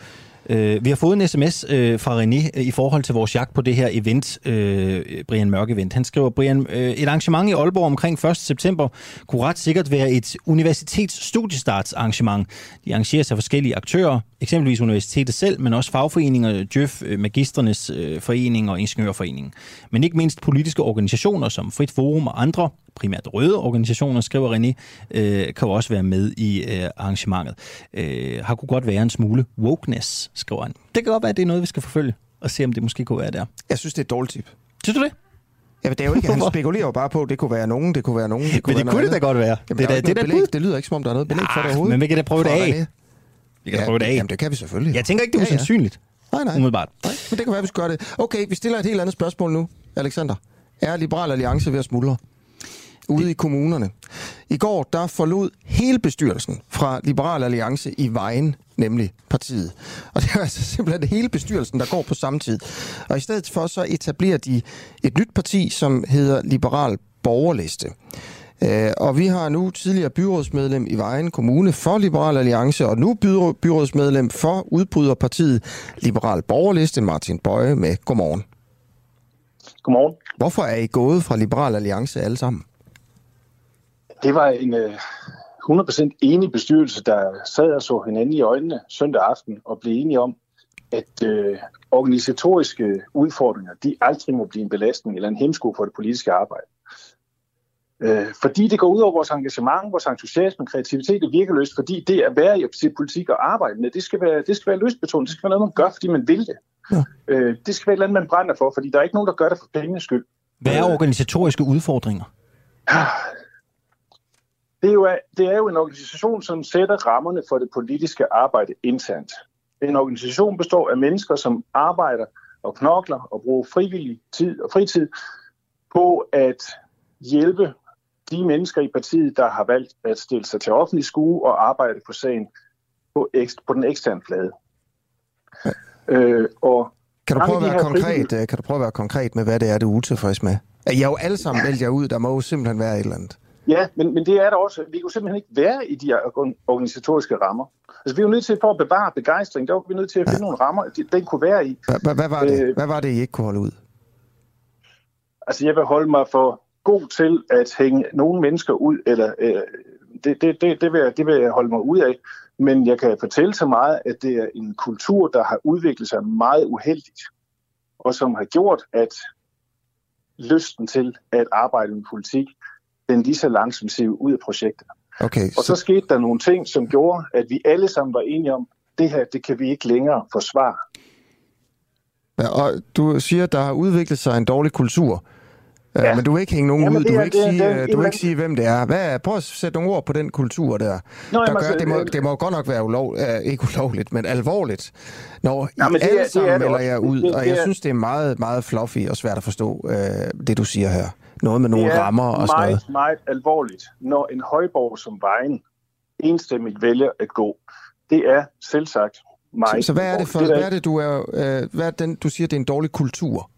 Øh, vi har fået en sms øh, fra René øh, i forhold til vores jagt på det her event, øh, Brian Mørk event. Han skriver, Brian, øh, et arrangement i Aalborg omkring 1. september kunne ret sikkert være et universitetsstudiestartsarrangement. De arrangeres af forskellige aktører, eksempelvis universitetet selv, men også fagforeninger, Djøf, øh, Magisternes øh, Forening og Ingeniørforeningen. Men ikke mindst politiske organisationer som Frit Forum og andre primært røde organisationer, skriver René, øh, kan jo også være med i øh, arrangementet. Øh, har kunne godt være en smule wokeness, skriver han. Det kan godt være, at det er noget, vi skal forfølge, og se, om det måske kunne være der. Jeg synes, det er et dårligt tip. Synes du det? Ja, men det er jo ikke, han spekulerer jo bare på, at det kunne være nogen, det kunne være nogen. Det kunne men det være kunne det da godt være. Jamen, det, det, er, det, er belæg, det lyder ikke, som om der er noget belæg for det overhovedet. Men vi kan da prøve det af. Vi kan da prøve det af. Jamen, det kan vi selvfølgelig. Jeg tænker ikke, det er usandsynligt. Nej, nej. Umiddelbart. Nej, men det kan være, vi skal gøre det. Okay, vi stiller et helt andet spørgsmål nu, Alexander. Er Liberal Alliance ved at smuldre? ude det... i kommunerne. I går der forlod hele bestyrelsen fra Liberal Alliance i Vejen, nemlig partiet. Og det er altså simpelthen hele bestyrelsen, der går på samme tid. Og i stedet for så etablerer de et nyt parti, som hedder Liberal Borgerliste. Uh, og vi har nu tidligere byrådsmedlem i Vejen Kommune for Liberal Alliance, og nu byrå, byrådsmedlem for udbryderpartiet Liberal Borgerliste, Martin Bøje med. Godmorgen. Godmorgen. Hvorfor er I gået fra Liberal Alliance alle sammen? Det var en uh, 100% enig bestyrelse, der sad og så hinanden i øjnene søndag aften og blev enige om, at uh, organisatoriske udfordringer, de aldrig må blive en belastning eller en hemsko for det politiske arbejde. Uh, fordi det går ud over vores engagement, vores entusiasme, kreativitet og virkeløst, fordi det at være i politik og arbejde med, det skal være, det skal være løsbetonet, det skal være noget, man gør, fordi man vil det. Ja. Uh, det skal være et eller andet, man brænder for, fordi der er ikke nogen, der gør det for pengenes skyld. Hvad er organisatoriske udfordringer? Det er, jo, det er jo en organisation, som sætter rammerne for det politiske arbejde internt. En organisation består af mennesker, som arbejder og knokler og bruger frivillig tid og fritid på at hjælpe de mennesker i partiet, der har valgt at stille sig til offentlig skue og arbejde på sagen på, på den eksterne flade. Ja. Øh, og kan du, prøve at være konkret, frivillige... kan du prøve at være konkret med, hvad det er, du er utilfrieds med? Jeg er jo alle sammen vælger jer ud, der må jo simpelthen være et eller andet. Ja, men, men det er der også. Vi kunne simpelthen ikke være i de organisatoriske rammer. Altså, vi er jo nødt til, for at bevare begejstring, der var vi nødt til at finde nogle rammer, den kunne være i. Hvad, hvad, var det? Øh, hvad var det, I ikke kunne holde ud? Altså, jeg vil holde mig for god til at hænge nogle mennesker ud, eller øh, det, det, det, det, vil jeg, det vil jeg holde mig ud af. Men jeg kan fortælle så meget, at det er en kultur, der har udviklet sig meget uheldigt, og som har gjort, at lysten til at arbejde med politik den lige så langsomt se ud af projektet. Okay, og så... så skete der nogle ting, som gjorde, at vi alle sammen var enige om, det her, det kan vi ikke længere forsvare. Ja, og du siger, at der har udviklet sig en dårlig kultur. Ja. Men du vil ikke hænge nogen Jamen, ud. Du vil, ikke, det, sige, det, du vil ikke sige, hvem det er. Hvad, prøv at sætte nogle ord på den kultur der. Nå, der gør, altså, det, må, det må godt nok være ulov, uh, ikke ulovligt, men alvorligt. Når ja, I det alle er, sammen det melder jer ud, det, og jeg det er, synes, det er meget, meget fluffy og svært at forstå, uh, det du siger her. Noget med nogle rammer og sådan noget. Det er meget, meget alvorligt, når en højborg som Vejen enstemmigt vælger at gå. Det er selvsagt meget Så, så hvad er det for, det er, hvad er det, du er, øh, hvad er den, du siger, det er en dårlig kultur?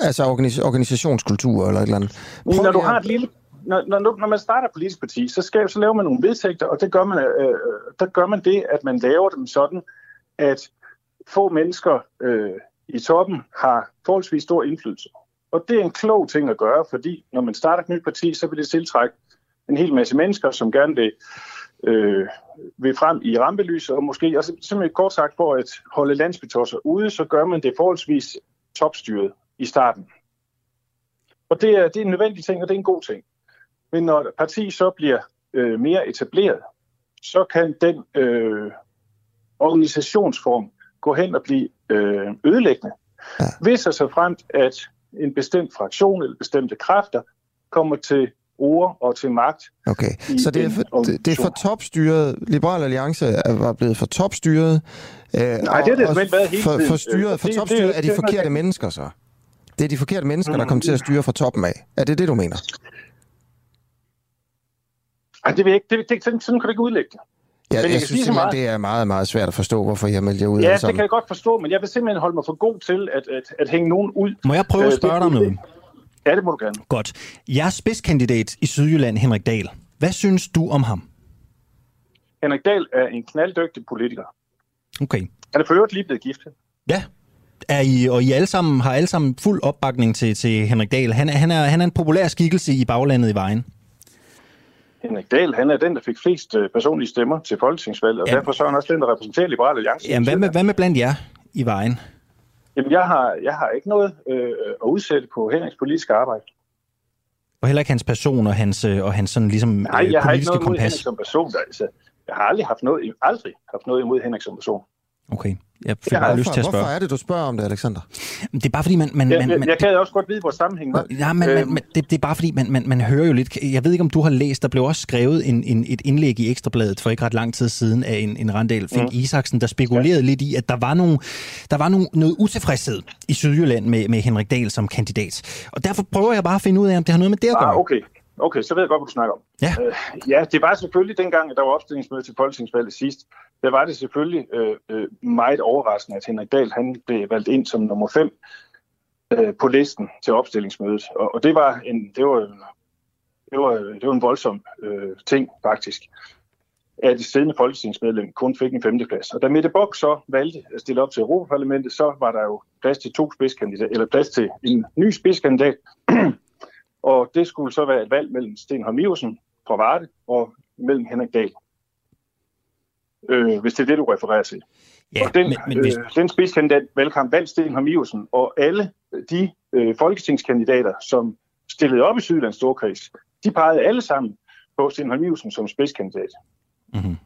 Altså organis- organisationskultur eller et eller andet. Prøv når du har et lille når, når, når man starter politisk parti, så, skal, så laver man nogle vedtægter, og det gør man, øh, der gør man det, at man laver dem sådan, at få mennesker øh, i toppen har forholdsvis stor indflydelse. Og det er en klog ting at gøre, fordi når man starter et nyt parti, så vil det tiltrække en hel masse mennesker, som gerne vil, øh, vil frem i rampelyset, og måske, altså simpelthen kort sagt, for at holde landsbytosser ude, så gør man det forholdsvis topstyret i starten. Og det er, det er en nødvendig ting, og det er en god ting. Men når et parti så bliver øh, mere etableret, så kan den øh, organisationsform gå hen og blive øh, ødelæggende. Ja. Hvis og så fremt, at en bestemt fraktion eller bestemte kræfter kommer til ord og til magt. Okay, så det er, for, det, det er for topstyret. Liberal Alliance var blevet for topstyret. Øh, Nej, det er det simpelthen været hele for, for, styret, for Det- topstyret det- er de det- forkerte mennesker så? Det er de forkerte mennesker, der kommer til at styre fra toppen af. Er det det, du mener? Ej, det vil jeg ikke. Det, det, sådan, sådan kan du ikke udlægge det. Ja, Men jeg, jeg synes simpelthen, meget. det er meget, meget svært at forstå, hvorfor jeg melder jer ud Ja, det kan jeg godt forstå, men jeg vil simpelthen holde mig for god til at, at, at hænge nogen ud. Må jeg prøve at Øh, spørge dig om noget? Ja, det må du gerne. Godt. Jeres spidskandidat i Sydjylland, Henrik Dahl. Hvad synes du om ham? Henrik Dahl er en knalddygtig politiker. Okay. Han er for øvrigt lige blevet gift. Ja. Er I, og I alle sammen, har alle sammen fuld opbakning til, til Henrik Dahl. Han, er- han, er, han er en populær skikkelse i baglandet i vejen. Henrik Dahl, han er den, der fik flest øh, personlige stemmer til folketingsvalget, og Ja. derfor så er han også den, der repræsenterer Liberale Alliance. Jamen, hvad med, hvad med blandt jer i vejen? Jamen, jeg har, jeg har ikke noget øh, at udsætte på Henriks politiske arbejde. Og heller ikke hans person og hans, øh, og hans sådan ligesom Nej, øh, jeg har ikke politiske noget imod kompas. Henrik som person. Der, altså, jeg har aldrig haft noget, aldrig haft noget imod Henrik som person. Okay, jeg fik har- bare lyst til at Hvorfor spørge. er det, du spørger om det, Alexander? Det er bare fordi, man... man, Jeg, man, jeg, man jeg kan også godt vide, hvor sammenhængen var. Ja, men, Øhm, men det, det er bare fordi, man, man, man hører jo lidt... Jeg ved ikke, om du har læst, der blev også skrevet en, en, et indlæg i Ekstrabladet for ikke ret lang tid siden af en, en Randal Fink mm. Isaksen, der spekulerede lidt i, at der var, nogle, der var nogle, noget utilfredshed i Sydjylland med, med Henrik Dahl som kandidat. Og derfor prøver jeg bare at finde ud af, om det har noget med det at gøre. Ah, okay. Okay, så ved jeg godt, hvad du snakker om. Ja. Øh, ja, det var selvfølgelig dengang, at der var opstillingsmøde til folketingsvalget sidst. Der var det selvfølgelig øh, øh, meget overraskende, at Henrik Dahl han blev valgt ind som nummer 5 øh, på listen til opstillingsmødet. Og, og det var en, det var, det var, det var en voldsom øh, ting, faktisk at det siddende folketingsmedlem kun fik en femteplads. Og da Mette Bock så valgte at stille op til Europaparlamentet, så var der jo plads til to spidskandidater, eller plads til en ny spidskandidat, og det skulle så være et valg mellem Sten Holm fra Varde og mellem Henrik Dahl. Øh, hvis det er det, du refererer til. Ja, og den, men, men hvis, øh, den spidskandidat valgkamp vandt Sten Holm Iversen, og alle de øh, folketingskandidater, som stillede op i Sydlands Storkreds, de pegede alle sammen på Sten Holm Iversen som spidskandidat. mm-hmm.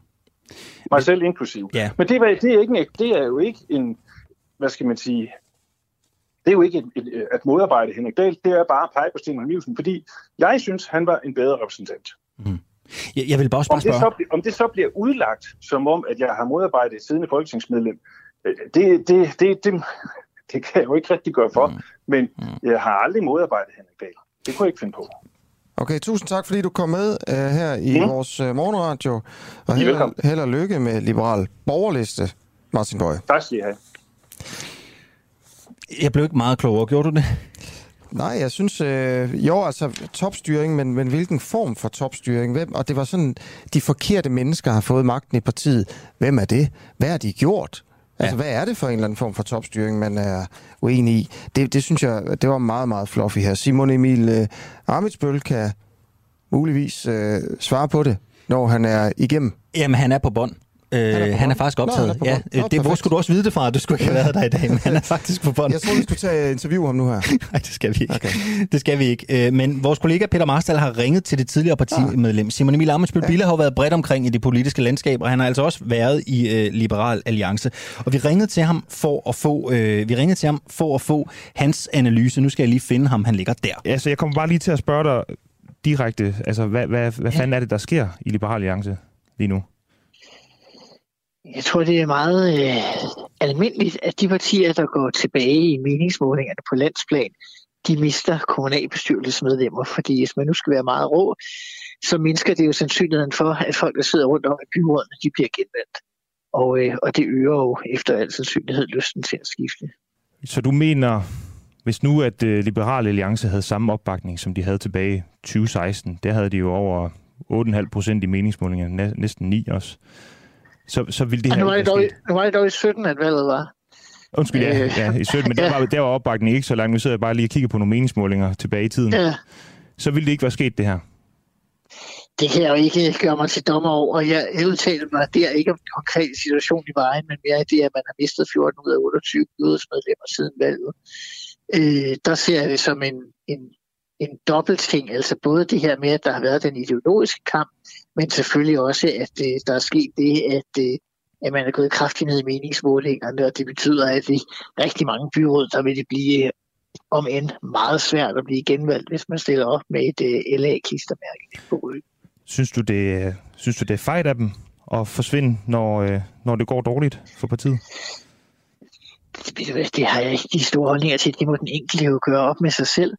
Mig selv inklusiv. Ja. Men det, det, er ikke en, det er jo ikke en, hvad skal man sige, det er jo ikke et, et, at modarbejde Henrik Dahl, det er bare at pege på Sten Holm Iversen, fordi jeg synes, han var en bedre repræsentant. Jeg, jeg vil bare Om spørge, det, spørge. så, om det så bliver udlagt som om, at jeg har modarbejdet et siddende folketingsmedlem, øh, det, det, det, det, det kan jeg jo ikke rigtig gøre for, Mm. men jeg har aldrig modarbejdet Henrik Dahl. Det kunne jeg ikke finde på. Okay, tusind tak, fordi du kom med uh, her i Mm. mm. vores uh, morgenradio. Og held, velkommen. held og lykke med Liberal Borgerliste, Martin Bøje. Tak skal I have. Jeg blev ikke meget klogere. Gjorde du det? Nej, jeg synes, øh, jo, altså topstyring, men, men hvilken form for topstyring? Hvem, og det var sådan, de forkerte mennesker har fået magten i partiet. Hvem er det? Hvad har de gjort? Altså, hvad er det for en eller anden form for topstyring, man er uenig i? Det, det synes jeg, det var meget, meget fluffy her. Simon Emil øh, Amitsbøl kan muligvis øh, svare på det, når han er igennem. Jamen, han er på bånd. Øh, han, er han er faktisk Nå, optaget. han er på ja. Nå, øh, det, hvor skulle du også vide det fra? Du skulle ikke have været der i dag, men han er faktisk på bånd. Jeg tror, vi skulle tage interview ham nu her. Nej, det skal vi ikke. Okay. Det skal vi ikke. Øh, Men vores kollega Peter Marstal har ringet til det tidligere partimedlem. Simon Emil Amitsbøl Bille har jo været bredt omkring i det politiske landskab, og han har altså også været i øh, Liberal Alliance. Og vi ringede til ham for at få, øh, vi ringede til ham for at få hans analyse. Nu skal jeg lige finde ham. Han ligger der. Altså, jeg kommer bare lige til at spørge dig direkte. Altså, hvad, hvad, hvad fanden er det, der sker i Liberal Alliance lige nu? Jeg tror, det er meget øh, almindeligt, at de partier, der går tilbage i meningsmålingerne på landsplan, de mister kommunalbestyrelsesmedlemmer, fordi hvis man nu skal være meget rå, så mindsker det jo sandsynligheden for, at folk, der sidder rundt om i byrådene, de bliver genvalgt. Og, øh, og det øger jo efter al sandsynlighed lysten til at skifte. Så du mener, hvis nu at øh, Liberale Alliance havde samme opbakning, som de havde tilbage i 2016, der havde de jo over 8,5 procent i meningsmålingerne, næsten 9 også. Så, så ville det Og her nu var, det dog, nu var det dog i 17, at valget var. Undskyld, ja, Øh, ja, i 17, men der ja. var, der var opbakningen ikke så langt. Nu sidder jeg bare lige og kigger på nogle meningsmålinger tilbage i tiden. Ja. Så ville det ikke være sket, det her. Det kan jeg jo ikke gøre mig til dommer over. Jeg udtaler mig der ikke om den konkrete situation i vejen, men mere det, at man har mistet 14 ud af 28 byrådsmedlemmer siden valget. Øh, der ser jeg det som en, en, en dobbelt ting, altså både det her med, at der har været den ideologiske kamp, men selvfølgelig også, at øh, der er sket det, at, øh, at man er gået kraftigt ned i meningsmålingerne, og det betyder, at i rigtig mange byråd, der vil det blive øh, om end meget svært at blive genvalgt, hvis man stiller op med et øh, LA-klistermærke på ryggen. Synes du, det, synes du, det er fejl af dem at forsvinde, når, øh, når det går dårligt for partiet? Det, det har jeg ikke de store holdninger til. Det må den enkelte jo gøre op med sig selv.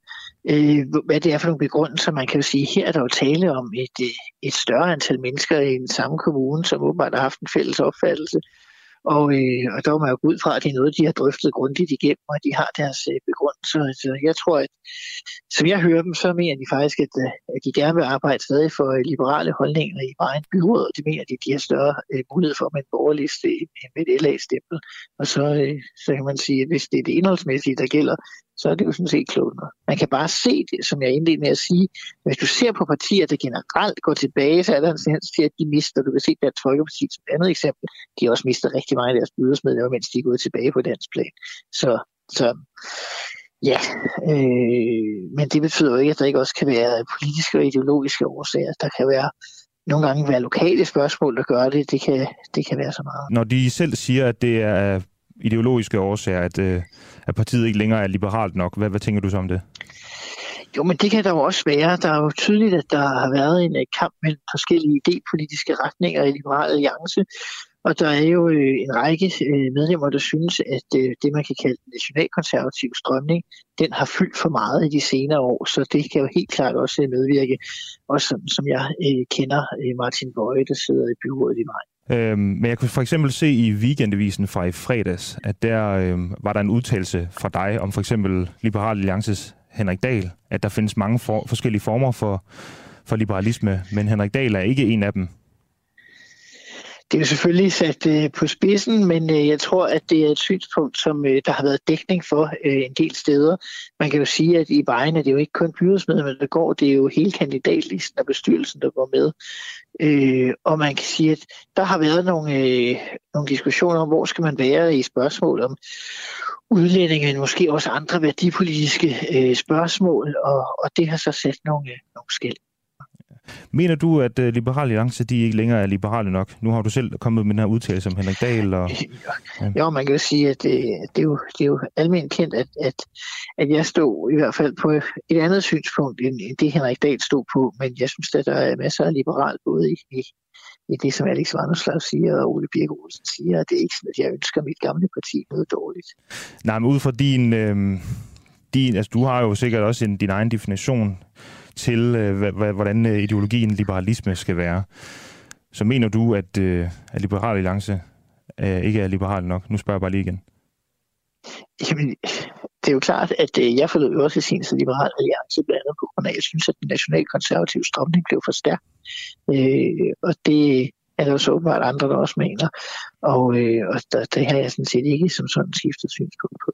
Øh, hvad det er for nogle begrundelser. Man kan jo sige, her er der jo tale om et, øh, et større antal mennesker i den samme kommune, som åbenbart har haft en fælles opfattelse. Og, øh, og der var man jo ud fra, at det er noget, de har drøftet grundigt igennem, og de har deres øh, begrundelser. Så jeg tror, at som jeg hører dem, så mener de faktisk, at, øh, at de gerne vil arbejde stadig for øh, liberale holdninger i egen byråd, og det mener de, at de har større øh, mulighed for med en borgerliste med et LA-stempel. Og så, øh, så kan man sige, at hvis det er det indholdsmæssige, der gælder, så er det jo sådan set klogt nok. Man kan bare se det, som jeg indledte med at sige. Hvis du ser på partier, der generelt går tilbage, så er der en tendens til, at de mister. Du kan se Dansk Folkeparti som et andet eksempel. De har også mistet rigtig mange af deres bydersmedlemmer, mens de er gået tilbage på dansk plan. Så, så ja, øh, men det betyder jo ikke, at der ikke også kan være politiske og ideologiske årsager. Der kan være nogle gange være lokale spørgsmål, der gør det. Det kan, det kan være så meget. Når de selv siger, at det er ideologiske årsager, at, øh, at partiet ikke længere er liberalt nok. Hvad, hvad tænker du så om det? Jo, men det kan der jo også være. Der er jo tydeligt, at der har været en øh, kamp mellem forskellige idépolitiske retninger i Liberal Alliance, og der er jo øh, en række øh, medlemmer, der synes, at det, man kan kalde den nationalkonservative strømning, den har fyldt for meget i de senere år, så det kan jo helt klart også medvirke, også som, som jeg kender Martin Bøje, der sidder i byrådet i maj. Øhm, men jeg kunne for eksempel se i weekendavisen fra i fredags, at der øhm, var der en udtalelse fra dig om for eksempel Liberal Alliances Henrik Dahl, at der findes mange for, forskellige former for, for liberalisme, men Henrik Dahl er ikke en af dem. Det er jo selvfølgelig sat øh, på spidsen, men øh, jeg tror, at det er et synspunkt, som øh, der har været dækning for øh, en del steder. Man kan jo sige, at i vejen er det jo ikke kun byrådsmedlemmer, der går, det er jo hele kandidatlisten af bestyrelsen, der går med. Øh, og man kan sige, at der har været nogle, øh, nogle diskussioner om, hvor skal man være i spørgsmål om udlændinge, men måske også andre værdipolitiske øh, spørgsmål, og, og det har så sat nogle, øh, nogle skæld. Mener du, at uh, Liberal Alliance de ikke længere er liberale nok? Nu har du selv kommet med den her udtalelse om Henrik Dahl. Og, ja. Jo, man kan jo sige, at det, det, er, jo, det er jo almindeligt kendt, at, at, at jeg stod i hvert fald på et andet synspunkt, end, end det Henrik Dahl stod på. Men jeg synes, at der er masser af liberal både i, i, i det, som Alex Vanderslav siger, og Ole Birke Olsen siger, at det er ikke sådan, at jeg ønsker mit gamle parti noget dårligt. Nej, men ud fra din... Øh, din altså, du har jo sikkert også en, din egen definition til, øh, hvordan øh, ideologien liberalisme skal være. Så mener du, at, øh, at Liberal Alliance øh, ikke er liberal nok? Nu spørger jeg bare lige igen. Jamen, det er jo klart, at øh, jeg forlod også i sin så Liberal Alliance blandt andet på grund af, at jeg synes, at den nationalkonservative strømning blev for stærk. Øh, og det er der jo så åbenbart andre, der også mener. Og, øh, og der, det har jeg sådan set ikke som sådan skiftet synspunkt på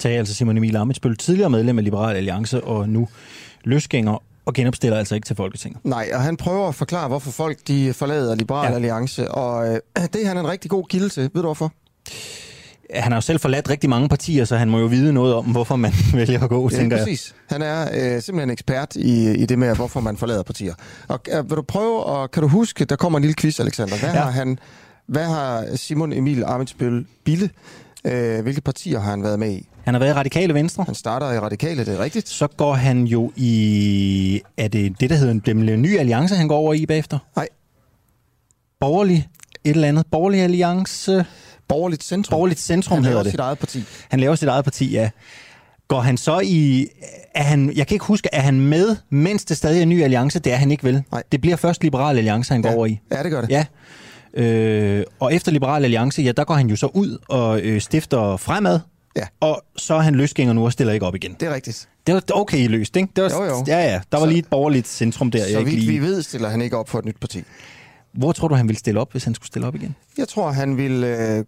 sagde altså Simon Emil Amitsbøl, tidligere medlem af Liberal Alliance og nu løsgænger og genopstiller altså ikke til Folketinget. Nej, og han prøver at forklare, hvorfor folk de forlader Liberal ja. Alliance, og øh, det er han en rigtig god kilde til. Ved du hvorfor? Han har jo selv forladt rigtig mange partier, så han må jo vide noget om, hvorfor man vælger at gå, ja, tænker præcis. jeg. Han er øh, simpelthen ekspert i, i det med, hvorfor man forlader partier. Og øh, vil du prøve, og kan du huske, der kommer en lille quiz, Alexander. Hvad, ja. har, han, hvad har Simon Emil Amitsbøl Bille, øh, hvilke partier har han været med i? Han har været i Radikale Venstre. Han starter i Radikale, det er rigtigt. Så går han jo i... Er det det, der hedder den nye alliance, han går over i bagefter? Nej. Borgerlig et eller andet. Borgerlig alliance... Borgerligt Centrum. Borgerligt Centrum han hedder det. Han laver sit eget parti. Han laver sit eget parti, ja. Går han så i... Er han, jeg kan ikke huske, er han med, mens det stadig er en ny alliance? Det er han ikke vel? Nej. Det bliver først Liberal Alliance, han ja. går over i. Ja, det gør det. Ja. Øh, og efter Liberal Alliance, ja, der går han jo så ud og øh, stifter Fremad, Ja. Og så er han løsgænger nu og stiller ikke op igen. Det er rigtigt. Det var okay løst, ikke? Det var, jo, jo. Ja, ja. Der var så, lige et borgerligt centrum der. Så jeg vidt lige... vi ved, stiller han ikke op for et nyt parti. Hvor tror du, han ville stille op, hvis han skulle stille op igen? Jeg tror, han vil... Øh, øh,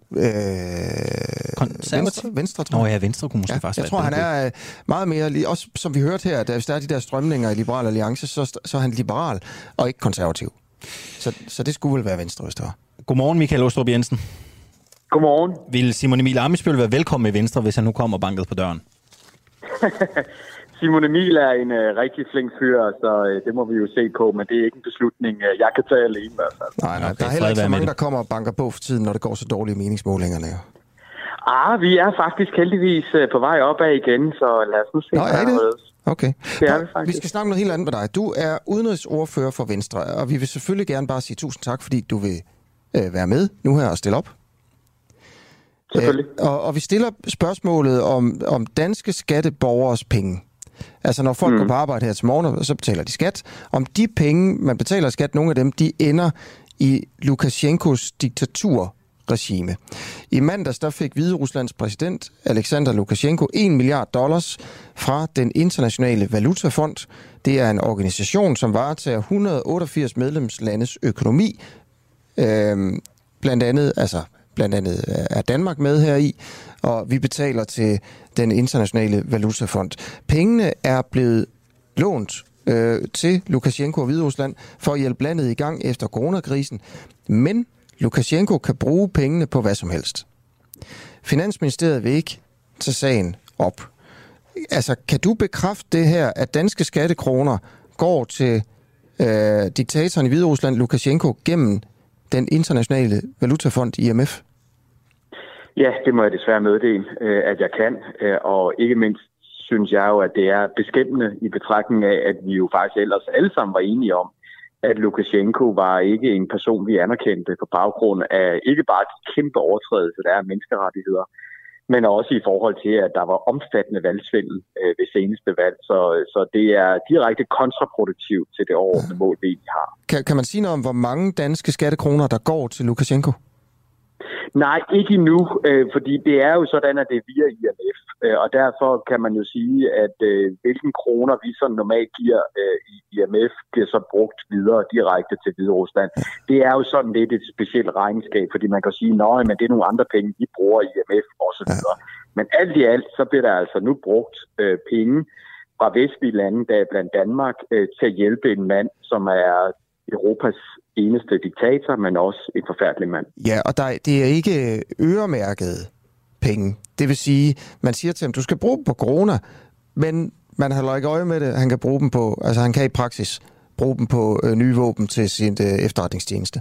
venstre, venstre, tror jeg. Nå ja, Venstre kunne måske ja, faktisk Jeg tror, han er øh, meget mere... Lige, også som vi hørte her, da, hvis der er de der strømninger i Liberal Alliance, så, så er han liberal og ikke konservativ. Så, så det skulle vel være Venstre, hvis det var. Godmorgen, Michael Ostrup Jensen. Godmorgen. Vil Simon Emil Amitsbøl være velkommen i Venstre, hvis han nu kommer banket på døren? Simon Emil er en uh, rigtig flink fyr, så uh, det må vi jo se på, men det er ikke en beslutning, uh, jeg kan tage alene i hvert fald. Nej, nej, der er heller ikke så mange, der kommer og banker på for tiden, når det går så dårligt i meningsmålingerne. Ah, vi er faktisk heldigvis uh, på vej opad igen, så lad os nu se, Nå, er det? Okay. Det er vi faktisk. Vi skal snakke noget helt andet med dig. Du er udenrigsordfører for Venstre, og vi vil selvfølgelig gerne bare sige tusind tak, fordi du vil øh, være med nu her og stille op. Selvfølgelig. Øh, og, og vi stiller spørgsmålet om, om danske skatteborgers penge. Altså når folk mm. går på arbejde her til morgen, så betaler de skat. Om de penge, man betaler skat, nogle af dem, de ender i Lukashenkos regime. I mandags der fik Hvide Ruslands præsident Alexander Lukashenko 1 milliard dollars fra den internationale valutafond. Det er en organisation, som varetager 188 medlemslandes økonomi. Øhm, blandt andet, altså blandt andet øh, er Danmark med her i, og vi betaler til den internationale valutafond. Pengene er blevet lånt øh, til Lukashenko og Hviderusland for at hjælpe landet i gang efter coronakrisen, men Lukashenko kan bruge pengene på hvad som helst. Finansministeriet vil ikke tage sagen op. Altså, kan du bekræfte det her, at danske skattekroner går til øh, diktatoren i Hviderusland, Lukashenko, gennem den internationale valutafond IMF? Ja, det må jeg desværre meddele, øh, at jeg kan. Øh, og ikke mindst synes jeg jo, at det er beskæmmende i betragtning af, at vi jo faktisk ellers alle sammen var enige om, at Lukashenko var ikke en person, vi anerkendte på baggrund af ikke bare de kæmpe overtrædelser, der er af menneskerettigheder, men også i forhold til, at der var omfattende valgsvindel øh, ved seneste valg. Så, så det er direkte kontraproduktivt til det overordnede mål, vi egentlig har. Kan, kan man sige noget om, hvor mange danske skattekroner, der går til Lukashenko? Nej, ikke endnu, øh, fordi det er jo sådan, at det er via IMF, øh, og derfor kan man jo sige, at øh, hvilken kroner vi så normalt giver øh, i IMF, bliver så brugt videre direkte til Hvide Rusland. Det er jo sådan lidt et specielt regnskab, fordi man kan sige, nej, men det er nogle andre penge, vi bruger i IMF osv. Men alt i alt, så bliver der altså nu brugt øh, penge fra vestlige lande, der er blandt Danmark, øh, til at hjælpe en mand, som er Europas eneste diktator, men også en forfærdelig mand. Ja, og der, det er ikke øremærket penge. Det vil sige, man siger til ham, du skal bruge dem på corona, men man holder ikke øje med det. Han kan bruge dem på, altså han kan i praksis bruge dem på øh, nye våben til sin øh, efterretningstjeneste.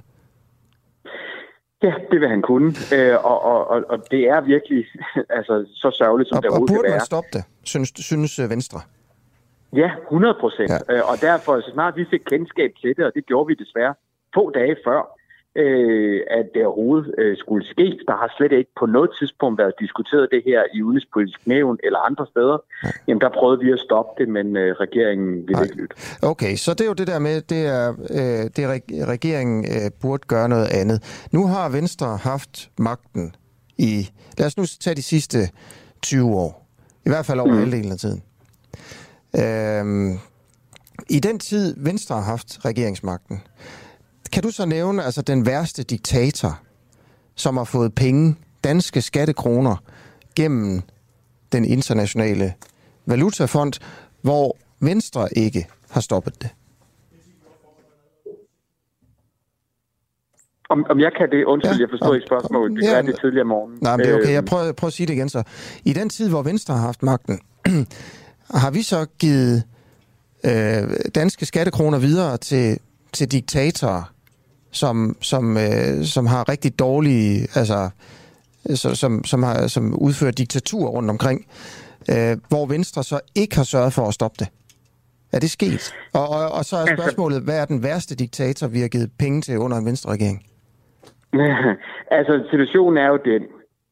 Ja, det vil han kunne, øh, og, og, og, og det er virkelig altså, så sørgeligt, som Og, det og overhovedet burde kan man stoppe det, synes, synes øh, Venstre? Ja, 100 procent. Ja. Og derfor, så snart vi fik kendskab til det, og det gjorde vi desværre få dage før, øh, at det overhovedet øh, skulle ske. Der har slet ikke på noget tidspunkt været diskuteret det her i udenrigspolitisk nævn eller andre steder. Jamen, der prøvede vi at stoppe det, men øh, regeringen ville ikke lytte. Okay, så det er jo det der med, det er, øh, det er reg- regeringen øh, burde gøre noget andet. Nu har Venstre haft magten i, lad os nu tage de sidste 20 år. I hvert fald over mm. halvdelen af tiden. Øhm, I den tid, Venstre har haft regeringsmagten, kan du så nævne altså den værste diktator, som har fået penge, danske skattekroner, gennem den internationale valutafond, hvor Venstre ikke har stoppet det? Om, om jeg kan det, undskyld, ja. jeg forstår ikke spørgsmålet. Det Ja, er det tidligere om morgenen. Nej, men det er okay. Øh, Jeg prøver, prøver at sige det igen så. I den tid, hvor Venstre har haft magten, har vi så givet øh, danske skattekroner videre til, til diktatorer, som, som, øh, som har rigtig dårlige, altså, så, som, som, har, som udfører diktatur rundt omkring, øh, hvor Venstre så ikke har sørget for at stoppe det. Er det sket? Og, og, og så er spørgsmålet, hvad er den værste diktator, vi har givet penge til under en venstre-regering? altså, situationen er jo den,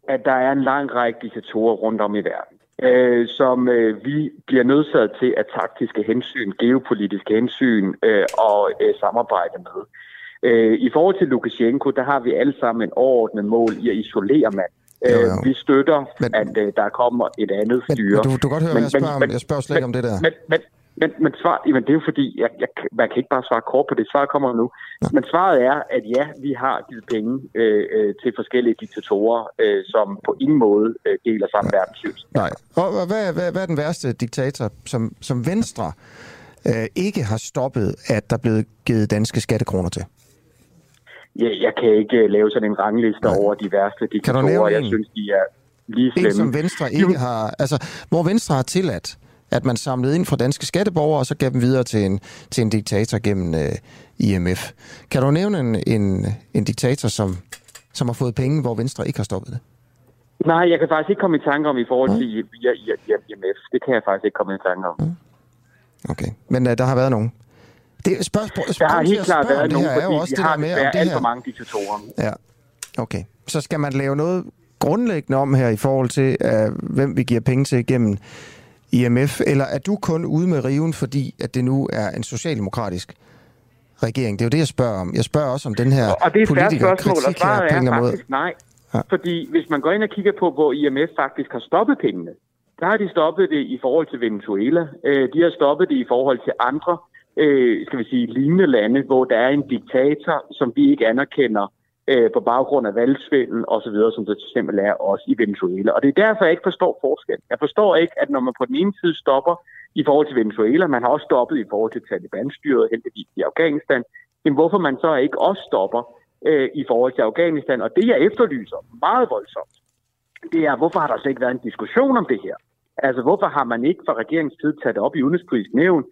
at der er en lang række diktatorer rundt om i verden, øh, som øh, vi bliver nødsaget til at taktiske hensyn, geopolitiske hensyn øh, og øh, samarbejde med. Øh, I forhold til Lukashenko, der har vi alle sammen en overordnet mål i at isolere mand. Jo, Øh, jo. vi støtter, men, at øh, der kommer et andet styre. Men du, du kan godt høre, hvad jeg spørger om. Jeg spørger slet ikke om det der. Men, men, men, men svar, jamen det er jo fordi, jeg, jeg, man kan ikke bare svare kort på det. Svaret kommer nu. Ja. Men svaret er, at ja, vi har givet penge øh, øh, til forskellige diktatorer, øh, som på ingen måde øh, deler samme ja. verdenssyn. Nej. Og, og hvad, hvad, hvad er den værste diktator, som, som Venstre øh, ikke har stoppet, at der er blevet givet danske skattekroner til? Ja, jeg kan ikke øh, lave sådan en rangliste Nej. over de værste Kan du diktatorer. nævne Jeg en? synes, de er lige En, slemme. som Venstre ikke har... Altså, hvor Venstre har tilladt At man samlede ind fra danske skatteborgere, og så gav dem videre til en, til en diktator gennem øh, IMF. Kan du nævne en, en, en diktator, som, som har fået penge, hvor Venstre ikke har stoppet det? Nej, jeg kan faktisk ikke komme i tanke om i forhold til via IMF. Det kan jeg faktisk ikke komme i tanke om. Okay, men uh, der har været nogen. Det spørgsmål, Der har helt klart været det nogen, her er jo fordi også det der med, om det alt her... for mange diktatorer. Ja, okay. Så skal man lave noget grundlæggende om her i forhold til, uh, hvem vi giver penge til gennem IMF, eller er du kun ude med riven, fordi at det nu er en socialdemokratisk regering? Det er jo det, jeg spørger om. Jeg spørger også om den her Og det er et færre spørgsmål, og politikerkritik her på en eller anden måde. faktisk nej. Ja. Fordi hvis man går ind og kigger på, hvor IMF faktisk har stoppet pengene, der har de stoppet det i forhold til Venezuela. Øh, De har stoppet det i forhold til andre, øh, skal vi sige, lignende lande, hvor der er en diktator, som vi ikke anerkender øh, på baggrund af valgsvindel osv., som det for eksempel er også i Venezuela. Og det er derfor, jeg ikke forstår forskel. Jeg forstår ikke, at når man på den ene side stopper i forhold til Venezuela, man har også stoppet i forhold til Taliban-styret heldigvis i Afghanistan, jamen hvorfor man så ikke også stopper øh, i forhold til Afghanistan. Og det, jeg efterlyser meget voldsomt, det er, hvorfor har der slet ikke været en diskussion om det her? Altså, hvorfor har man ikke fra regeringens side taget det op i udenrigspolitisk nævn,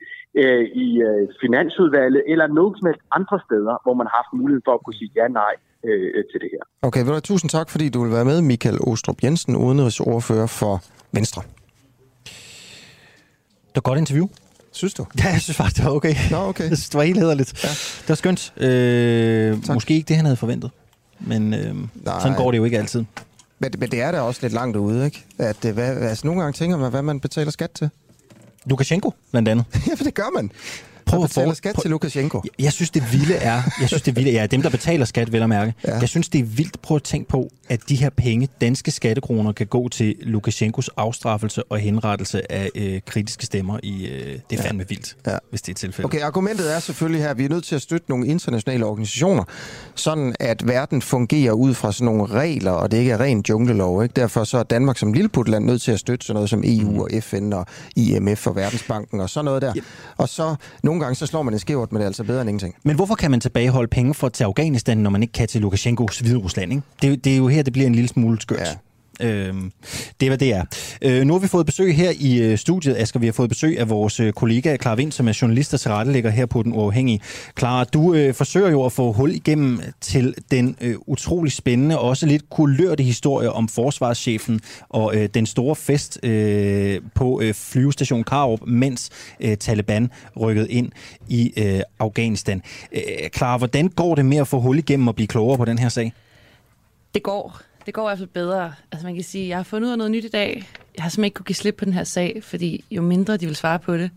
øh, i øh, finansudvalget eller nogen som helst andre steder, hvor man har haft mulighed for at kunne sige ja, nej øh, til det her? Okay, hvad, tusind tak, fordi du vil være med, Michael Ostrup Jensen, udenrigsordfører for Venstre. Det var godt interview. Synes du? Ja, jeg synes faktisk, det var okay. Nå, okay. Jeg synes, det var helt hederligt. Ja. Det var skønt. Øh, måske ikke det, han havde forventet. Men øh, sådan går det jo ikke altid. Men, men det er da også lidt langt ude, ikke? At, øh, hvad, altså, nogle gange tænker man, hvad man betaler skat til. Lukashenko, blandt andet. ja, for det gør man. Prøv at for- skat prøv- til Lukashenko. Jeg, jeg synes, det vilde er, jeg synes, det vilde er, dem, der betaler skat, vel at mærke. Ja. Jeg synes, det er vildt. Prøv at tænke på, at de her penge, danske skattekroner, kan gå til Lukashenkos afstraffelse og henrettelse af øh, kritiske stemmer. I, øh, det er fandme vildt, ja. hvis det er tilfældet. Okay, argumentet er selvfølgelig her, at vi er nødt til at støtte nogle internationale organisationer, sådan at verden fungerer ud fra sådan nogle regler, og det ikke er ren junglelov. Ikke? Derfor så er Danmark som lilleputland nødt til at støtte sådan noget som EU og FN og IMF og Verdensbanken og sådan noget der. Og så nogle gange så slår man en skævert, men det er altså bedre end ingenting. Men hvorfor kan man tilbageholde penge for til Afghanistan, når man ikke kan til Lukashenkos Hvide Rusland? Ikke? Det, er jo- det er jo her, det bliver en lille smule skørt. Ja. Øh, det er, hvad det er. Øh, nu har vi fået besøg her i øh, studiet, Asger. Vi har fået besøg af vores øh, kollega Clara Vind, som er journalist og tilrettelægger her på Den Uafhængige. Clara, du øh, forsøger jo at få hul igennem til den øh, utrolig spændende og også lidt kulørte historie om forsvarschefen og øh, den store fest øh, på øh, flyvestation Karup, mens øh, Taliban rykkede ind i øh, Afghanistan. Øh, Clara, hvordan går det med at få hul igennem og blive klogere på den her sag? Det går. Det går i hvert fald bedre. Altså man kan sige, jeg har fundet ud af noget nyt i dag. Jeg har simpelthen ikke kunne give slip på den her sag, fordi jo mindre de vil svare på det,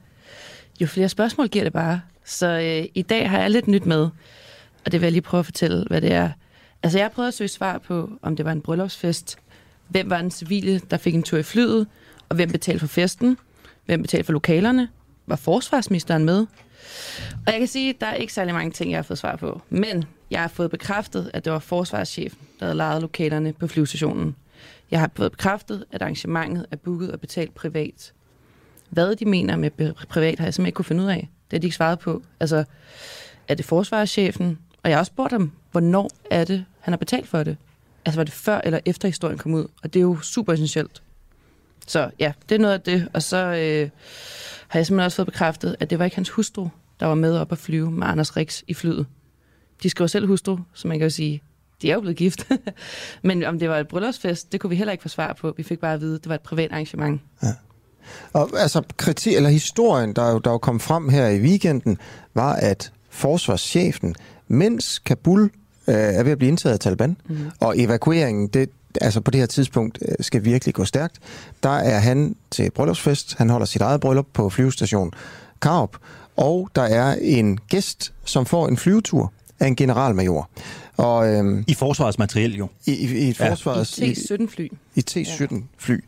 jo flere spørgsmål giver det bare. Så øh, i dag har jeg lidt nyt med, og det vil jeg lige prøve at fortælle, hvad det er. Altså jeg har prøvet at søge svar på, om det var en bryllupsfest, hvem var den civile, der fik en tur i flyet, og hvem betalte for festen, hvem betalte for lokalerne, var forsvarsministeren med, og jeg kan sige, at der er ikke særlig mange ting, jeg har fået svar på. Men jeg har fået bekræftet, at det var forsvarschefen, der havde lejet lokalerne på flyvestationen. Jeg har fået bekræftet, at arrangementet er booket og betalt privat. Hvad de mener med privat, har jeg simpelthen ikke kunne finde ud af. Det har de ikke svaret på. Altså, er det forsvarschefen? Og jeg har også spurgt ham, hvornår er det, han har betalt for det? Altså, var det før eller efter historien kom ud? Og det er jo super essentielt. Så ja, det er noget af det. Og så øh, har jeg simpelthen også fået bekræftet, at det var ikke hans hustru, der var med op at flyve med Anders Rix i flyet. De skriver selv hustru, så man kan jo sige, de er jo blevet gift. Men om det var et bryllupsfest, det kunne vi heller ikke få svar på. Vi fik bare at vide, at det var et privat arrangement. Og altså, kritik, eller historien, der jo, der jo kom frem her i weekenden, var, at forsvarschefen, mens Kabul øh, er ved at blive indtaget af Taliban, mm. og evakueringen, det, altså på det her tidspunkt, øh, skal virkelig gå stærkt, der er han til bryllupsfest. Han holder sit eget bryllup på flyvestation Karup, og der er en gæst, som får en flyvetur af en generalmajor. Og, øhm, I forsvarets materiel jo. I, i, i et Ja. forsvarets... I T-17-fly. I T-17-fly.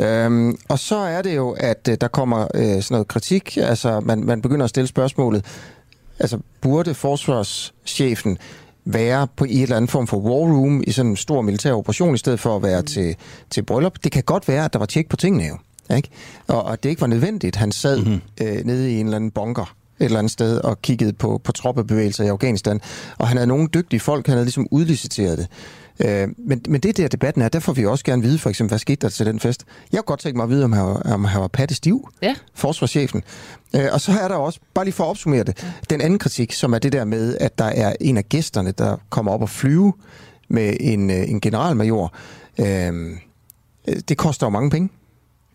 Øhm, og så er det jo, at øh, der kommer øh, sådan noget kritik. Altså, man, man begynder at stille spørgsmålet, altså, burde forsvarschefen være på i et eller andet form for war room i sådan en stor militær operation, i stedet for at være mm. til, til bryllup? Det kan godt være, at der var tjek på tingene jo. Ikke? Og, og det ikke var nødvendigt. Han sad mm-hmm. øh, nede i en eller anden bunker et eller andet sted og kiggede på, på troppebevægelser i Afghanistan. Og han havde nogle dygtige folk, han havde ligesom udliciteret det. Øh, men, men det der debatten er, der får vi også gerne vide, for eksempel, hvad skete der til den fest? Jeg kunne godt tænke mig at vide, om han var, om han var Patte Stiv, ja. forsvarschefen. Øh, og så er der også, bare lige for at opsummere det, ja. den anden kritik, som er det der med, at der er en af gæsterne, der kommer op og flyve med en, øh, en generalmajor. Øh, det koster jo mange penge.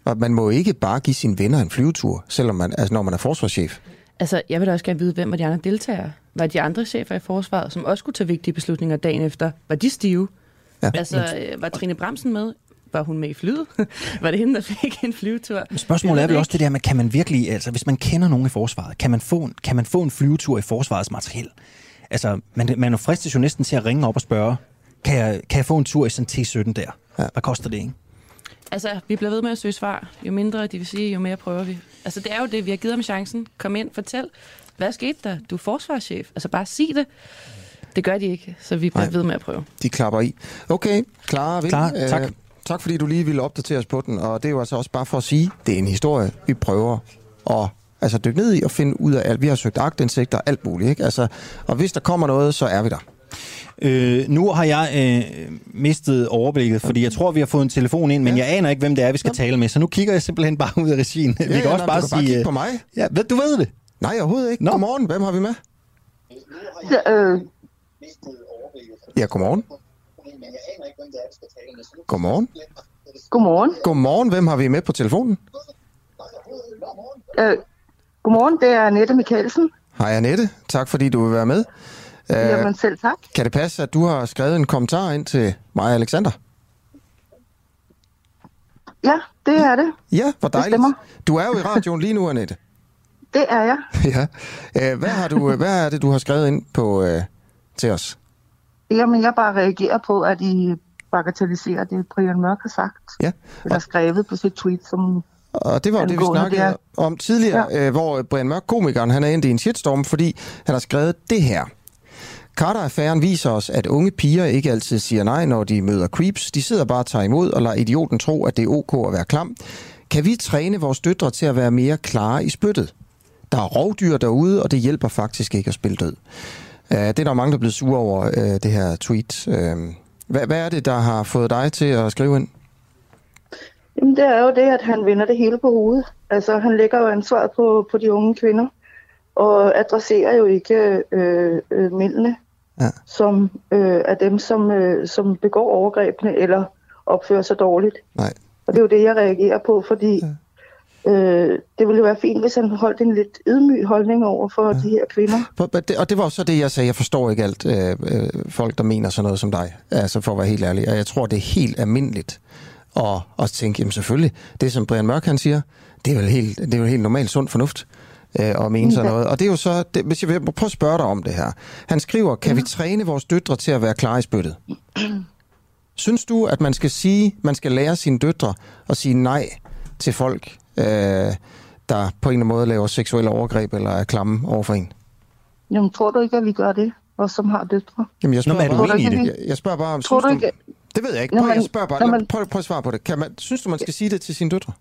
Og man må ikke bare give sine venner en flyvetur, selvom man, altså når man er forsvarschef. Altså, jeg vil da også gerne vide, hvem var de andre deltagere? Var de andre chefer i forsvaret, som også skulle tage vigtige beslutninger dagen efter, var de stive? Ja. Altså, øh, var Trine Bremsen med? Var hun med i flyet? var det hende, der fik en flyvetur? Men spørgsmålet er vel også det der med, kan man virkelig, altså hvis man kender nogen i forsvaret, kan man få en, kan man få en flyvetur i forsvarets materiel? Altså, man, man fristes jo næsten til at ringe op og spørge, kan jeg, kan jeg få en tur i sådan en T-17 der? Ja. Hvad koster det, ikke? Altså, vi bliver ved med at søge svar. Jo mindre de vil sige, jo mere prøver vi. Altså, det er jo det, vi har givet dem chancen. Kom ind, fortæl. Hvad skete der? Du er forsvarschef. Altså, bare sig det. Det gør de ikke, så vi bliver Nej. ved med at prøve. De klapper i. Okay, klar. Klar, tak. Øh, tak fordi du lige ville opdatere os på den. Og det er jo altså også bare for at sige, det er en historie, vi prøver at altså, dykke ned i og finde ud af alt. Vi har søgt agtindsigter og alt muligt. Ikke? Altså, og hvis der kommer noget, så er vi der. Øh, nu har jeg øh, mistet overblikket, fordi jeg tror, vi har fået en telefon ind, men ja. jeg aner ikke, hvem det er, vi skal ja. tale med. Så nu kigger jeg simpelthen bare ud af regien. Ja, vi kan ja, også nej, bare du kan sige... Bare på mig. Ja, ved, du ved det. Nej, overhovedet ikke. Nå. Godmorgen, hvem har vi med? Ja, øh... ja godmorgen. Godmorgen. Godmorgen. Godmorgen, hvem har vi med på telefonen? Øh, godmorgen, det er Annette Mikkelsen. Hej Annette, tak fordi du vil være med. Jamen selv tak. Kan det passe, at du har skrevet en kommentar ind til mig og Alexander? Ja, det er det. Ja, hvor dejligt. Du er jo i radioen lige nu, Annette. Det er jeg. ja. Uh, hvad, har du, hvad er det, du har skrevet ind på uh, til os? Jamen, jeg bare reagerer på, at I bagatelliserer det, Brian Mørk har sagt. Ja. Eller skrevet på sit tweet, som og det var det, vi snakkede der. om tidligere, ja. øh, hvor Brian Mørk, komikeren, han er endt i en shitstorm, fordi han har skrevet det her. Carter-affæren viser os, at unge piger ikke altid siger nej, når de møder creeps. De sidder bare og tager imod og lader idioten tro, at det er ok at være klam. Kan vi træne vores døtre til at være mere klare i spyttet? Der er rovdyr derude, og det hjælper faktisk ikke at spille død. Uh, det er der mange, der er blevet sure over, uh, det her tweet. Uh, hvad, hvad er det, der har fået dig til at skrive ind? Jamen, det er jo det, at han vinder det hele på hovedet. Altså, han lægger jo ansvaret på, på de unge kvinder, og adresserer jo ikke øh, øh, mændene ja. som øh, er dem, som, øh, som begår overgrebene eller opfører sig dårligt. Nej. Og det er jo det, jeg reagerer på, fordi ja. øh, det ville jo være fint, hvis han holdt en lidt ydmyg holdning over for ja. de her kvinder. Og det var så det, jeg sagde. Jeg forstår ikke alt øh, øh, folk, der mener sådan noget som dig. Altså for at være helt ærlig. Og jeg tror, det er helt almindeligt at, at tænke, jamen selvfølgelig, det som Brian Mørk han siger, det er vel helt, det er vel helt normalt sund fornuft øh, og mene sådan noget. Og det er jo så, det, hvis jeg vil prøve at spørge dig om det her. Han skriver, kan vi træne vores døtre til at være klar i spyttet? Synes du, at man skal sige, man skal lære sine døtre at sige nej til folk, øh, der på en eller anden måde laver seksuelle overgreb eller er klamme over for en? Jamen, tror du ikke, at vi gør det, os som har døtre? Jamen, jeg spørger, Nå, bare, jeg, jeg, jeg spørger bare om... Tror du ikke... Du, det ved jeg ikke. Prøv, jeg spørger bare. Man, prøv, prøv at svare på det. Kan man, synes du, man skal sige det til sine døtre?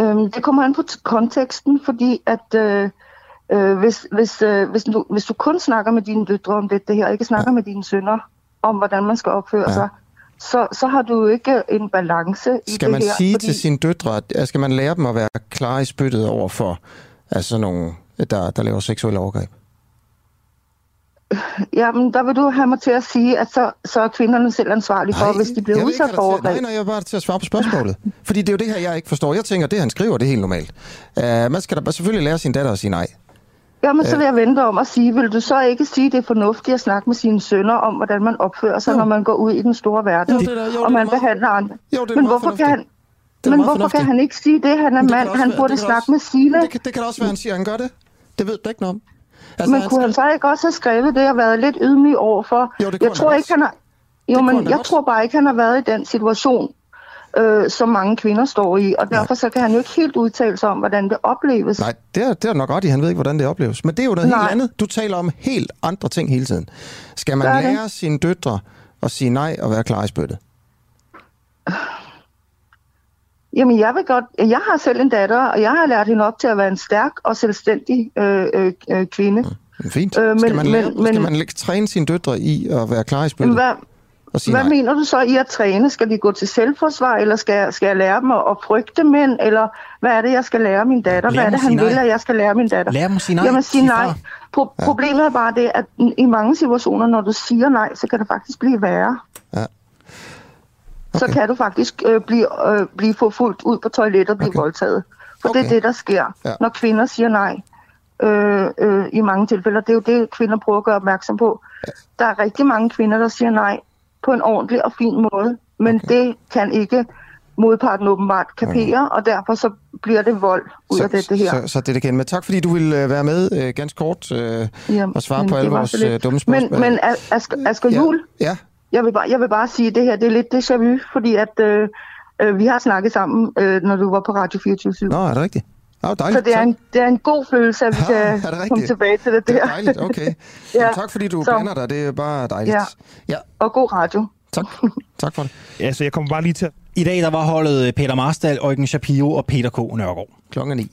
Øhm, det kommer an på konteksten, fordi at øh, øh, hvis, hvis, øh, hvis, du, hvis du kun snakker med dine døtre om det, det her, ikke snakker ja. med dine sønner om, hvordan man skal opføre ja. sig, så, så har du jo ikke en balance i skal det her. Skal man sige fordi... til sine døtre, at skal man lære dem at være klar i spyttet over for altså nogle, der, der laver seksuelle overgreb? Jamen, der vil du have mig til at sige, at så, så er kvinderne selv ansvarlige for, nej, hvis de bliver udsat for overgreb. Nej, nej, jeg er bare til at svare på spørgsmålet. Fordi det er jo det her, jeg ikke forstår. Jeg tænker, det han skriver, det er helt normalt. Uh, man skal da selvfølgelig lære sin datter at sige nej. Jamen, så vil jeg vente om at sige, vil du så ikke sige, det er fornuftigt at snakke med sine sønner om, hvordan man opfører sig, jo. når man går ud i den store verden, jo, det der, jo, og man meget, behandler andre. Jo, det Men hvorfor kan han... Men hvorfor fornuftigt. kan han ikke sige det? Han er mand, han burde snakke med Sile. Det, kan, det kan også være, han siger, han gør det. Det ved du ikke noget om. Altså, men kunne han så ikke også have skrevet det og været lidt ydmyg overfor? Jo, det jeg tror ikke, han har... Jo, det men jeg godt. tror bare ikke, han har været i den situation, øh, som mange kvinder står i, og derfor Nej. så kan han jo ikke helt udtale sig om, hvordan det opleves. Nej, det er, det er nok godt i. Han ved ikke, hvordan det opleves. Men det er jo noget nej. helt andet. Du taler om helt andre ting hele tiden. Skal man lære det. sine døtre at sige nej og være klar i spyttet? Jamen, jeg vil godt... Jeg har selv en datter, og jeg har lært hende op til at være en stærk og selvstændig øh, øh, øh kvinde. Mm, fint. Øh, men, skal, man lære, men, skal man træne sine døtre i at være klar i spillet? Hvad, Og sige Hvad nej. mener du så i at træne? Skal de gå til selvforsvar, eller skal, jeg- skal jeg lære dem at, at frygte mænd, eller hvad er det, jeg skal lære min datter? Lær hvad er det, han vil, at jeg skal lære min datter? Lær dem at sige nej. Jamen, sige Sig nej. Pro- Ja. Problemet er bare det, at i mange situationer, når du siger nej, så kan det faktisk blive værre. Ja. Så kan du faktisk øh, blive, øh, blive forfulgt ud på toilettet og blive okay. voldtaget. For okay. det er Okay. det, der sker, Ja. når kvinder siger nej. Øh, øh, I mange tilfælde. Det er jo det, kvinder prøver at gøre opmærksom på. Ja. Der er rigtig mange kvinder, der siger nej på en ordentlig og fin måde. Men okay. det kan ikke modparten åbenbart kapere, okay. og derfor så bliver det vold ud af det, det her. Så, så det er det kendt. Men tak fordi du ville øh, være med øh, ganske kort øh, Jamen, og svare på alle vores så øh, dumme spørgsmål. Men, men As- Asger, Asger Ja. Juhl, Ja, jeg vil, bare, jeg vil bare sige, at det her det er lidt déjà vu, fordi at øh, øh, vi har snakket sammen, øh, når du var på Radio 24 Nå, er det rigtigt? Nå, dejligt. Så det er, en, det er en god følelse, at vi Ja, kan komme tilbage til det der. Det er dejligt, okay. ja. Jamen, tak fordi du Så- blander dig, det er bare dejligt. Ja. ja. Og god radio. Tak. Tak for det. Ja, så jeg kommer bare lige til I dag der var holdet Peter Marstal, Eugen Shapiro og Peter K. Nørgaard. Klokken er ni.